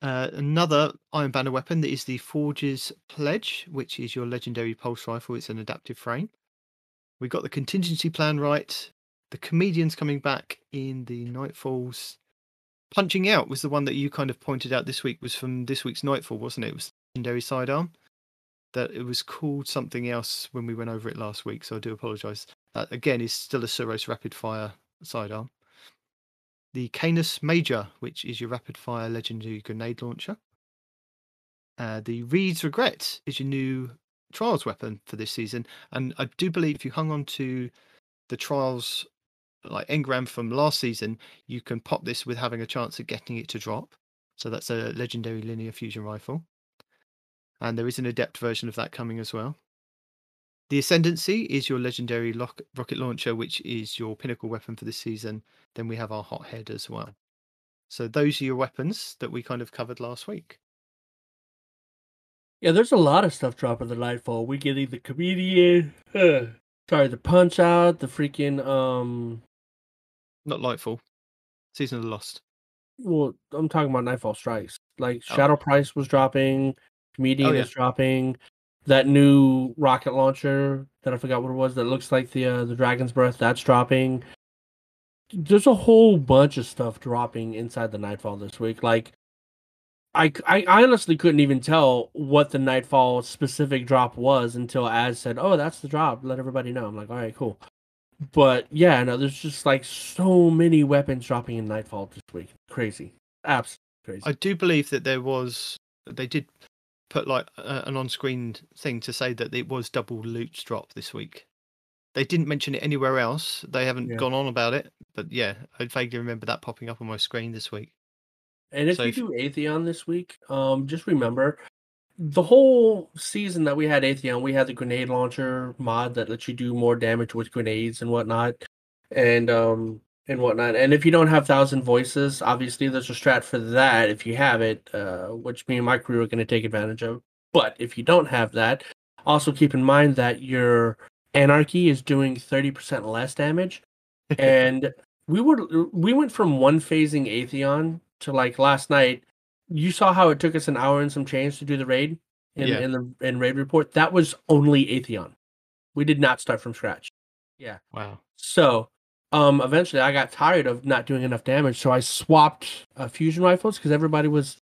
Uh, another Iron Banner weapon that is the Forge's Pledge, which is your legendary pulse rifle. It's an adaptive frame. We got the contingency plan right. The comedians coming back in the Nightfalls. Punching out was the one that you kind of pointed out this week. Was from this week's Nightfall, wasn't it? It was legendary sidearm. That it was called something else when we went over it last week. So I do apologise. That again is still a Suros rapid fire sidearm the Canis Major, which is your rapid fire legendary grenade launcher. Uh, the Reed's Regret is your new trials weapon for this season. And I do believe if you hung on to the trials like engram from last season, you can pop this with having a chance of getting it to drop. So that's a legendary linear fusion rifle. And there is an adept version of that coming as well. The Ascendancy is your legendary lock- rocket launcher, which is your pinnacle weapon for this season. Then we have our hothead as well. So those are your weapons that we kind of covered last week. Yeah, there's a lot of stuff dropping the Nightfall. We getting the comedian, uh, sorry, the punch out, the freaking um. Not Lightfall, Season of the Lost. Well, I'm talking about Nightfall Strikes. Like Oh. Shadow Price was dropping, comedian yeah. is dropping. That new rocket launcher that I forgot what it was that looks like the uh, the Dragon's Breath that's dropping. There's a whole bunch of stuff dropping inside the Nightfall this week. Like, I, I I honestly couldn't even tell what the Nightfall specific drop was until Az said, "Oh, that's the drop. Let everybody know." I'm like, "All right, cool." But yeah, no, there's just like so many weapons dropping in Nightfall this week. Crazy, absolutely crazy. I do believe that there was, they did put like a, an on screen thing to say that it was double loot drop this week. They didn't mention it anywhere else. They haven't Yeah. gone on about it. But yeah, I vaguely remember that popping up on my screen this week. And if So you do Atheon this week, um, just remember the whole season that we had Atheon, we had the grenade launcher mod that lets you do more damage with grenades and whatnot, and um and whatnot. And if you don't have Thousand Voices, obviously there's a strat for that if you have it, uh, which me and my crew are going to take advantage of. But if you don't have that, Also, keep in mind that your anarchy is doing thirty percent less damage, and we were we went from one phasing Atheon to like last night. You saw how it took us an hour and some change to do the raid in, Yeah. in the in raid report. That was only Atheon. We did not start from scratch. Yeah. Wow. So, um, eventually I got tired of not doing enough damage, so I swapped uh, fusion rifles because everybody was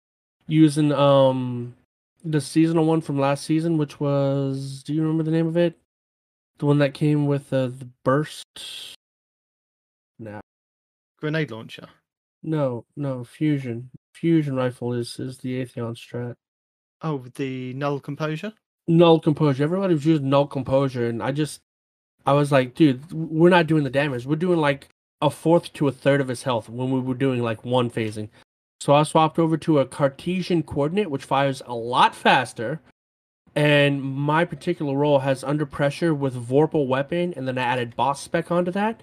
using um the seasonal one from last season, which was do you remember the name of it? The one that came with uh, the burst. No, Grenade launcher. no, no. Fusion, fusion rifle is is the Atheon strat. Oh, the null composure. null composure. Everybody was using null composure, and I just, I was like, dude, we're not doing the damage. We're doing like a fourth to a third of his health when we were doing like one phasing. So I swapped over to a Cartesian coordinate, which fires a lot faster. And my particular role has under pressure with Vorpal weapon, and then I added boss spec onto that.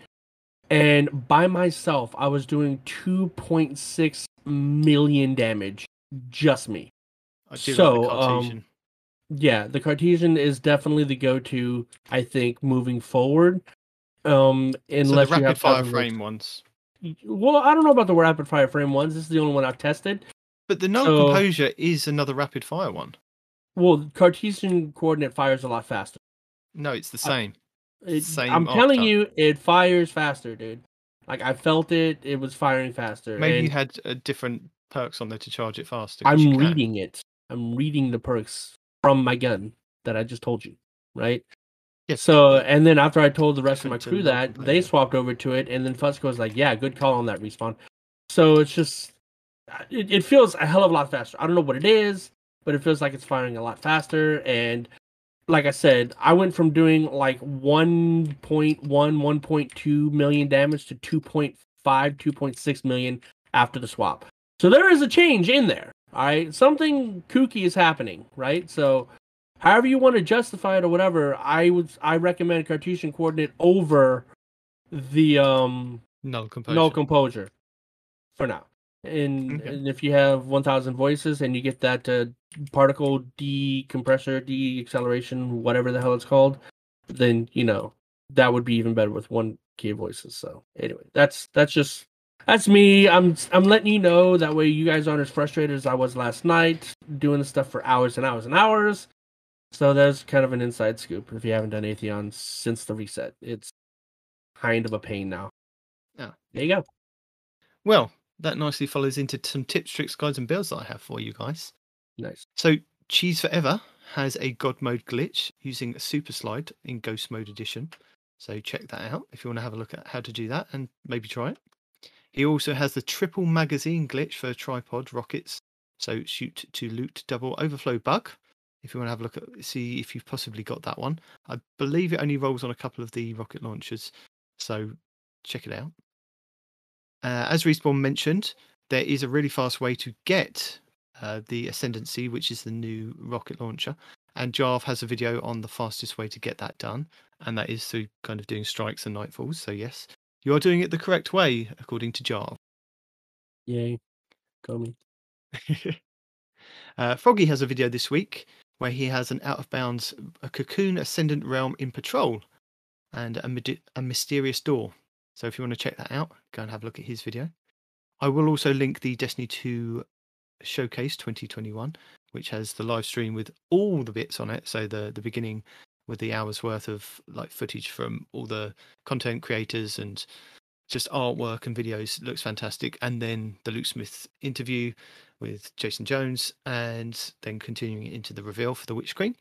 And by myself, I was doing 2.6 million damage, just me. I do So, um. Yeah, the Cartesian is definitely the go-to. I think moving forward, um, so unless the you rapid fire frame ones. Well, I don't know about the rapid fire frame ones. This is the only one I've tested. But the null So- composure is another rapid fire one. Well, Cartesian coordinate fires a lot faster. No, it's the same. It, Same I'm telling archetype. you, it fires faster, dude. Like I felt it; it was firing faster. Maybe you had uh, different perks on there to charge it faster. I'm reading it. I'm reading the perks from my gun that I just told you, right? Yes. So, and then after I told the rest of my crew that, they swapped over to it, and then Fusco was like, "Yeah, good call on that respawn." So it's just, uh, it, it feels a hell of a lot faster. I don't know what it is, but it feels like it's firing a lot faster. And like I said, I went from doing like 1.1, 1.2 million damage to 2.5, 2.6 million after the swap. So there is a change in there. All right, something kooky is happening, right? So, however you want to justify it or whatever, I would I recommend Cartesian coordinate over the um null composure. no composure for now. And, Okay. and if you have 1000 voices and you get that uh, particle decompressor, de-acceleration, whatever the hell it's called, then you know that would be even better with one key of voices. So anyway, that's that's just that's me. I'm I'm letting you know that way you guys aren't as frustrated as I was last night doing the stuff for hours and hours and hours. So there's kind of an inside scoop if you haven't done Atheon since the reset. It's kind of a pain now. Yeah. There you go. Well, that nicely follows into some tips, tricks, guides, and builds that I have for you guys. Nice. So, Cheese Forever has a God mode glitch using a super slide in Ghost Mode Edition. So, check that out if you want to have a look at how to do that and maybe try it. He also has the triple magazine glitch for tripod rockets. So, shoot to loot double overflow bug. If you want to have a look at see if you've possibly got that one. I believe it only rolls on a couple of the rocket launchers. So, check it out. Uh, as Respawn mentioned, there is a really fast way to get uh, the Ascendancy, which is the new rocket launcher. And Jarv has a video on the fastest way to get that done, and that is through kind of doing strikes and nightfalls. So, yes, you are doing it the correct way, according to Jarv. Yay. Go me. uh, Froggy has a video this week where he has an out of bounds a cocoon ascendant realm in patrol and a, a mysterious door. So if you want to check that out, go and have a look at his video. I will also link the Destiny 2 Showcase 2021, which has the live stream with all the bits on it. So the the beginning with the hours worth of like footage from all the content creators and just artwork and videos looks fantastic. And then the Luke Smith interview with Jason Jones, and then continuing into the reveal for the Witch Queen.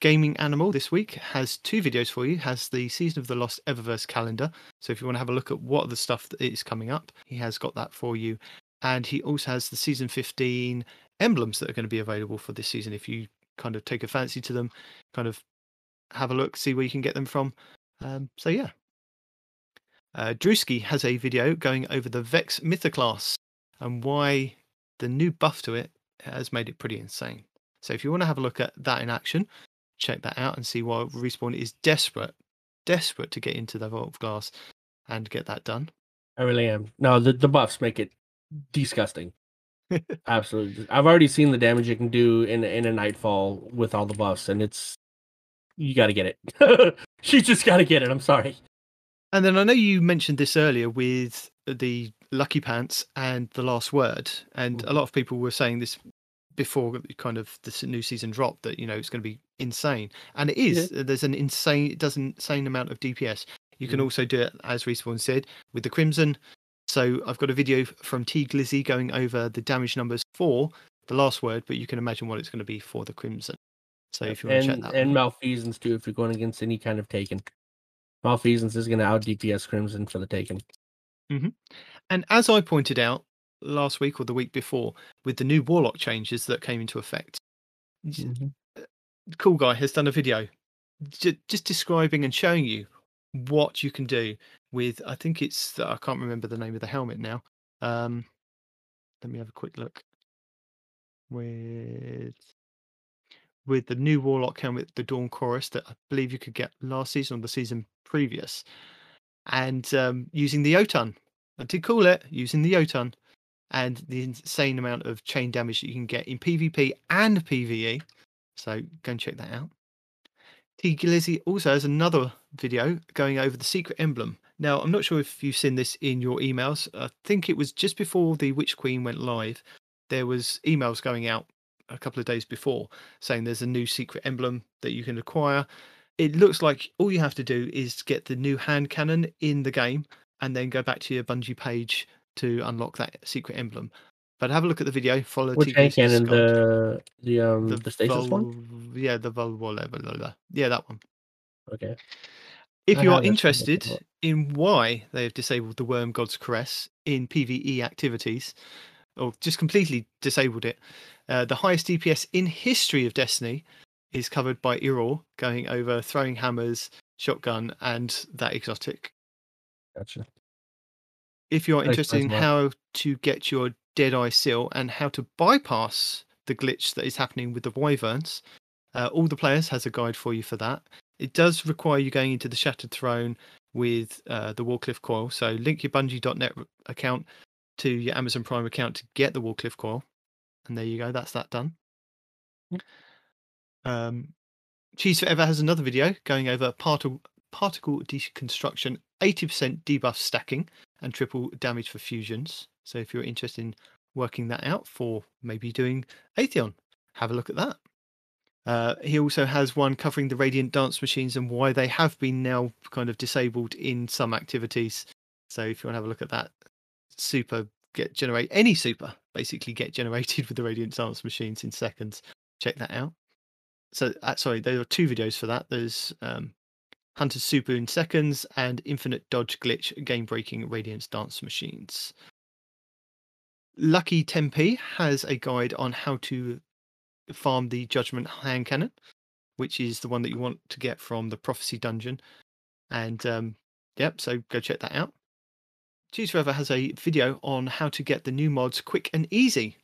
Gaming Animal this week has two videos for you. Has the Season of the Lost Eververse calendar. So if you want to have a look at what the stuff that is coming up, he has got that for you. And he also has the Season 15 emblems that are going to be available for this season. If you kind of take a fancy to them, kind of have a look, see where you can get them from. Um, so yeah. Uh, Drewski has a video going over the Vex Mythoclast and why the new buff to it has made it pretty insane. So if you want to have a look at that in action, check that out and see why Respawn is desperate, desperate to get into the Vault of Glass and get that done. I really am. No, the, the buffs make it disgusting. Absolutely. I've already seen the damage it can do in in a nightfall with all the buffs, and it's you got to get it. you just got to get it. I'm sorry. And then I know you mentioned this earlier with the Lucky Pants and the Last Word, and a lot of people were saying this before kind of this new season dropped that you know it's going to be insane, and it is. There's an insane, it does an insane amount of DPS. You can Mm. also do it as Respawn said with the Crimson. So I've got a video from T Glizzy going over the damage numbers for the Last Word, but you can imagine what it's going to be for the Crimson. So if you want to check and that, and one. malfeasance too, if you're going against any kind of taken. Malfeasance is going to out DPS Crimson for the taken. Mm-hmm. And as I pointed out last week or the week before, with the new Warlock changes that came into effect, j- mm-hmm. uh, Cool Guy has done a video just describing and showing you what you can do with. I think it's I can't remember the name of the helmet now. Um, let me have a quick look. With with the new Warlock and with the Dawn Chorus that I believe you could get last season or the season previous, and um, using the Otun. I did call it using the Otun and the insane amount of chain damage that you can get in PvP and PvE. So go and check that out. T Glizzy also has another video going over the secret emblem. Now, I'm not sure if you've seen this in your emails. I think it was just before the Witch Queen went live. There was emails going out a couple of days before saying there's a new secret emblem that you can acquire. It looks like all you have to do is get the new hand cannon in the game and then go back to your Bungie page to unlock that secret emblem. But have a look at the video. Follow Which hand cannon? The the um the, stasis one. Yeah, the Vol whatever, blah, blah. Yeah, that one. Okay. If I you are have this one, interested in why they have disabled the Worm God's Caress in PvE activities, or just completely disabled it, uh, the highest DPS in history of Destiny is covered by Ehroar, going over throwing hammers, shotgun, and that exotic. Gotcha. If you're Thanks, interested in how to get your Deadeye seal and how to bypass the glitch that is happening with the Wyverns, uh, all the players has a guide for you for that. It does require you going into the Shattered Throne with uh, the Wardcliff Coil. So link your Bungie.net account to your Amazon Prime account to get the Wardcliff Coil, and there you go. That's that done. Um, Cheese Forever has another video going over particle particle deconstruction, 80% debuff stacking, and triple damage for fusions. So if you're interested in working that out for maybe doing Atheon, have a look at that. Uh, he also has one covering the Radiant Dance Machines and why they have been now kind of disabled in some activities. So if you want to have a look at that, super get generate any super basically get generated with the Radiant Dance Machines in seconds. Check that out. So uh, sorry, there are two videos for that. There's um, Hunter's Super in seconds and Infinite Dodge Glitch game breaking Radiant Dance Machines. Lucky Tempe has a guide on how to farm the Judgment Hand Cannon, which is the one that you want to get from the Prophecy Dungeon. And um, yep, so go check that out. Cheese Forever has a video on how to get the new mods quick and easy.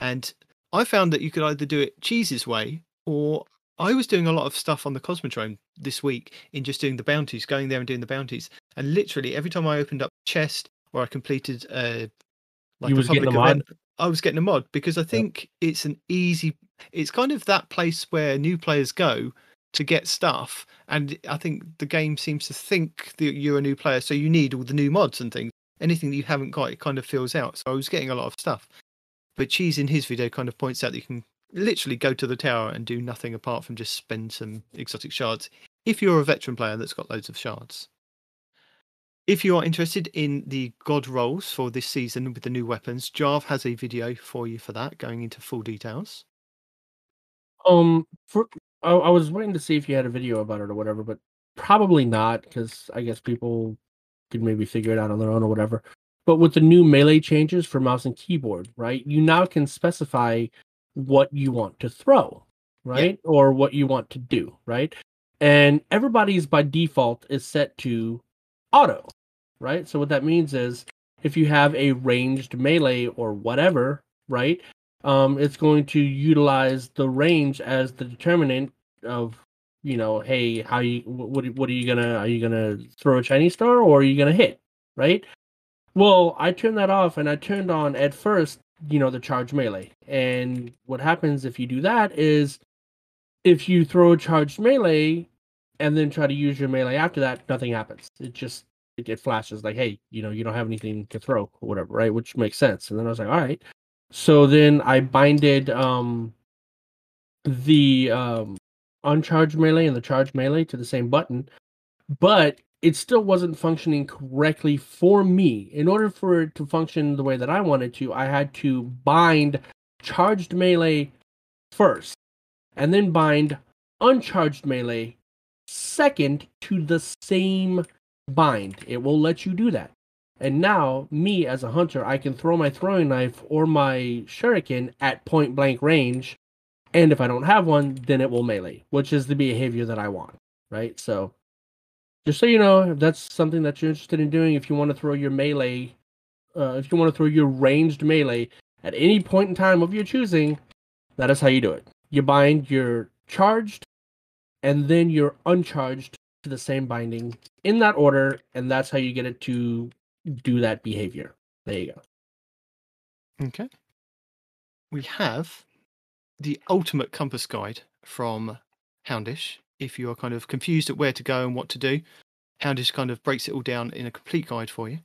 And I found that you could either do it Cheese's way or I was doing a lot of stuff on the Cosmodrome this week in just doing the bounties, going there and doing the bounties. And literally every time I opened up a chest or I completed a like You a public event, I was getting a mod because I think it's an easy it's kind of that place where new players go to get stuff and I think the game seems to think that you're a new player so you need all the new mods and things. Anything that you haven't got it kind of fills out. So I was getting a lot of stuff. But Cheese in his video kind of points out that you can literally go to the tower and do nothing apart from just spend some exotic shards if you're a veteran player that's got loads of shards. If you are interested in the god rolls for this season with the new weapons, Jarv has a video for you for that, going into full details. Um, for I, I was waiting to see if you had a video about it or whatever, but probably not because I guess people could maybe figure it out on their own or whatever. But with the new melee changes for mouse and keyboard, right? You now can specify what you want to throw, right? Or what you want to do, right? And everybody's by default is set to auto, right? So what that means is if you have a ranged melee or whatever, right? Um, it's going to utilize the range as the determinant of, you know, hey, how you what what are you gonna are you gonna throw a Chinese star or are you gonna hit, right? Well, I turned that off and I turned on at first, you know, the charge melee. And what happens if you do that is if you throw a charged melee and then try to use your melee after that, nothing happens. It just it, it flashes like, hey, you know, you don't have anything to throw or whatever, right? Which makes sense. And then I was like, all right. So then I binded um the um uncharged melee and the charged melee to the same button, but it still wasn't functioning correctly for me. In order for it to function the way that I wanted to, I had to bind charged melee first and then bind uncharged melee second to the same bind. It will let you do that. And now, me as a hunter, I can throw my throwing knife or my shuriken at point blank range. And if I don't have one, then it will melee, which is the behavior that I want. Right? So, just so you know, if that's something that you're interested in doing, if you want to throw your melee, uh, if you want to throw your ranged melee at any point in time of your choosing, that is how you do it. You bind your charged and then your uncharged to the same binding in that order, and that's how you get it to do that behavior. There you go. Okay. We have the ultimate compass guide from Houndish. If you are kind of confused at where to go and what to do, Houndish kind of breaks it all down in a complete guide for you.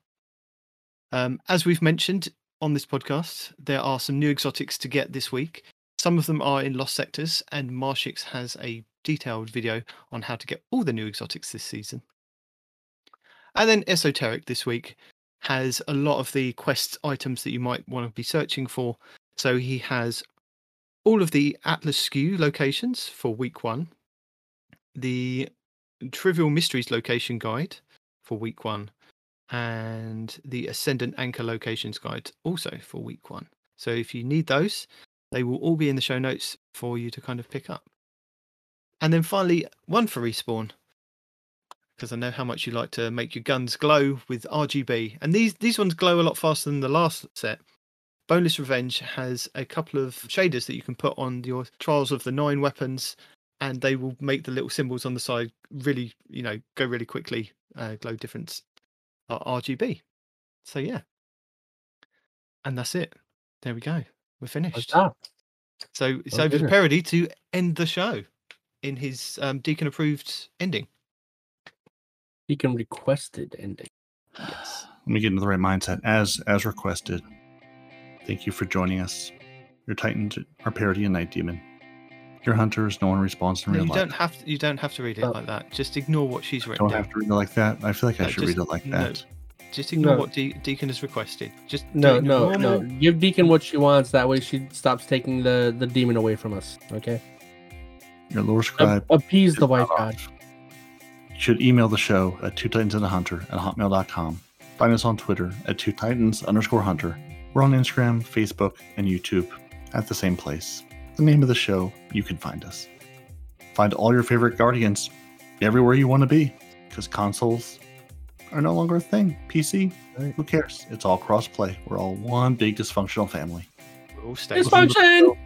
Um, as we've mentioned on this podcast, there are some new exotics to get this week. Some of them are in Lost Sectors, and Marshix has a detailed video on how to get all the new exotics this season. And then Esoteric this week has a lot of the quest items that you might want to be searching for. So he has all of the Atlas Skews locations for week one, the Trivial Mysteries location guide for week one, and the Ascendant Anchor locations guide also for week one. So if you need those, they will all be in the show notes for you to kind of pick up. And then finally, one for respawn, because I know how much you like to make your guns glow with RGB, and these these ones glow a lot faster than the last set. Boneless Revenge has a couple of shaders that you can put on your Trials of the Nine weapons, and they will make the little symbols on the side really, you know, go really quickly, uh, glow different uh, RGB. So yeah, and that's it. There we go. We're finished. So it's Oh, over to. Parody to end the show in his um, Deacon approved ending. Deacon requested ending. Yes. Let me get into the right mindset as as requested. Thank you for joining us. Your Titans are Parody and Night Demon. Your hunters, no one responds in No, real you life. don't have to. You don't have to read it Oh. like that. Just ignore what she's written Don't down. have to read it like that. I feel like I should just- read it like no. that. Just ignore No. what De- Deacon has requested. Just do No, no, normal- no. Give Deacon what she wants. That way she stops taking the, the demon away from us. Okay? Your lore A- scribe appease the white not god. You should email the show at two titans and a hunter at hotmail.com. Find us on Twitter at two titans underscore hunter. We're on Instagram, Facebook, and YouTube at the same place. The name of the show, you can find us. Find all your favorite guardians everywhere you want to be because consoles are no longer a thing. PC, Right. who cares? It's all cross-play. We're all one big dysfunctional family. Oh, We're all stable. Dysfunction!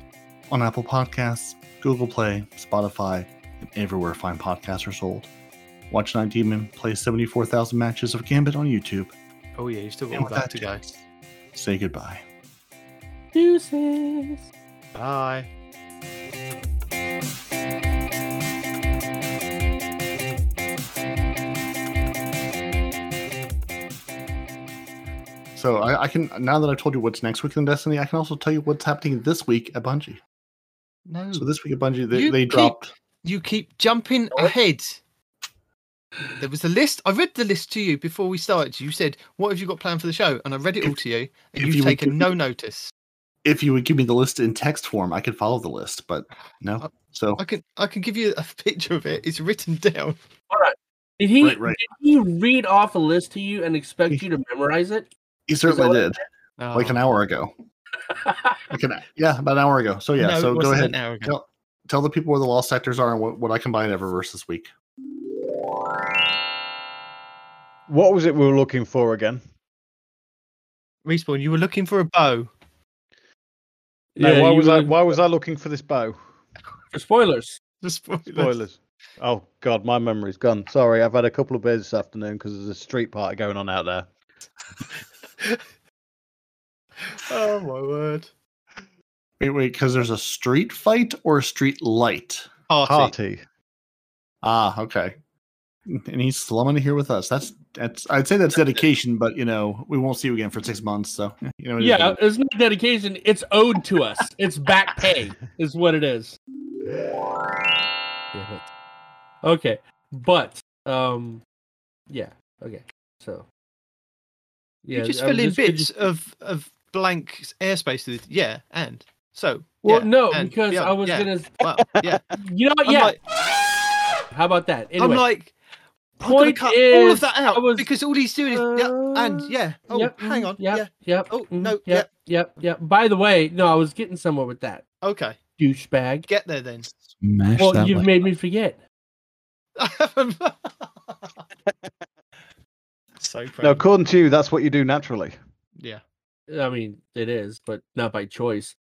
On Apple Podcasts, Google Play, Spotify, and everywhere fine podcasts are sold. Watch Night Demon play 74,000 matches of Gambit on YouTube. Oh yeah, you've still got And all with that to go. Jax, say goodbye. Deuces. Bye. So I, I can now that I've told you what's next week in Destiny, I can also tell you what's happening this week at Bungie. No, So this week at Bungie, they, You they keep- dropped. you keep jumping ahead. There was a list. I read the list to you before we started. You said, "What have you got planned for the show?" And I read it all to you, and you've you taken give no me- notice. If you would give me the list in text form, I could follow the list, but no. Uh, So I can I can give you a picture of it. It's written down. All right. Did he, Right, right. did he read off a list to you and expect you to memorize it? he certainly what did, like an Oh, hour ago. Like an, yeah, about an hour ago. So yeah, no, so go ahead. An hour ago. Tell, tell the people where the lost sectors are and what, what I can buy at Eververse this week. What was it we were looking for again? Respawn. You were looking for a bow. No, why you was I? Why was I looking for this bow? For spoilers. The spoilers. Spoilers. Oh God, my memory's gone. Sorry, I've had a couple of beers this afternoon because there's a street party going on out there. Oh my word. Wait, wait, because there's a street fight or a street light. Party. Party. Ah, okay. And he's slumming here with us. That's that's. I'd say that's dedication, but you know we won't see you again for six months. So you know. Yeah, what it's not dedication. It's owed to us. It's back pay, is what it is. Okay, but um, yeah. Okay, so yeah, you just fill in just- could bits you- of of blank airspace with yeah and so. Well, yeah, no, because yeah, I was yeah, gonna. Well, yeah. You know what? I'm Yeah. like, How about that? Anyway, I'm like. I'm gonna point cut all of that out was- because all he's doing is yeah and Uh, yeah. Oh, yep, hang on. Yep, Yeah. yep. Oh, mhm, no, Yep. Yep. Yep. By the way, no, I was getting somewhere with that Okay. douchebag. Get there then. Smash Well, that you've like- made me forget. So proud. No, according to you, that's what you do naturally. yeah. I mean, it is, but not by choice.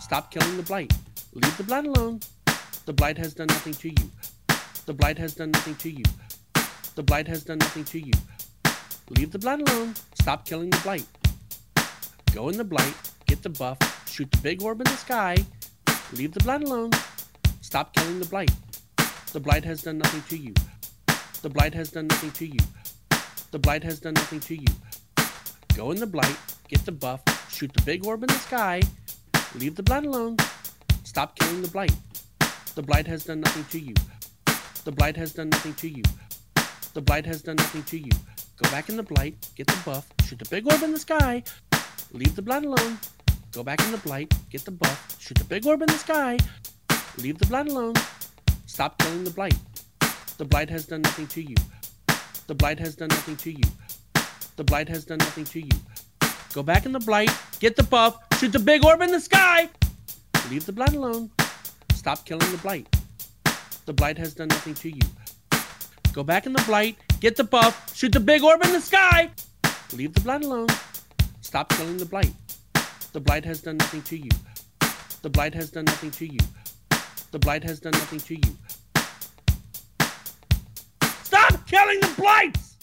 Stop killing the blight. Leave the blight alone. The blight has done nothing to you. The blight has done nothing to you. The blight has done nothing to you. Leave the blight alone. Stop killing the blight. Go in the blight. Get the buff. Shoot the big orb in the sky. Leave the blight alone. Stop killing the blight. The blight has done nothing to you. The blight has done nothing to you. The blight has done nothing to you. Go in the blight. Get the buff. Shoot the big orb in the sky. Leave the blight alone. Stop killing the blight. The blight has done nothing to you. The blight has done nothing to you. The blight has done nothing to you. Go back in the blight, get the buff, shoot the big orb in the sky. Leave the blight alone. Go back in the blight, get the buff, shoot the big orb in the sky. Leave the blight alone. Stop killing the blight. The blight has done nothing to you. The blight has done nothing to you. The blight has done nothing to you. Go back in the blight, get the buff, shoot the big orb in the sky. Leave the blight alone. Stop killing the blight. The blight has done nothing to you. Go back in the blight, get the buff, shoot the big orb in the sky. Leave the blight alone. Stop killing the blight. The blight has done nothing to you. The blight has done nothing to you. The blight has done nothing to you. Stop killing the blight!